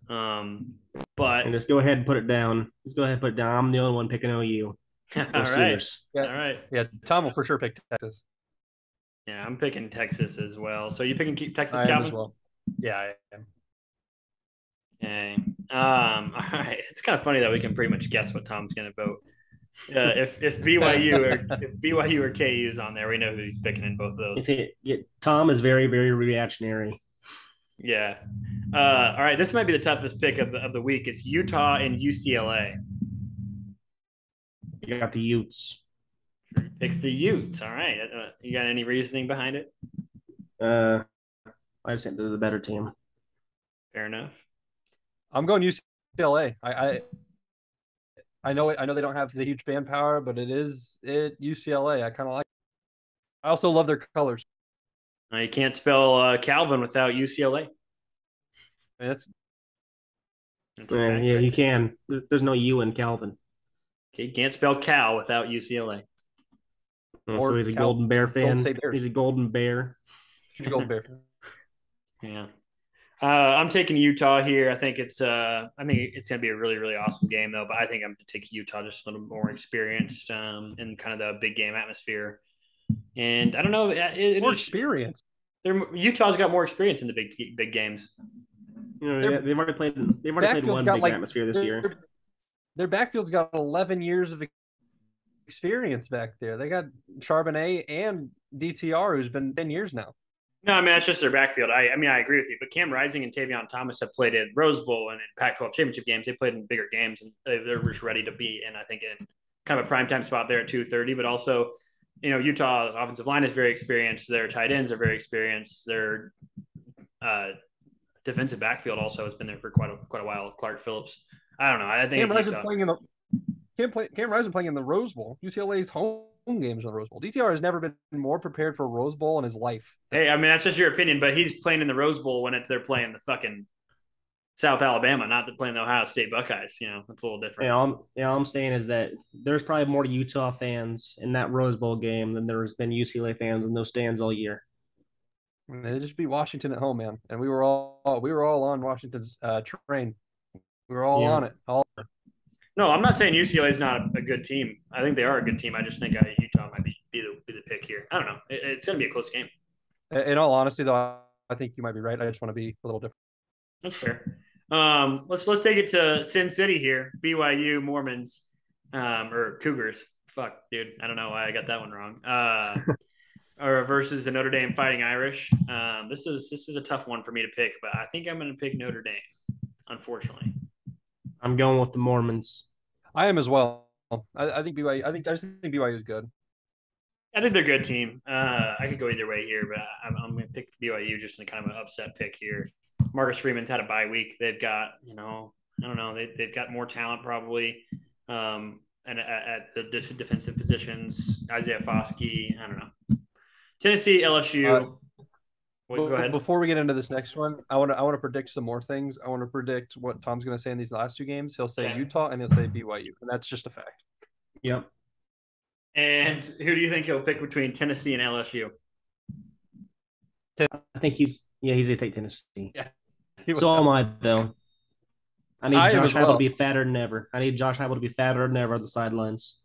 [SPEAKER 8] Um, but
[SPEAKER 11] And just go ahead and put it down. Just go ahead and put it down. I'm the only one picking OU. [laughs]
[SPEAKER 8] all
[SPEAKER 11] Go
[SPEAKER 8] right,
[SPEAKER 11] Sooners.
[SPEAKER 9] Yeah,
[SPEAKER 8] all right.
[SPEAKER 9] yeah. Tom will for sure pick Texas.
[SPEAKER 8] Yeah, I'm picking Texas as well. So you picking Texas,
[SPEAKER 9] I am
[SPEAKER 8] Calvin?
[SPEAKER 9] as well. Yeah, I am.
[SPEAKER 8] Okay. Um, [laughs] all right. It's kind of funny that we can pretty much guess what Tom's going to vote. Uh, if if [laughs] BYU or if BYU or KU is on there, we know who he's picking in both of those.
[SPEAKER 11] If it, yeah, Tom is very, very reactionary.
[SPEAKER 8] Yeah. Uh, all right. This might be the toughest pick of the, of the week. It's Utah and UCLA.
[SPEAKER 11] You got the Utes.
[SPEAKER 8] Picks the Utes. All right. Uh, you got any reasoning behind it?
[SPEAKER 11] Uh, I just think they're the better team.
[SPEAKER 8] Fair enough.
[SPEAKER 9] I'm going UCLA. I, I I know it. I know they don't have the huge fan power, but it is it UCLA. I kind of like. I also love their colors.
[SPEAKER 8] You can't spell uh, Calvin without UCLA.
[SPEAKER 9] That's
[SPEAKER 8] That's a
[SPEAKER 11] Yeah, yeah,
[SPEAKER 8] right
[SPEAKER 11] you can. There's no U in Calvin.
[SPEAKER 8] Okay, you can't spell Cal without UCLA.
[SPEAKER 11] Uh,
[SPEAKER 9] Or
[SPEAKER 11] so he's a
[SPEAKER 9] Cal-
[SPEAKER 11] Golden Bear fan.
[SPEAKER 9] Golden
[SPEAKER 11] He's a Golden Bear.
[SPEAKER 9] Golden Bear. [laughs]
[SPEAKER 8] Yeah. Uh, I'm taking Utah here. I think it's uh, I think it's gonna be a really really awesome game though. But I think I'm gonna take Utah just a little more experienced um, in kind of the big game atmosphere. And I don't know, it, it
[SPEAKER 9] More
[SPEAKER 8] is-
[SPEAKER 9] experience.
[SPEAKER 8] they're, Utah's got more experience in the big big games.
[SPEAKER 11] You know,
[SPEAKER 9] Their
[SPEAKER 11] they, they've already played. They've already played one big
[SPEAKER 9] like,
[SPEAKER 11] atmosphere this
[SPEAKER 9] their-
[SPEAKER 11] year.
[SPEAKER 9] Their backfield's got 11 years of experience back there. They got Charbonnet and DTR, who's been 10 years now.
[SPEAKER 8] No, I mean that's just their backfield. I, I mean I agree with you, but Cam Rising and Tavion Thomas have played in Rose Bowl and in Pac-12 championship games. They played in bigger games, and they, they're just ready to be in. I think in kind of a prime time spot there at two thirty, but also, you know, Utah offensive line is very experienced. Their tight ends are very experienced. Their uh, defensive backfield also has been there for quite a quite a while. Clark Phillips. I don't know. I think
[SPEAKER 9] Cam Rising playing in the Cam, play, Cam Rising playing in the Rose Bowl. UCLA's home games in the Rose Bowl. DTR has never been more prepared for a Rose Bowl in his life.
[SPEAKER 8] Hey, I mean that's just your opinion, but he's playing in the Rose Bowl when it's, they're playing the fucking South Alabama, not to playing the Ohio State Buckeyes. You know, it's a little different.
[SPEAKER 11] Yeah, all, I'm, yeah, all I'm saying is that there's probably more Utah fans in that Rose Bowl game than there's been UCLA fans in those stands all year.
[SPEAKER 9] They just beat Washington at home, man, and we were all we were all on Washington's uh, train. We were all
[SPEAKER 8] Yeah.
[SPEAKER 9] on it. All
[SPEAKER 8] No, I'm not saying UCLA is not a, a good team. I think they are a good team. I just think uh, Utah might be, be, the, be the pick here. I don't know. It, it's going to be a close game.
[SPEAKER 9] in all honesty, though, I think you might be right. I just want to be a little different.
[SPEAKER 8] That's fair. Um, let's let's take it to Sin City here. BYU Mormons um, or Cougars. Fuck, dude. I don't know why I got that one wrong. Uh, [laughs] or versus the Notre Dame Fighting Irish. Um, this is this is a tough one for me to pick, but I think I'm going to pick Notre Dame. Unfortunately,
[SPEAKER 11] I'm going with the Mormons.
[SPEAKER 9] I am as well. I, I think BYU. I think I just think BYU is good.
[SPEAKER 8] I think they're a good team. Uh, I could go either way here, but I'm, I'm going to pick BYU just in kind of an upset pick here. Marcus Freeman's had a bye week. They've got, you know, I don't know, they, they've got more talent probably. Um, and at, at the defensive positions, Isaiah Foskey, I don't know. Tennessee, LSU. Wait, go ahead.
[SPEAKER 9] Before we get into this next one, I want to I want to predict some more things. I want to predict what Tom's going to say in these last two games. He'll say
[SPEAKER 8] Okay.
[SPEAKER 9] Utah and he'll say BYU, and that's just a fact.
[SPEAKER 11] Yep.
[SPEAKER 8] And who do you think he'll pick between Tennessee and LSU?
[SPEAKER 11] I think he's yeah he's gonna take Tennessee.
[SPEAKER 9] Yeah. [laughs]
[SPEAKER 11] So am I though. I need
[SPEAKER 9] I
[SPEAKER 11] Josh
[SPEAKER 9] as
[SPEAKER 11] Heupel
[SPEAKER 9] well.
[SPEAKER 11] to be fatter than ever. I need Josh Heupel to be fatter than ever on the sidelines.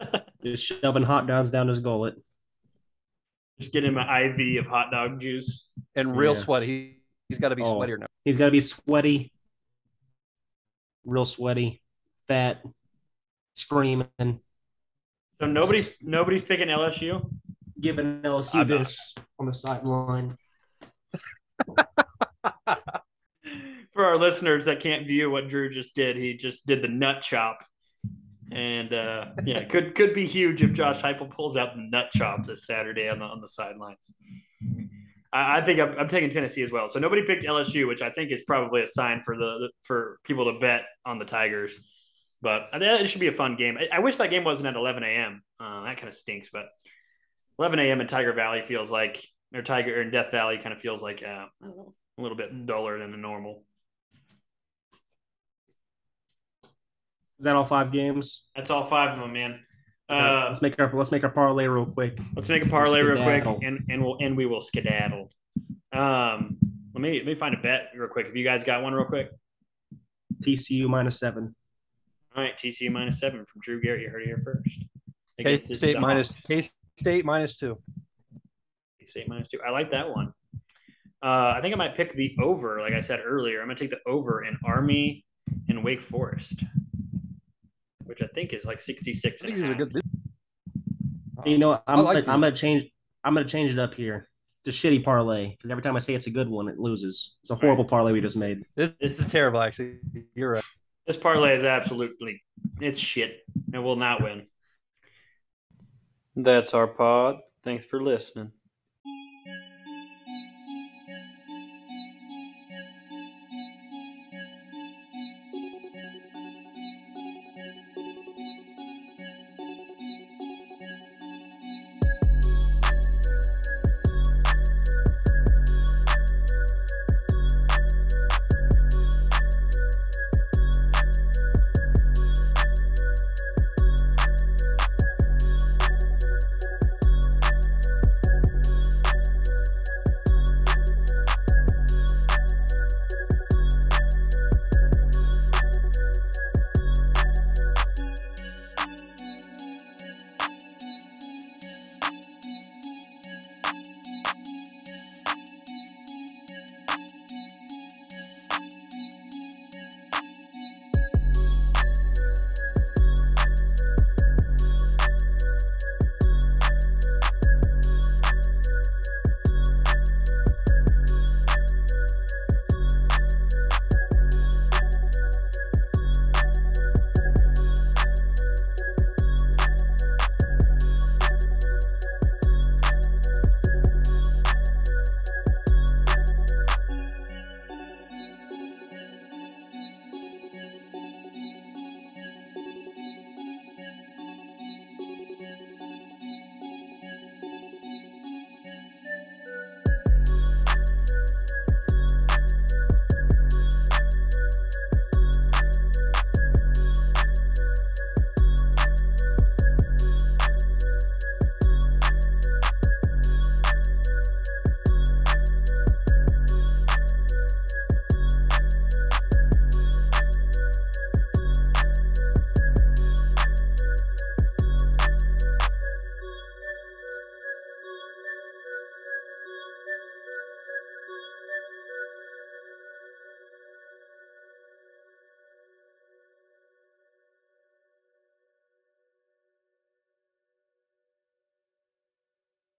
[SPEAKER 11] [laughs] Just shoving hot dogs down his gullet.
[SPEAKER 8] Just get him an IV of hot dog juice.
[SPEAKER 9] And real
[SPEAKER 11] Yeah.
[SPEAKER 9] sweaty. He, he's got to be
[SPEAKER 11] Oh.
[SPEAKER 9] sweatier now.
[SPEAKER 11] He's got to be sweaty, real sweaty, fat, screaming,
[SPEAKER 8] So nobody's nobody's picking LSU.
[SPEAKER 11] giving LSU this on the sideline. [laughs]
[SPEAKER 8] For our listeners that can't view what Drew just did, he just did the nut chop. And uh, [laughs] yeah, could could be huge if Josh Heupel pulls out the nut chop this Saturday on the on the sidelines. I, I think I'm, I'm taking Tennessee as well. So nobody picked LSU, which I think is probably a sign for the for people to bet on the Tigers. But it should be a fun game. I, I wish that game wasn't at 11 a.m. Uh, that kind of stinks, but 11 a.m. in Tiger Valley feels like, or Tiger or in Death Valley kind of feels like uh, I don't know, a little bit duller than the normal.
[SPEAKER 11] Is that all five games?
[SPEAKER 8] That's all five of them, man.
[SPEAKER 11] Okay,
[SPEAKER 8] Uh,
[SPEAKER 11] let's make our let's make our parlay real quick.
[SPEAKER 8] let's make a parlay real quick, and and we'll and we will skedaddle. Um, let me let me find a bet real quick. Have you guys got one real quick?
[SPEAKER 11] TCU minus seven.
[SPEAKER 8] All right, TCU minus seven from Drew Garrett. You heard it here first.
[SPEAKER 9] K State minus
[SPEAKER 8] Dogs.
[SPEAKER 9] K State minus two.
[SPEAKER 8] State minus two. I like that one. Uh, I think I might pick the over. Like I said earlier, I'm gonna take the over in Army and Wake Forest, which I think is like 66.
[SPEAKER 9] I think these are good.
[SPEAKER 11] You know, I'm
[SPEAKER 9] I like
[SPEAKER 11] I'm gonna change. I'm gonna change it up here. It's a shitty parlay because every time I say it's a good one, it loses. It's a horrible parlay we just made.
[SPEAKER 9] This,
[SPEAKER 8] This
[SPEAKER 9] is terrible, actually. You're right.
[SPEAKER 8] This parlay is absolutely it's shit. It will not win.
[SPEAKER 14] That's our pod. Thanks for listening.